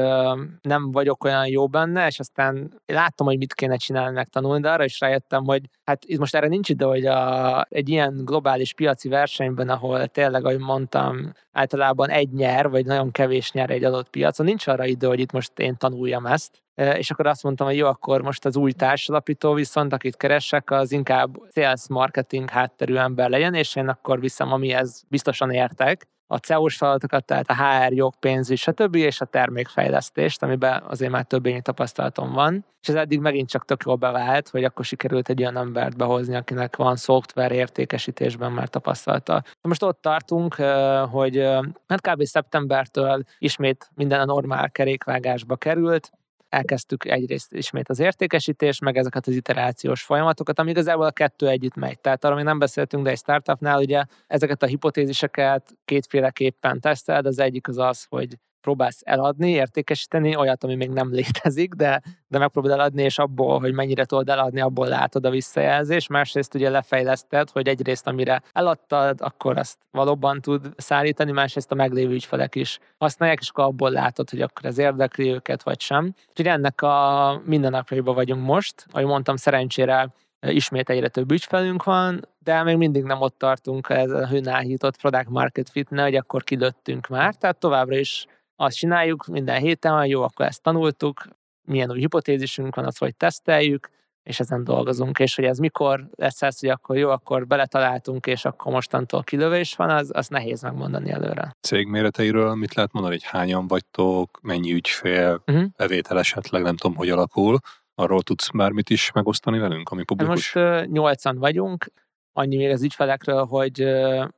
nem vagyok olyan jó benne, és aztán láttam, hogy mit kéne csinálni, megtanulni, de arra is rájöttem, hogy hát itt most erre nincs idő, hogy a, egy ilyen globális piaci versenyben, ahol tényleg, ahogy mondtam, általában egy nyer, vagy nagyon kevés nyer egy adott piacon, nincs arra idő, hogy itt most én tanuljam ezt. És akkor azt mondtam, hogy jó, akkor most az új társalapító viszont, akit keresek, az inkább sales marketing hátterű ember legyen, és én akkor viszem, amihez biztosan értek a CEO-s feladatokat, tehát a HR, jog, pénz, stb. és a termékfejlesztést, amiben azért már több ényi tapasztalatom van. És ez eddig megint csak tök jól bevált, hogy akkor sikerült egy olyan embert behozni, akinek van szoftver értékesítésben már tapasztalata. Most ott tartunk, hogy hát kb. szeptembertől ismét minden a normál kerékvágásba került, elkezdtük egyrészt ismét az értékesítést, meg ezeket az iterációs folyamatokat, ami igazából a kettő együtt megy. Tehát arra még nem beszéltünk, de egy startupnál ugye ezeket a hipotéziseket kétféleképpen teszteled. Az egyik az az, hogy próbálsz eladni, értékesíteni olyat, ami még nem létezik, de, de megpróbálod eladni, és abból, hogy mennyire tudod eladni, abból látod a visszajelzés. Másrészt ugye lefejleszted, hogy egyrészt amire eladtad, akkor azt valóban tud szállítani, másrészt a meglévő ügyfelek is használják, és akkor abból látod, hogy akkor ez érdekli őket, vagy sem. Úgyhogy ennek a mindennapjaiban vagyunk most. Ahogy mondtam, szerencsére ismét egyre több ügyfelünk van, de még mindig nem ott tartunk ez a hőnáhított product market fit hogy akkor kilőttünk már, tehát továbbra is azt csináljuk minden héten, hogy jó, akkor ezt tanultuk, milyen új hipotézisünk van, azt hogy teszteljük, és ezen dolgozunk, és hogy ez mikor lesz ez, hogy akkor jó, akkor beletaláltunk, és akkor mostantól kilövés van, az, az nehéz megmondani előre. Cég méreteiről mit lehet mondani, hogy hányan vagytok, mennyi ügyfél, uh-huh. bevétel esetleg, nem tudom, hogy alakul, arról tudsz bármit is megosztani velünk, ami publikus? Most uh, nyolcan vagyunk, Annyi még az ügyfelekről, hogy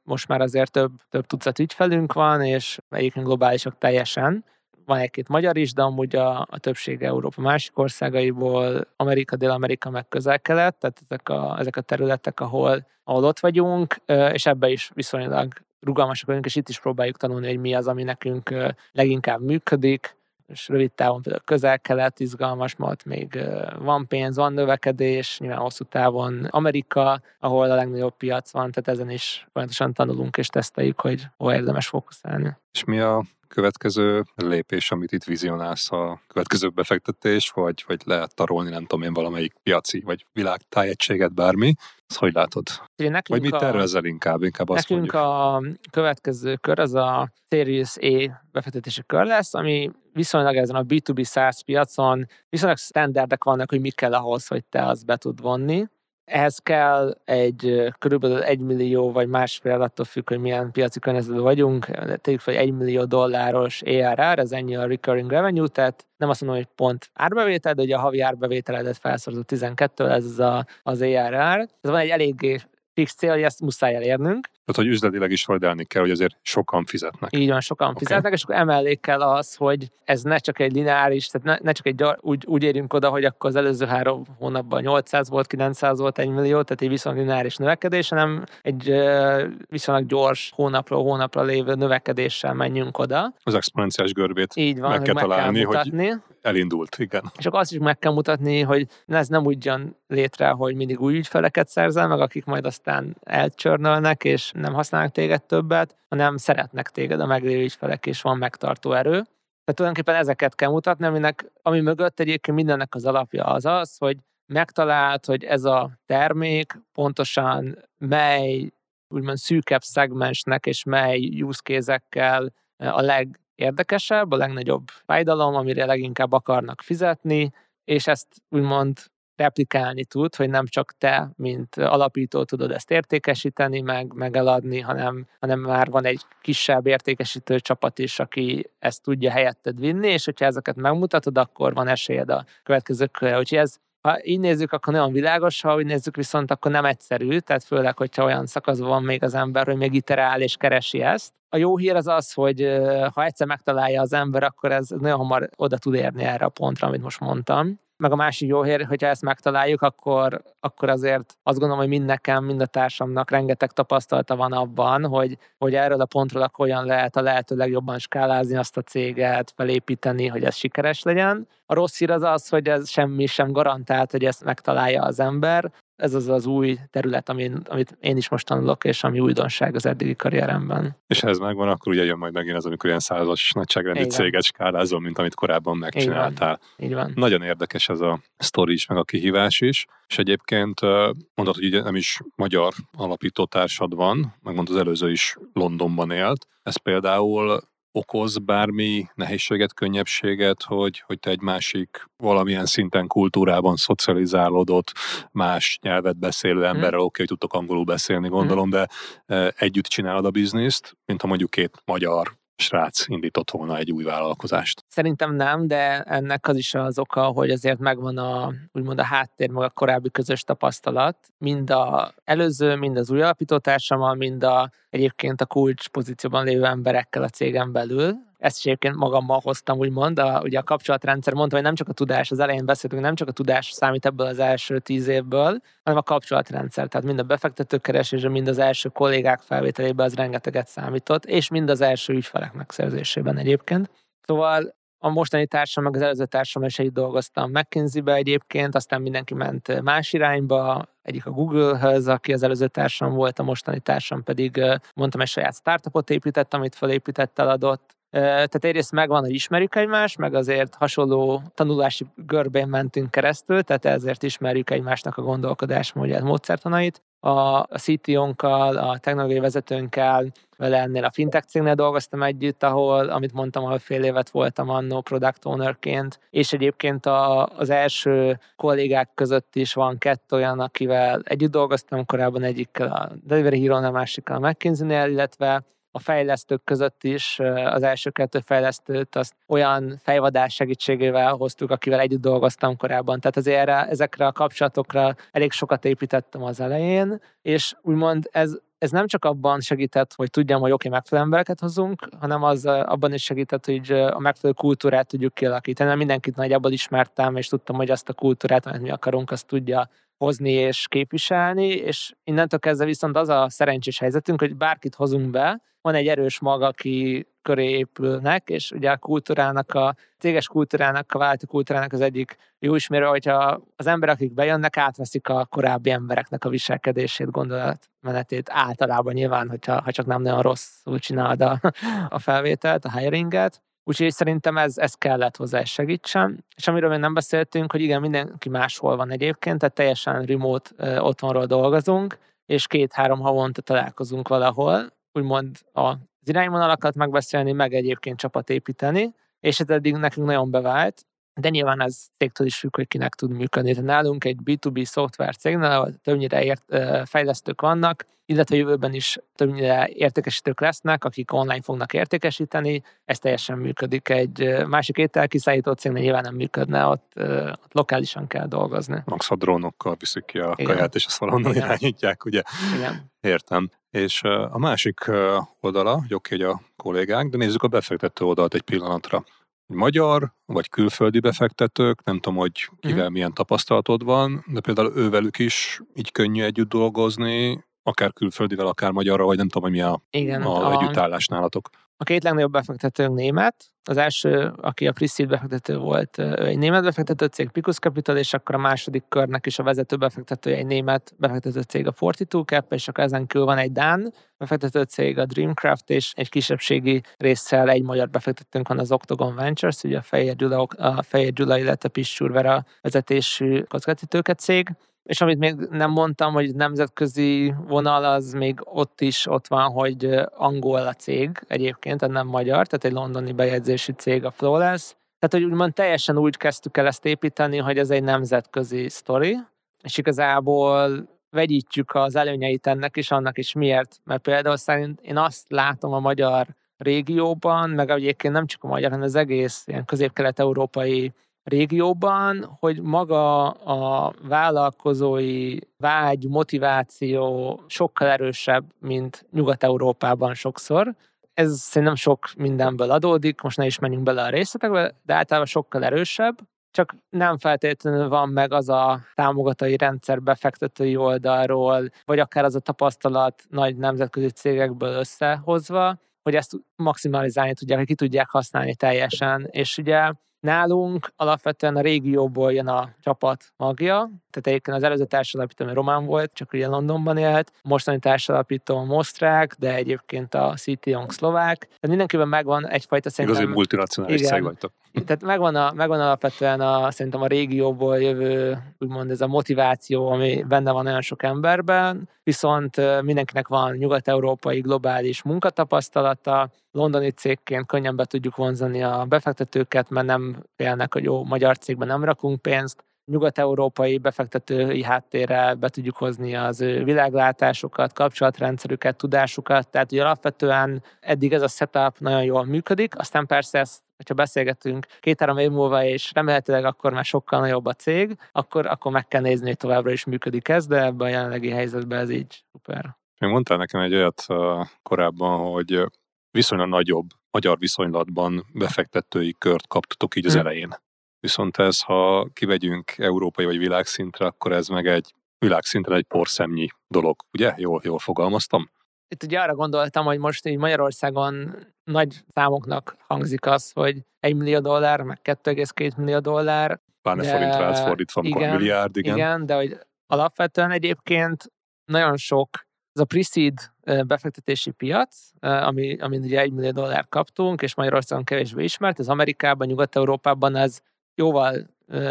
most már azért több, több tucat ügyfelünk van, és egyébként globálisok teljesen. Van egy-két magyar is, de amúgy a, a többség Európa másik országaiból, Amerika, Dél-Amerika meg közel-kelet, tehát ezek a, ezek a területek, ahol, ahol ott vagyunk, és ebbe is viszonylag rugalmasak vagyunk, és itt is próbáljuk tanulni, hogy mi az, ami nekünk leginkább működik, és rövid távon például közel-kelet izgalmas, mert még van pénz, van növekedés, nyilván hosszú távon Amerika, ahol a legnagyobb piac van, tehát ezen is folyamatosan tanulunk és teszteljük, hogy hol érdemes fókuszálni. És mi a következő lépés, amit itt vizionálsz a következő befektetés, vagy, vagy lehet tarolni, nem tudom én, valamelyik piaci vagy világtájegységet, bármi. Ezt hogy látod? Ugye vagy mit tervezel inkább? inkább azt nekünk mondjuk. a következő kör az a Series A befektetési kör lesz, ami viszonylag ezen a B2B SaaS piacon viszonylag standardek vannak, hogy mi kell ahhoz, hogy te azt be tud vonni. Ehhez kell egy körülbelül egy millió vagy másfél, attól függ, hogy milyen piaci környezetben vagyunk, tegyük fel egy millió dolláros ARR, ez ennyi a recurring revenue, tehát nem azt mondom, hogy pont árbevétel, de ugye a havi árbevételedet felszorozó 12, ez az, a, az ARR. Ez van egy eléggé fix cél, hogy ezt muszáj elérnünk. Tehát, hogy üzletileg is validálni kell, hogy azért sokan fizetnek. Így van, sokan okay. fizetnek, és akkor emellé kell az, hogy ez ne csak egy lineáris, tehát ne, ne csak egy úgy, úgy érjünk oda, hogy akkor az előző három hónapban 800 volt, 900 volt, 1 millió, tehát egy viszonylag lineáris növekedés, hanem egy viszonylag gyors hónapról hónapra lévő növekedéssel menjünk oda. Az exponenciális görbét Így van, meg kell meg találni, kell mutatni. hogy elindult, igen. És akkor azt is meg kell mutatni, hogy ez nem úgy jön létre, hogy mindig új ügyfeleket szerzel meg, akik majd aztán elcsörnölnek, és nem használnak téged többet, hanem szeretnek téged a meglévő ügyfelek, és van megtartó erő. tulajdonképpen ezeket kell mutatni, aminek, ami mögött egyébként mindennek az alapja az az, hogy megtalált, hogy ez a termék pontosan mely úgymond szűkebb szegmensnek és mely use case a legérdekesebb, a legnagyobb fájdalom, amire leginkább akarnak fizetni, és ezt úgymond replikálni tud, hogy nem csak te, mint alapító tudod ezt értékesíteni, meg, meg eladni, hanem, hanem már van egy kisebb értékesítő csapat is, aki ezt tudja helyetted vinni, és hogyha ezeket megmutatod, akkor van esélyed a következőkre. Úgyhogy ez ha így nézzük, akkor nagyon világos, ha úgy nézzük viszont, akkor nem egyszerű, tehát főleg, hogyha olyan szakaszban van még az ember, hogy még iterál és keresi ezt. A jó hír az az, hogy ha egyszer megtalálja az ember, akkor ez nagyon hamar oda tud érni erre a pontra, amit most mondtam. Meg a másik jó hír, hogyha ezt megtaláljuk, akkor, akkor azért azt gondolom, hogy mind nekem, mind a társamnak rengeteg tapasztalata van abban, hogy, hogy erről a pontról akkor olyan lehet a lehető legjobban skálázni azt a céget, felépíteni, hogy ez sikeres legyen. A rossz hír az az, hogy ez semmi sem garantált, hogy ezt megtalálja az ember, ez az az új terület, amin, amit én is most tanulok, és ami újdonság az eddigi karrieremben. És ha ez megvan, akkor ugye jön majd megint az, amikor ilyen százas nagyságrendi Igen. céget skálázol, mint amit korábban megcsináltál. Így van. Így van. Nagyon érdekes ez a sztori is, meg a kihívás is, és egyébként mondod, hogy ugye nem is magyar alapítótársad van, megmondod az előző is Londonban élt. Ez például okoz bármi nehézséget, könnyebbséget, hogy, hogy te egy másik valamilyen szinten kultúrában szocializálódott, más nyelvet beszélő emberrel, mm. oké, okay, tudtok angolul beszélni, gondolom, mm. de e, együtt csinálod a bizniszt, mint ha mondjuk két magyar srác indított volna egy új vállalkozást? Szerintem nem, de ennek az is az oka, hogy azért megvan a, úgymond a háttér, meg a korábbi közös tapasztalat, mind a előző, mind az új alapítótársammal, mind a egyébként a kulcs pozícióban lévő emberekkel a cégen belül, ezt is egyébként magammal hoztam, úgymond, a, ugye a kapcsolatrendszer mondta, hogy nem csak a tudás, az elején beszéltünk, nem csak a tudás számít ebből az első tíz évből, hanem a kapcsolatrendszer, tehát mind a befektetőkeresésre, mind az első kollégák felvételében az rengeteget számított, és mind az első ügyfelek megszerzésében egyébként. Szóval a mostani társam, meg az előző társam is egy dolgoztam McKinsey-be egyébként, aztán mindenki ment más irányba, egyik a Google-höz, aki az előző társam volt, a mostani társam pedig mondtam, egy saját startupot épített, amit felépített, eladott, tehát egyrészt megvan, hogy ismerjük egymást, meg azért hasonló tanulási görbén mentünk keresztül, tehát ezért ismerjük egymásnak a gondolkodásmódját, módszertanait. A, CTO-nkkal, a technológiai vezetőnkkel, vele ennél a fintech cégnél dolgoztam együtt, ahol, amit mondtam, ahol fél évet voltam annó product ownerként, és egyébként a, az első kollégák között is van kettő olyan, akivel együtt dolgoztam korábban, egyikkel a Delivery Hero-nál, a másikkal a McKinsey-nél, illetve a fejlesztők között is az első kettő fejlesztőt azt olyan fejvadás segítségével hoztuk, akivel együtt dolgoztam korábban. Tehát azért erre, ezekre a kapcsolatokra elég sokat építettem az elején, és úgymond ez, ez nem csak abban segített, hogy tudjam, hogy oké, okay, megfelelő embereket hozunk, hanem az abban is segített, hogy a megfelelő kultúrát tudjuk kialakítani. Mindenkit nagyjából ismertem, és tudtam, hogy azt a kultúrát, amit mi akarunk, azt tudja hozni és képviselni, és innentől kezdve viszont az a szerencsés helyzetünk, hogy bárkit hozunk be, van egy erős mag, aki köré épülnek, és ugye a kultúrának, a céges kultúrának, a váltó kultúrának az egyik jó ismerő, hogyha az emberek, akik bejönnek, átveszik a korábbi embereknek a viselkedését, gondolatmenetét általában nyilván, hogyha ha csak nem nagyon rosszul csinálod a, a felvételt, a hiringet, Úgyhogy szerintem ez, ez kellett hozzá, és segítsen. És amiről még nem beszéltünk, hogy igen, mindenki máshol van egyébként, tehát teljesen remote otthonról dolgozunk, és két-három havonta találkozunk valahol, úgymond az irányvonalakat megbeszélni, meg egyébként csapat építeni, és ez eddig nekünk nagyon bevált, de nyilván ez cégtől is függ, hogy kinek tud működni. Tehát nálunk egy B2B szoftver cégnél, ahol többnyire ért, fejlesztők vannak, illetve jövőben is többnyire értékesítők lesznek, akik online fognak értékesíteni, ez teljesen működik. Egy másik ételkiszállító cégnél nyilván nem működne, ott, ott lokálisan kell dolgozni. Max a drónokkal viszik ki a Igen. kaját, és azt valahonnan Igen. irányítják, ugye? Igen. Értem. És a másik oldala, hogy oké, hogy a kollégák, de nézzük a befektető oldalt egy pillanatra magyar vagy külföldi befektetők, nem tudom, hogy kivel mm. milyen tapasztalatod van, de például ővelük is így könnyű együtt dolgozni, akár külföldivel, akár magyarra, vagy nem tudom, hogy mi a, Igen, a, a együttállás nálatok. A két legnagyobb befektetőnk német. Az első, aki a Priscid befektető volt, ő egy német befektető cég, Picus Capital, és akkor a második körnek is a vezető befektetője egy német befektető cég, a Fortitude Cap, és akkor ezen kívül van egy Dán befektető cég, a Dreamcraft, és egy kisebbségi résszel egy magyar befektetőnk van, az Octagon Ventures, ugye a Fejér Gyula, a Fejér Gyula illetve Pissur vezetésű kockázati cég és amit még nem mondtam, hogy nemzetközi vonal, az még ott is ott van, hogy angol a cég egyébként, tehát nem magyar, tehát egy londoni bejegyzési cég a Flawless. Tehát, hogy úgymond teljesen úgy kezdtük el ezt építeni, hogy ez egy nemzetközi sztori, és igazából vegyítjük az előnyeit ennek is, annak is miért. Mert például szerint én azt látom a magyar régióban, meg egyébként nem csak a magyar, hanem az egész ilyen közép-kelet-európai régióban, hogy maga a vállalkozói vágy, motiváció sokkal erősebb, mint Nyugat-Európában sokszor. Ez szerintem sok mindenből adódik, most ne is menjünk bele a részletekbe, de általában sokkal erősebb, csak nem feltétlenül van meg az a támogatói rendszer befektetői oldalról, vagy akár az a tapasztalat nagy nemzetközi cégekből összehozva, hogy ezt maximalizálni tudják, hogy ki tudják használni teljesen. És ugye Nálunk alapvetően a régióból jön a csapat magja, tehát egyébként az előző társadalapító román volt, csak ugye Londonban élt, mostani társadalapító osztrák, de egyébként a City szlovák. Tehát mindenkiben megvan egyfajta szerintem... Igazi multinacionális cég vagytok. Tehát megvan, a, megvan alapvetően a, szerintem a régióból jövő, úgymond ez a motiváció, ami benne van olyan sok emberben, viszont mindenkinek van nyugat-európai globális munkatapasztalata, londoni cégként könnyen be tudjuk vonzani a befektetőket, mert nem félnek, hogy jó, magyar cégben nem rakunk pénzt, nyugat-európai befektetői háttérrel be tudjuk hozni az ő világlátásukat, kapcsolatrendszerüket, tudásukat, tehát ugye alapvetően eddig ez a setup nagyon jól működik, aztán persze ezt hogyha beszélgetünk két-három év múlva, és remélhetőleg akkor már sokkal nagyobb a cég, akkor, akkor meg kell nézni, hogy továbbra is működik ez, de ebben a jelenlegi helyzetben ez így szuper. Még mondtál nekem egy olyat uh, korábban, hogy viszonylag nagyobb magyar viszonylatban befektetői kört kaptatok így az hmm. elején. Viszont ez, ha kivegyünk európai vagy világszintre, akkor ez meg egy világszinten egy porszemnyi dolog, ugye? Jól, jól fogalmaztam? Itt ugye arra gondoltam, hogy most így Magyarországon nagy számoknak hangzik az, hogy 1 millió dollár, meg 2,2 millió dollár. Pláne de... forintra átfordítva, igen, milliárd, igen. Igen, de hogy alapvetően egyébként nagyon sok, ez a pre befektetési piac, ami, amin ugye 1 millió dollár kaptunk, és Magyarországon kevésbé ismert, ez Amerikában, Nyugat-Európában ez jóval,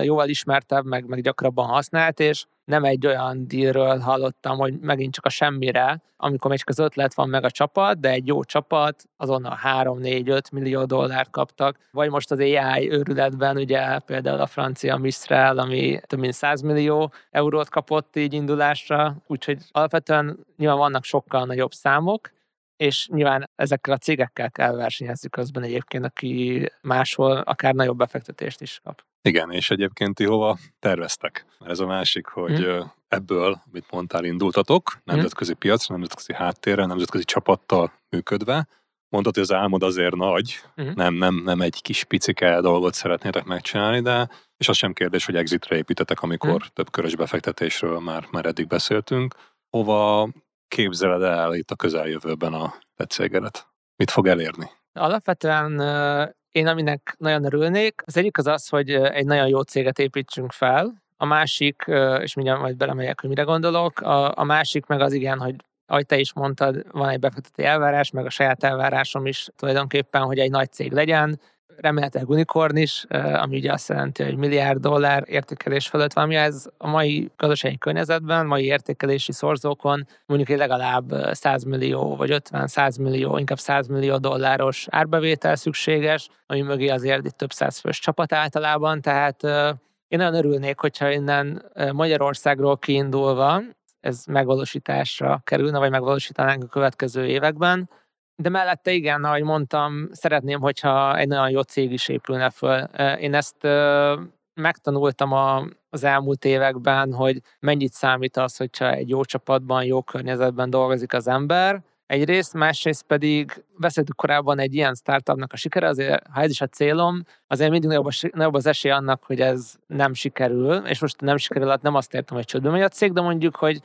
jóval ismertebb, meg, meg gyakrabban használt, és nem egy olyan dílről hallottam, hogy megint csak a semmire, amikor még csak az ötlet van meg a csapat, de egy jó csapat, azonnal 3-4-5 millió dollárt kaptak. Vagy most az AI őrületben, ugye például a francia Mistral, ami több mint 100 millió eurót kapott így indulásra, úgyhogy alapvetően nyilván vannak sokkal nagyobb számok, és nyilván ezekkel a cégekkel kell versenyezni közben egyébként, aki máshol akár nagyobb befektetést is kap. Igen, és egyébként ti hova terveztek? Ez a másik, hogy hmm. ebből, amit mondtál, indultatok, hm. nemzetközi hmm. piacra, nemzetközi háttérrel, nemzetközi csapattal működve. Mondtad, hogy az álmod azért nagy, hmm. nem, nem, nem egy kis picike dolgot szeretnétek megcsinálni, de és az sem kérdés, hogy exitre építetek, amikor hmm. több körös befektetésről már, már eddig beszéltünk. Hova képzeled el itt a közeljövőben a tetszégedet? Mit fog elérni? Alapvetően én aminek nagyon örülnék, az egyik az az, hogy egy nagyon jó céget építsünk fel, a másik, és mindjárt majd belemegyek, hogy mire gondolok, a, a másik meg az igen, hogy ahogy te is mondtad, van egy befektető elvárás, meg a saját elvárásom is tulajdonképpen, hogy egy nagy cég legyen, remélhetőleg unikorn is, ami ugye azt jelenti, hogy milliárd dollár értékelés fölött van, ami ez a mai gazdasági környezetben, mai értékelési szorzókon mondjuk egy legalább 100 millió, vagy 50-100 millió, inkább 100 millió dolláros árbevétel szükséges, ami mögé azért itt több száz fős csapat általában, tehát én nagyon örülnék, hogyha innen Magyarországról kiindulva ez megvalósításra kerülne, vagy megvalósítanánk a következő években, de mellette igen, ahogy mondtam, szeretném, hogyha egy nagyon jó cég is épülne föl. Én ezt megtanultam a, az elmúlt években, hogy mennyit számít az, hogyha egy jó csapatban, jó környezetben dolgozik az ember. Egyrészt, másrészt pedig beszéltük korábban egy ilyen startupnak a sikere, azért ha ez is a célom, azért mindig nagyobb, nagyobb az esély annak, hogy ez nem sikerül, és most nem sikerül, hát nem azt értem, hogy csődbe megy a cég, de mondjuk, hogy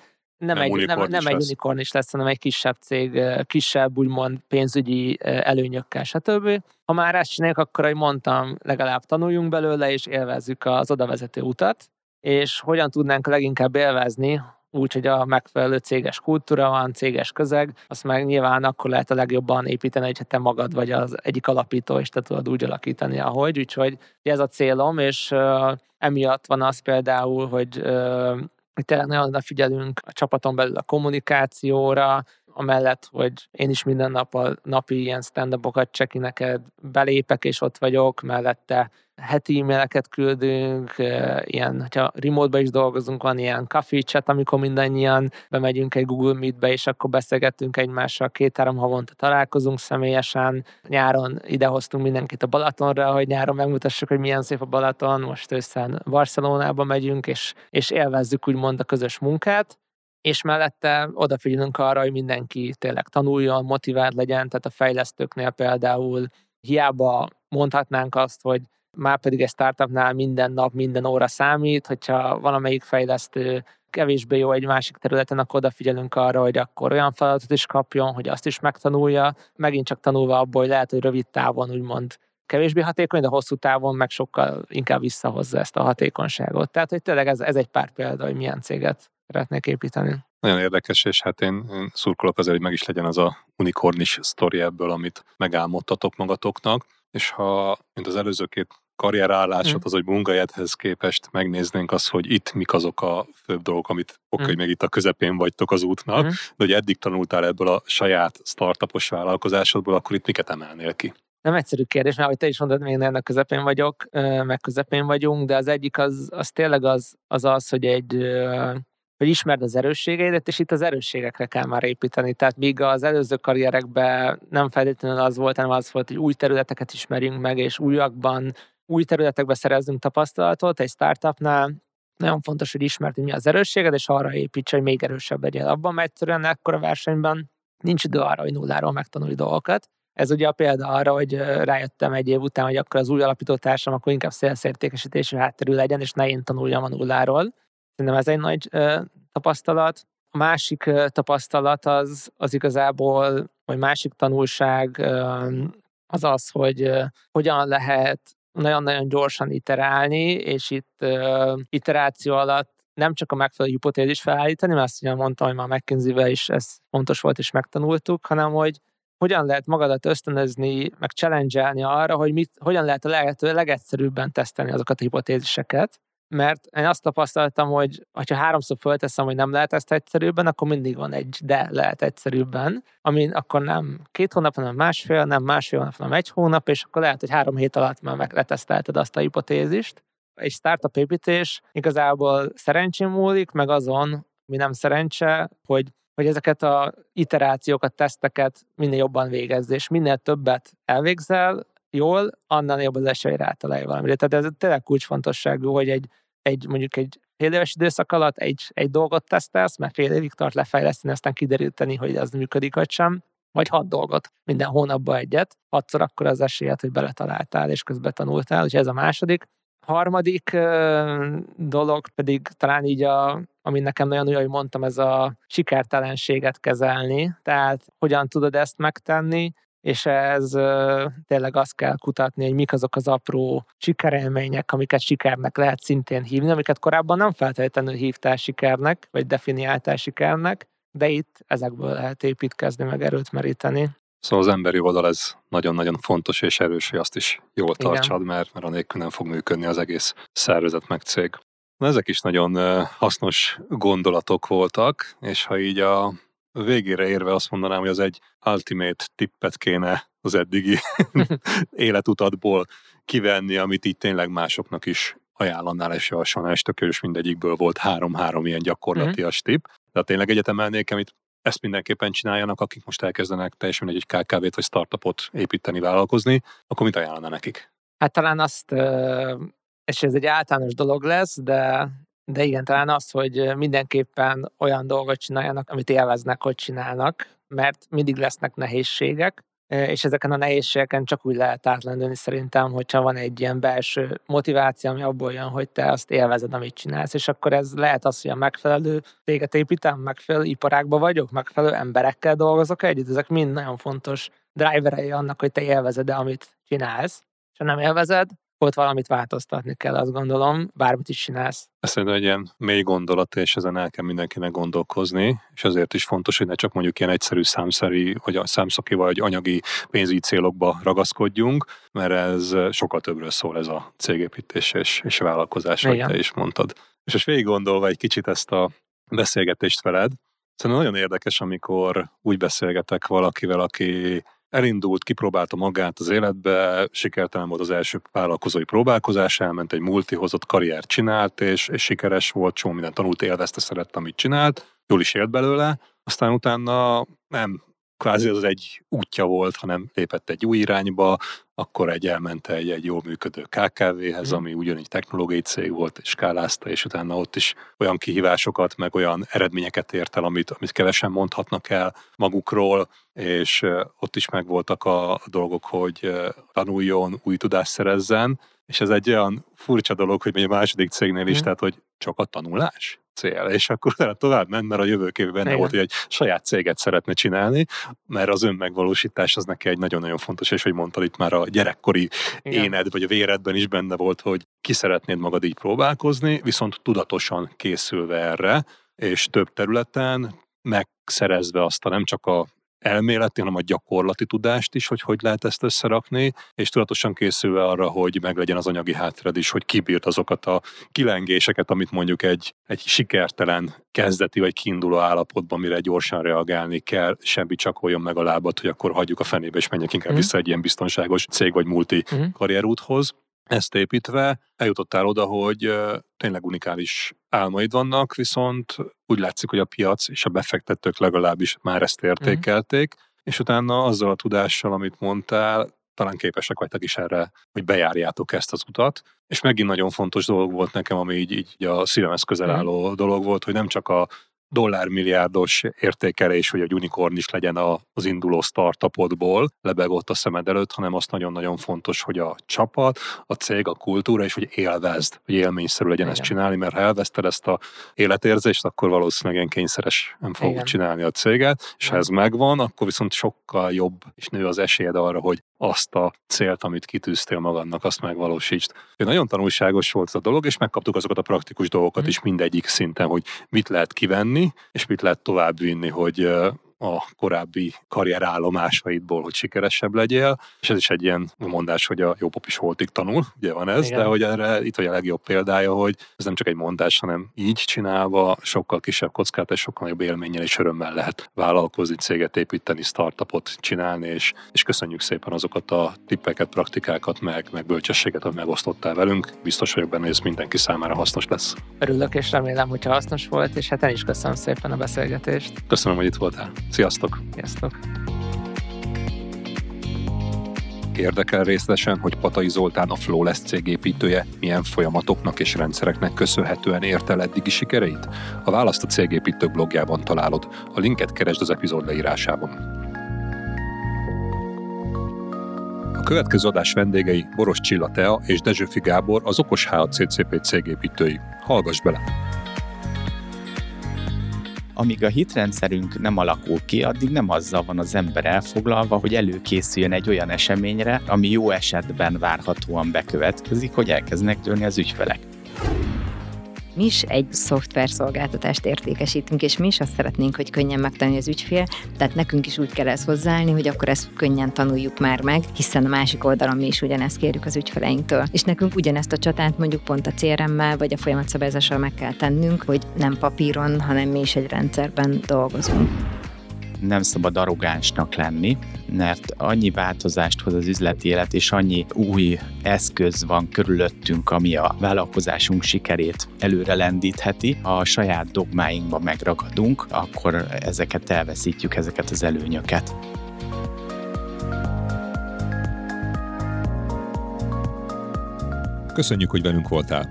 nem, nem, egy, nem, nem egy unikorn is lesz, hanem egy kisebb cég, kisebb úgymond pénzügyi előnyökkel, stb. Ha már ezt csináljuk, akkor, ahogy mondtam, legalább tanuljunk belőle, és élvezzük az odavezető utat, és hogyan tudnánk leginkább élvezni, úgy, hogy a megfelelő céges kultúra van, céges közeg, azt meg nyilván akkor lehet a legjobban építeni, hogyha te magad vagy az egyik alapító, és te tudod úgy alakítani, ahogy. Úgyhogy ez a célom, és uh, emiatt van az például, hogy uh, hogy tényleg nagyon odafigyelünk a csapaton belül a kommunikációra, amellett, hogy én is minden nap a napi ilyen stand-upokat neked belépek, és ott vagyok, mellette heti e-maileket küldünk, ilyen, hogyha remote is dolgozunk, van ilyen coffee chat, amikor mindannyian bemegyünk egy Google Meet-be, és akkor beszélgettünk egymással, két-három havonta találkozunk személyesen. Nyáron idehoztunk mindenkit a Balatonra, hogy nyáron megmutassuk, hogy milyen szép a Balaton, most összen Barcelonába megyünk, és, és élvezzük úgymond a közös munkát. És mellette odafigyelünk arra, hogy mindenki tényleg tanuljon, motivált legyen, tehát a fejlesztőknél például hiába mondhatnánk azt, hogy már pedig egy startupnál minden nap, minden óra számít, hogyha valamelyik fejlesztő kevésbé jó egy másik területen, akkor odafigyelünk arra, hogy akkor olyan feladatot is kapjon, hogy azt is megtanulja, megint csak tanulva abból, hogy lehet, hogy rövid távon úgymond kevésbé hatékony, de hosszú távon meg sokkal inkább visszahozza ezt a hatékonyságot. Tehát, hogy tényleg ez, ez egy pár példa, hogy milyen céget szeretnék építeni. Nagyon érdekes, és hát én, szurkolok azért, hogy meg is legyen az a unikornis sztori ebből, amit megálmodtatok magatoknak, és ha, mint az előző két karrierállásot, mm. az, hogy munkahelyethez képest megnéznénk azt, hogy itt mik azok a főbb dolgok, amit oké, mm. hogy még itt a közepén vagytok az útnak, mm. de hogy eddig tanultál ebből a saját startupos vállalkozásodból, akkor itt miket emelnél ki? Nem egyszerű kérdés, mert ahogy te is mondod, még a közepén vagyok, meg közepén vagyunk, de az egyik az, az tényleg az, az az, hogy egy hogy ismerd az erősségeidet, és itt az erősségekre kell már építeni. Tehát míg az előző karrierekben nem feltétlenül az volt, hanem az volt, hogy új területeket ismerjünk meg, és újakban, új területekbe szerezzünk tapasztalatot egy startupnál, nagyon fontos, hogy ismerd, hogy mi az erősséged, és arra építs, hogy még erősebb legyél abban, mert egyszerűen ekkora versenyben nincs idő arra, hogy nulláról megtanulj dolgokat. Ez ugye a példa arra, hogy rájöttem egy év után, hogy akkor az új alapító társam akkor inkább szélszértékesítésű hátterű legyen, és ne én tanuljam a nulláról. Szerintem ez egy nagy ö, tapasztalat. A másik ö, tapasztalat az, az igazából, vagy másik tanulság ö, az az, hogy hogyan lehet nagyon-nagyon gyorsan iterálni, és itt ö, iteráció alatt nem csak a megfelelő hipotézis felállítani, mert azt ugye mondtam, hogy már mckinsey is ez fontos volt, és megtanultuk, hanem hogy hogyan lehet magadat ösztönözni, meg challenge arra, hogy mit, hogyan lehet a lehető legegyszerűbben tesztelni azokat a hipotéziseket, mert én azt tapasztaltam, hogy ha háromszor fölteszem, hogy nem lehet ezt egyszerűbben, akkor mindig van egy de lehet egyszerűbben, ami akkor nem két hónap, hanem másfél, nem másfél hónap, hanem egy hónap, és akkor lehet, hogy három hét alatt már meg letesztelted azt a hipotézist. Egy startup építés igazából szerencsém múlik, meg azon, mi nem szerencse, hogy hogy ezeket a iterációkat, teszteket minél jobban végezz, és minél többet elvégzel jól, annál jobb az esély rátalálja valamire. Tehát ez tényleg kulcsfontosságú, hogy egy egy mondjuk egy fél éves időszak alatt egy, egy dolgot tesztelsz, mert fél évig tart lefejleszteni, aztán kideríteni, hogy az működik vagy sem, vagy hat dolgot, minden hónapban egyet, hatszor akkor az esélyed, hogy beletaláltál és közben tanultál, úgyhogy ez a második. Harmadik dolog pedig talán így, a, ami nekem nagyon jó, hogy mondtam, ez a sikertelenséget kezelni, tehát hogyan tudod ezt megtenni, és ez tényleg azt kell kutatni, hogy mik azok az apró sikerélmények, amiket sikernek lehet szintén hívni, amiket korábban nem feltétlenül hívtál sikernek, vagy definiáltál sikernek, de itt ezekből lehet építkezni, meg erőt meríteni. Szóval az emberi oldal ez nagyon-nagyon fontos és erős, hogy azt is jól tartsad, mert, mert anélkül nem fog működni az egész szervezet meg cég. Na, ezek is nagyon hasznos gondolatok voltak, és ha így a végére érve azt mondanám, hogy az egy ultimate tippet kéne az eddigi életutatból kivenni, amit itt tényleg másoknak is ajánlanál és javasolnál, és tökéletes mindegyikből volt három-három ilyen gyakorlatias mm-hmm. tipp. De tényleg egyet emelnék, amit ezt mindenképpen csináljanak, akik most elkezdenek teljesen egy KKV-t vagy startupot építeni, vállalkozni, akkor mit ajánlana nekik? Hát talán azt, és ez egy általános dolog lesz, de de igen, talán az, hogy mindenképpen olyan dolgot csináljanak, amit élveznek, hogy csinálnak, mert mindig lesznek nehézségek, és ezeken a nehézségeken csak úgy lehet átlendülni szerintem, hogyha van egy ilyen belső motiváció, ami abból jön, hogy te azt élvezed, amit csinálsz, és akkor ez lehet az, hogy a megfelelő téget építem, megfelelő iparágban vagyok, megfelelő emberekkel dolgozok együtt, ezek mind nagyon fontos driverei annak, hogy te élvezed -e, amit csinálsz, és ha nem élvezed, ott valamit változtatni kell, azt gondolom, bármit is csinálsz. Ez szerintem egy ilyen mély gondolat, és ezen el kell mindenkinek gondolkozni, és azért is fontos, hogy ne csak mondjuk ilyen egyszerű számszeri, vagy a számszaki, vagy anyagi pénzügyi célokba ragaszkodjunk, mert ez sokkal többről szól ez a cégépítés és, és vállalkozás, ahogy te is mondtad. És most végig gondolva egy kicsit ezt a beszélgetést veled, Szerintem nagyon érdekes, amikor úgy beszélgetek valakivel, aki elindult, kipróbálta magát az életbe, sikertelen volt az első vállalkozói próbálkozás, elment egy multihozott karriert csinált, és, és sikeres volt, csomó minden tanult, élvezte, szerette, amit csinált, jól is élt belőle, aztán utána nem kvázi az egy útja volt, hanem lépett egy új irányba, akkor egy elment egy, egy jól működő KKV-hez, mm. ami ugyanígy technológiai cég volt, és skálázta, és utána ott is olyan kihívásokat, meg olyan eredményeket ért el, amit, amit kevesen mondhatnak el magukról, és ott is megvoltak a dolgok, hogy tanuljon, új tudást szerezzen, és ez egy olyan furcsa dolog, hogy még a második cégnél is, mm. tehát hogy csak a tanulás cél, és akkor tovább ment, mert a jövőképben benne volt, hogy egy saját céget szeretne csinálni, mert az önmegvalósítás az neki egy nagyon-nagyon fontos, és hogy mondtad itt már a gyerekkori Igen. éned, vagy a véredben is benne volt, hogy ki szeretnéd magad így próbálkozni, viszont tudatosan készülve erre, és több területen megszerezve azt a nem csak a elméleti, hanem a gyakorlati tudást is, hogy hogy lehet ezt összerakni, és tudatosan készülve arra, hogy meglegyen az anyagi háttered is, hogy kibírt azokat a kilengéseket, amit mondjuk egy, egy sikertelen kezdeti vagy kiinduló állapotban, mire gyorsan reagálni kell, semmi csak olyan meg a lábat, hogy akkor hagyjuk a fenébe, és menjek inkább mm. vissza egy ilyen biztonságos cég vagy multi mm. karrierúthoz ezt építve eljutottál oda, hogy tényleg unikális álmaid vannak, viszont úgy látszik, hogy a piac és a befektetők legalábbis már ezt mhm. értékelték, mm. és utána azzal a tudással, amit mondtál, talán képesek vagytok is erre, hogy bejárjátok ezt az utat. És megint nagyon fontos dolog volt nekem, ami így, így a szívemhez közel mhm. álló dolog volt, hogy nem csak a dollármilliárdos értékelés, hogy egy unikorn is legyen az induló startupodból, lebeg ott a szemed előtt, hanem azt nagyon-nagyon fontos, hogy a csapat, a cég, a kultúra, és hogy élvezd, hogy élményszerű legyen Igen. ezt csinálni, mert ha elveszted ezt a életérzést, akkor valószínűleg ilyen kényszeres nem fogod csinálni a céget, és ha ez megvan, akkor viszont sokkal jobb, és nő az esélyed arra, hogy azt a célt, amit kitűztél magadnak, azt megvalósítsd. Nagyon tanulságos volt ez a dolog, és megkaptuk azokat a praktikus dolgokat mm. is mindegyik szinten, hogy mit lehet kivenni, és mit lehet továbbvinni, hogy a korábbi karrierállomásaidból, hogy sikeresebb legyél, és ez is egy ilyen mondás, hogy a jó pop is holtig tanul, ugye van ez, Igen. de hogy erre itt vagy a legjobb példája, hogy ez nem csak egy mondás, hanem így csinálva sokkal kisebb kockát és sokkal nagyobb élménnyel és örömmel lehet vállalkozni, céget építeni, startupot csinálni, és, és köszönjük szépen azokat a tippeket, praktikákat, meg, meg bölcsességet, amit megosztottál velünk. Biztos vagyok benne, hogy ez mindenki számára hasznos lesz. Örülök, és remélem, hogyha hasznos volt, és hát el is köszönöm szépen a beszélgetést. Köszönöm, hogy itt voltál. Sziasztok! Sziasztok! Érdekel részletesen, hogy Patai Zoltán a Flawless cégépítője milyen folyamatoknak és rendszereknek köszönhetően érte el eddigi sikereit? A választ a cégépítők blogjában találod. A linket keresd az epizód leírásában. A következő adás vendégei Boros Csilla Tea és Dezsőfi Gábor az Okos HCCP cégépítői. Hallgass bele! Amíg a hitrendszerünk nem alakul ki, addig nem azzal van az ember elfoglalva, hogy előkészüljön egy olyan eseményre, ami jó esetben várhatóan bekövetkezik, hogy elkezdenek dőlni az ügyfelek mi is egy szoftverszolgáltatást értékesítünk, és mi is azt szeretnénk, hogy könnyen megtanulja az ügyfél, tehát nekünk is úgy kell ezt hozzáállni, hogy akkor ezt könnyen tanuljuk már meg, hiszen a másik oldalon mi is ugyanezt kérjük az ügyfeleinktől. És nekünk ugyanezt a csatát mondjuk pont a CRM-mel vagy a folyamatszabályozással meg kell tennünk, hogy nem papíron, hanem mi is egy rendszerben dolgozunk nem szabad arrogánsnak lenni, mert annyi változást hoz az üzleti élet, és annyi új eszköz van körülöttünk, ami a vállalkozásunk sikerét előre lendítheti. Ha a saját dogmáinkba megragadunk, akkor ezeket elveszítjük, ezeket az előnyöket. Köszönjük, hogy velünk voltál!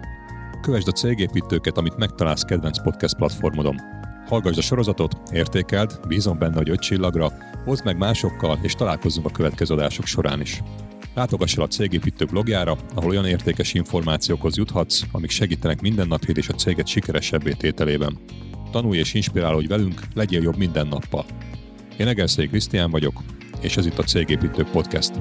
Kövesd a cégépítőket, amit megtalálsz kedvenc podcast platformodon Hallgassd a sorozatot, értékeld, bízom benne, hogy öt csillagra, hozd meg másokkal, és találkozzunk a következő adások során is. Látogass el a Cégépítő blogjára, ahol olyan értékes információkhoz juthatsz, amik segítenek mindennapjét és a céget sikeresebbé tételében. Tanulj és inspirálódj velünk, legyél jobb minden nappal. Én Egerszék Krisztián vagyok, és ez itt a Cégépítő Podcast.